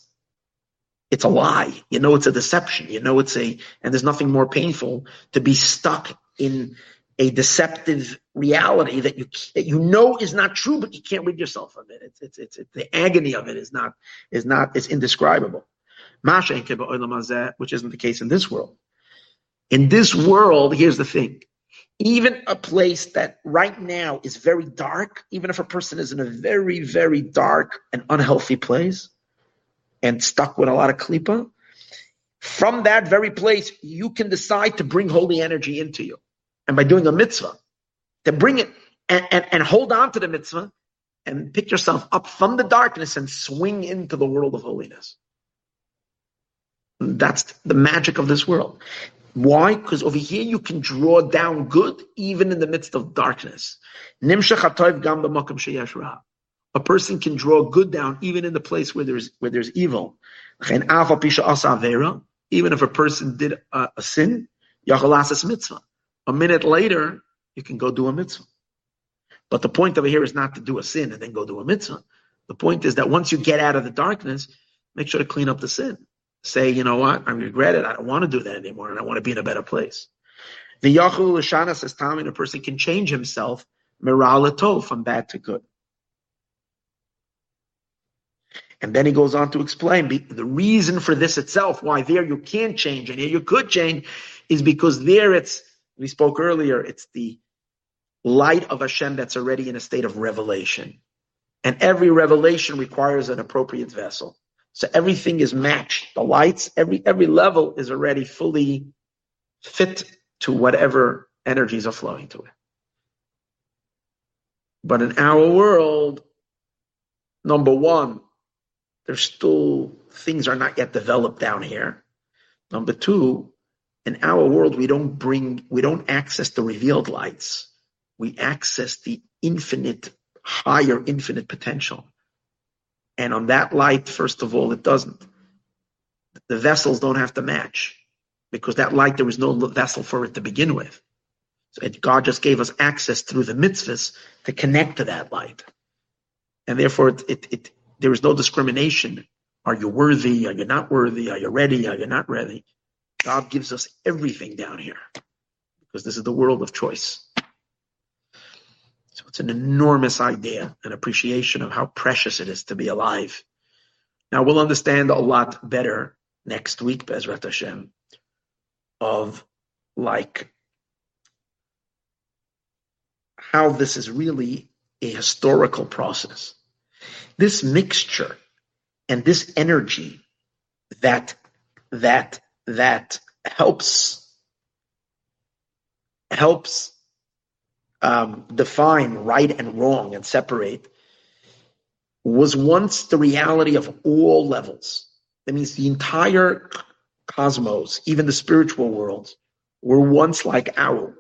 Speaker 1: it's a lie. You know it's a deception. You know it's a and there's nothing more painful to be stuck in a deceptive reality that you that you know is not true, but you can't rid yourself of it. It's it's it's, it's the agony of it is not is not is indescribable. Which isn't the case in this world. In this world, here's the thing. Even a place that right now is very dark, even if a person is in a very, very dark and unhealthy place and stuck with a lot of klipa, from that very place, you can decide to bring holy energy into you and by doing a mitzvah, to bring it and, and, and hold on to the mitzvah and pick yourself up from the darkness and swing into the world of holiness. That's the magic of this world. Why? Because over here you can draw down good even in the midst of darkness. A person can draw good down even in the place where there's where there's evil. Even if a person did a, a sin, mitzvah. A minute later, you can go do a mitzvah. But the point over here is not to do a sin and then go do a mitzvah. The point is that once you get out of the darkness, make sure to clean up the sin. Say, you know what, I regret it. I don't want to do that anymore, and I want to be in a better place. The Yachul Lashana says, Tommy, a person can change himself, miralato, from bad to good. And then he goes on to explain the reason for this itself, why there you can't change and here you could change, is because there it's we spoke earlier, it's the light of Hashem that's already in a state of revelation. And every revelation requires an appropriate vessel. So everything is matched. The lights, every every level is already fully fit to whatever energies are flowing to it. But in our world, number one, there's still things are not yet developed down here. Number two, in our world, we don't bring, we don't access the revealed lights. We access the infinite, higher infinite potential. And on that light, first of all, it doesn't. The vessels don't have to match because that light, there was no vessel for it to begin with. So God just gave us access through the mitzvahs to connect to that light. And therefore, it, it, it, there is no discrimination. Are you worthy? Are you not worthy? Are you ready? Are you not ready? God gives us everything down here because this is the world of choice. So it's an enormous idea, an appreciation of how precious it is to be alive. Now we'll understand a lot better next week, Bezrat Hashem, of like how this is really a historical process. This mixture and this energy that that that helps helps um, define right and wrong and separate was once the reality of all levels. That means the entire cosmos, even the spiritual worlds, were once like our world,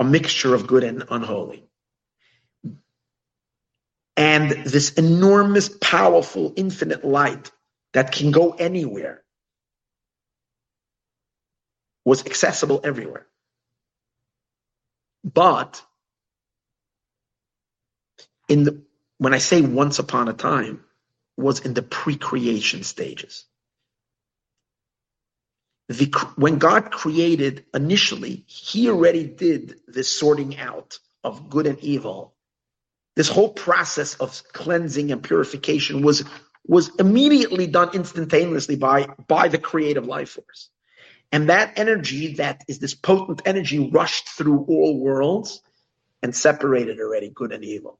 Speaker 1: a mixture of good and unholy. And this enormous, powerful, infinite light that can go anywhere was accessible everywhere. But in the, when I say once upon a time, was in the pre-creation stages. The, when God created initially, He already did this sorting out of good and evil. This whole process of cleansing and purification was was immediately done instantaneously by by the creative life force. And that energy, that is this potent energy, rushed through all worlds and separated already good and evil.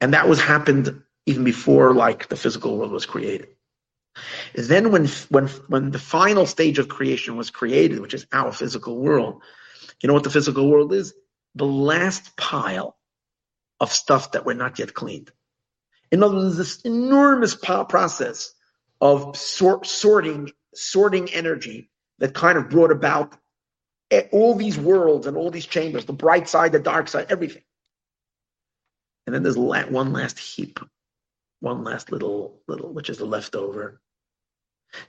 Speaker 1: And that was happened even before like the physical world was created. Then when when when the final stage of creation was created, which is our physical world, you know what the physical world is? The last pile of stuff that we're not yet cleaned. In other words, this enormous process of sort, sorting sorting energy that kind of brought about all these worlds and all these chambers, the bright side, the dark side, everything. And then there's one last heap, one last little, little, which is the leftover.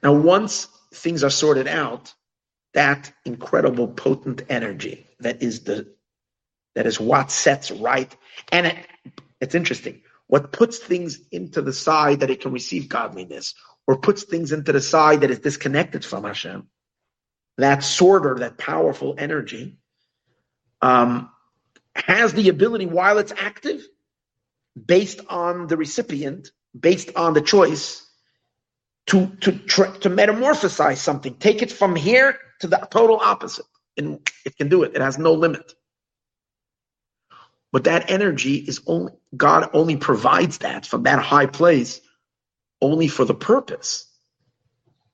Speaker 1: Now, once things are sorted out, that incredible potent energy that is the that is what sets right. And it, it's interesting. What puts things into the side that it can receive godliness, or puts things into the side that is disconnected from Hashem, that sorter, that powerful energy, um, has the ability while it's active, based on the recipient, based on the choice, to to to metamorphosize something, take it from here to the total opposite, and it can do it. It has no limit. But that energy is only God only provides that from that high place, only for the purpose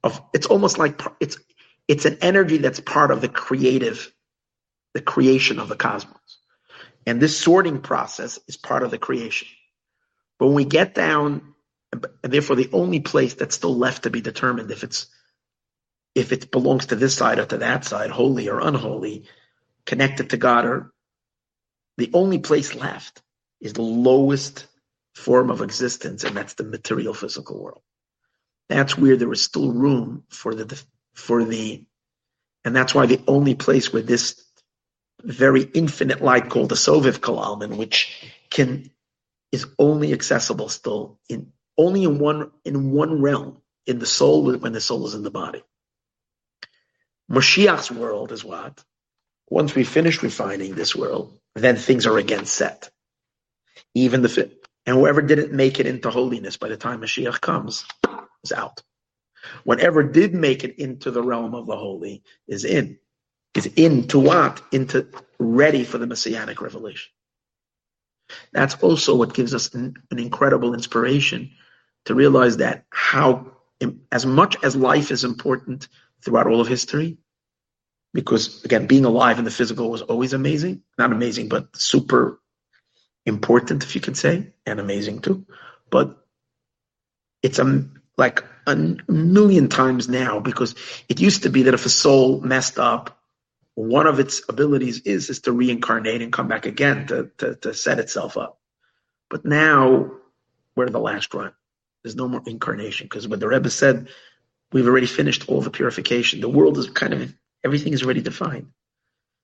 Speaker 1: of. It's almost like it's it's an energy that's part of the creative, the creation of the cosmos. And this sorting process is part of the creation. But when we get down, and therefore the only place that's still left to be determined if it's if it belongs to this side or to that side, holy or unholy, connected to God or the only place left is the lowest form of existence, and that's the material physical world. That's where there is still room for the for the, and that's why the only place where this very infinite light called the Sovev Kol Almin, which can is only accessible still in only in one in one realm in the soul when the soul is in the body. Mashiach's world is what? Once we finish refining this world, then things are again set. Even the and whoever didn't make it into holiness by the time Mashiach comes is out. Whatever did make it into the realm of the holy is in. Is into what? Into ready for the messianic revelation. That's also what gives us an, an incredible inspiration to realize that how, as much as life is important throughout all of history, because again, being alive in the physical was always amazing, not amazing, but super important, if you could say, and amazing too. But it's a like a million times now because it used to be that if a soul messed up, one of its abilities is is to reincarnate and come back again to to, to set itself up. But now we're the last run. There's no more incarnation because what the Rebbe said, we've already finished all the purification. The world is kind of everything is already defined.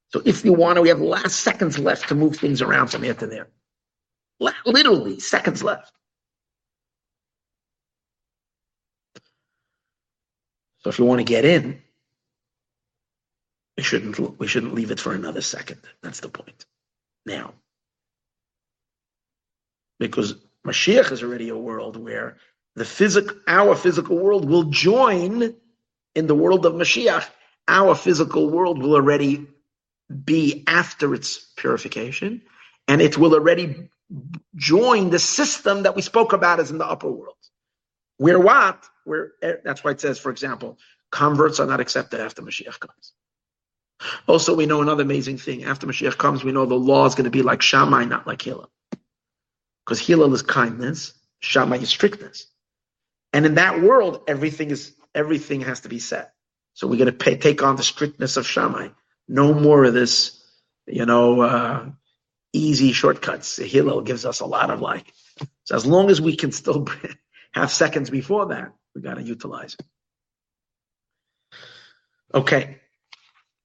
Speaker 1: So if you want to, we have last seconds left to move things around from here to there. Literally seconds left. So if you want to get in, we shouldn't we shouldn't leave it for another second. That's the point. Now, because Mashiach is already a world where the physical, our physical world will join in the world of Mashiach. Our physical world will already be after its purification, and it will already join the system that we spoke about as in the upper world. Where what? Where that's why it says, for example, converts are not accepted after Mashiach comes. Also, we know another amazing thing. After Mashiach comes, we know the law is going to be like Shammai, not like Hillel. Because Hillel is kindness, Shammai is strictness. And in that world, everything is everything has to be set. So we're going to take on the strictness of Shammai. No more of this, you know, uh, easy shortcuts. Hillel gives us a lot of like. So as long as we can still have seconds before that, we got to utilize it. Okay.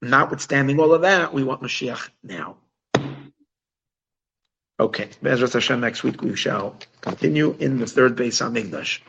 Speaker 1: Notwithstanding all of that, we want Mashiach now. Okay. Bezrat Hashem, next week we shall continue in the third base on English.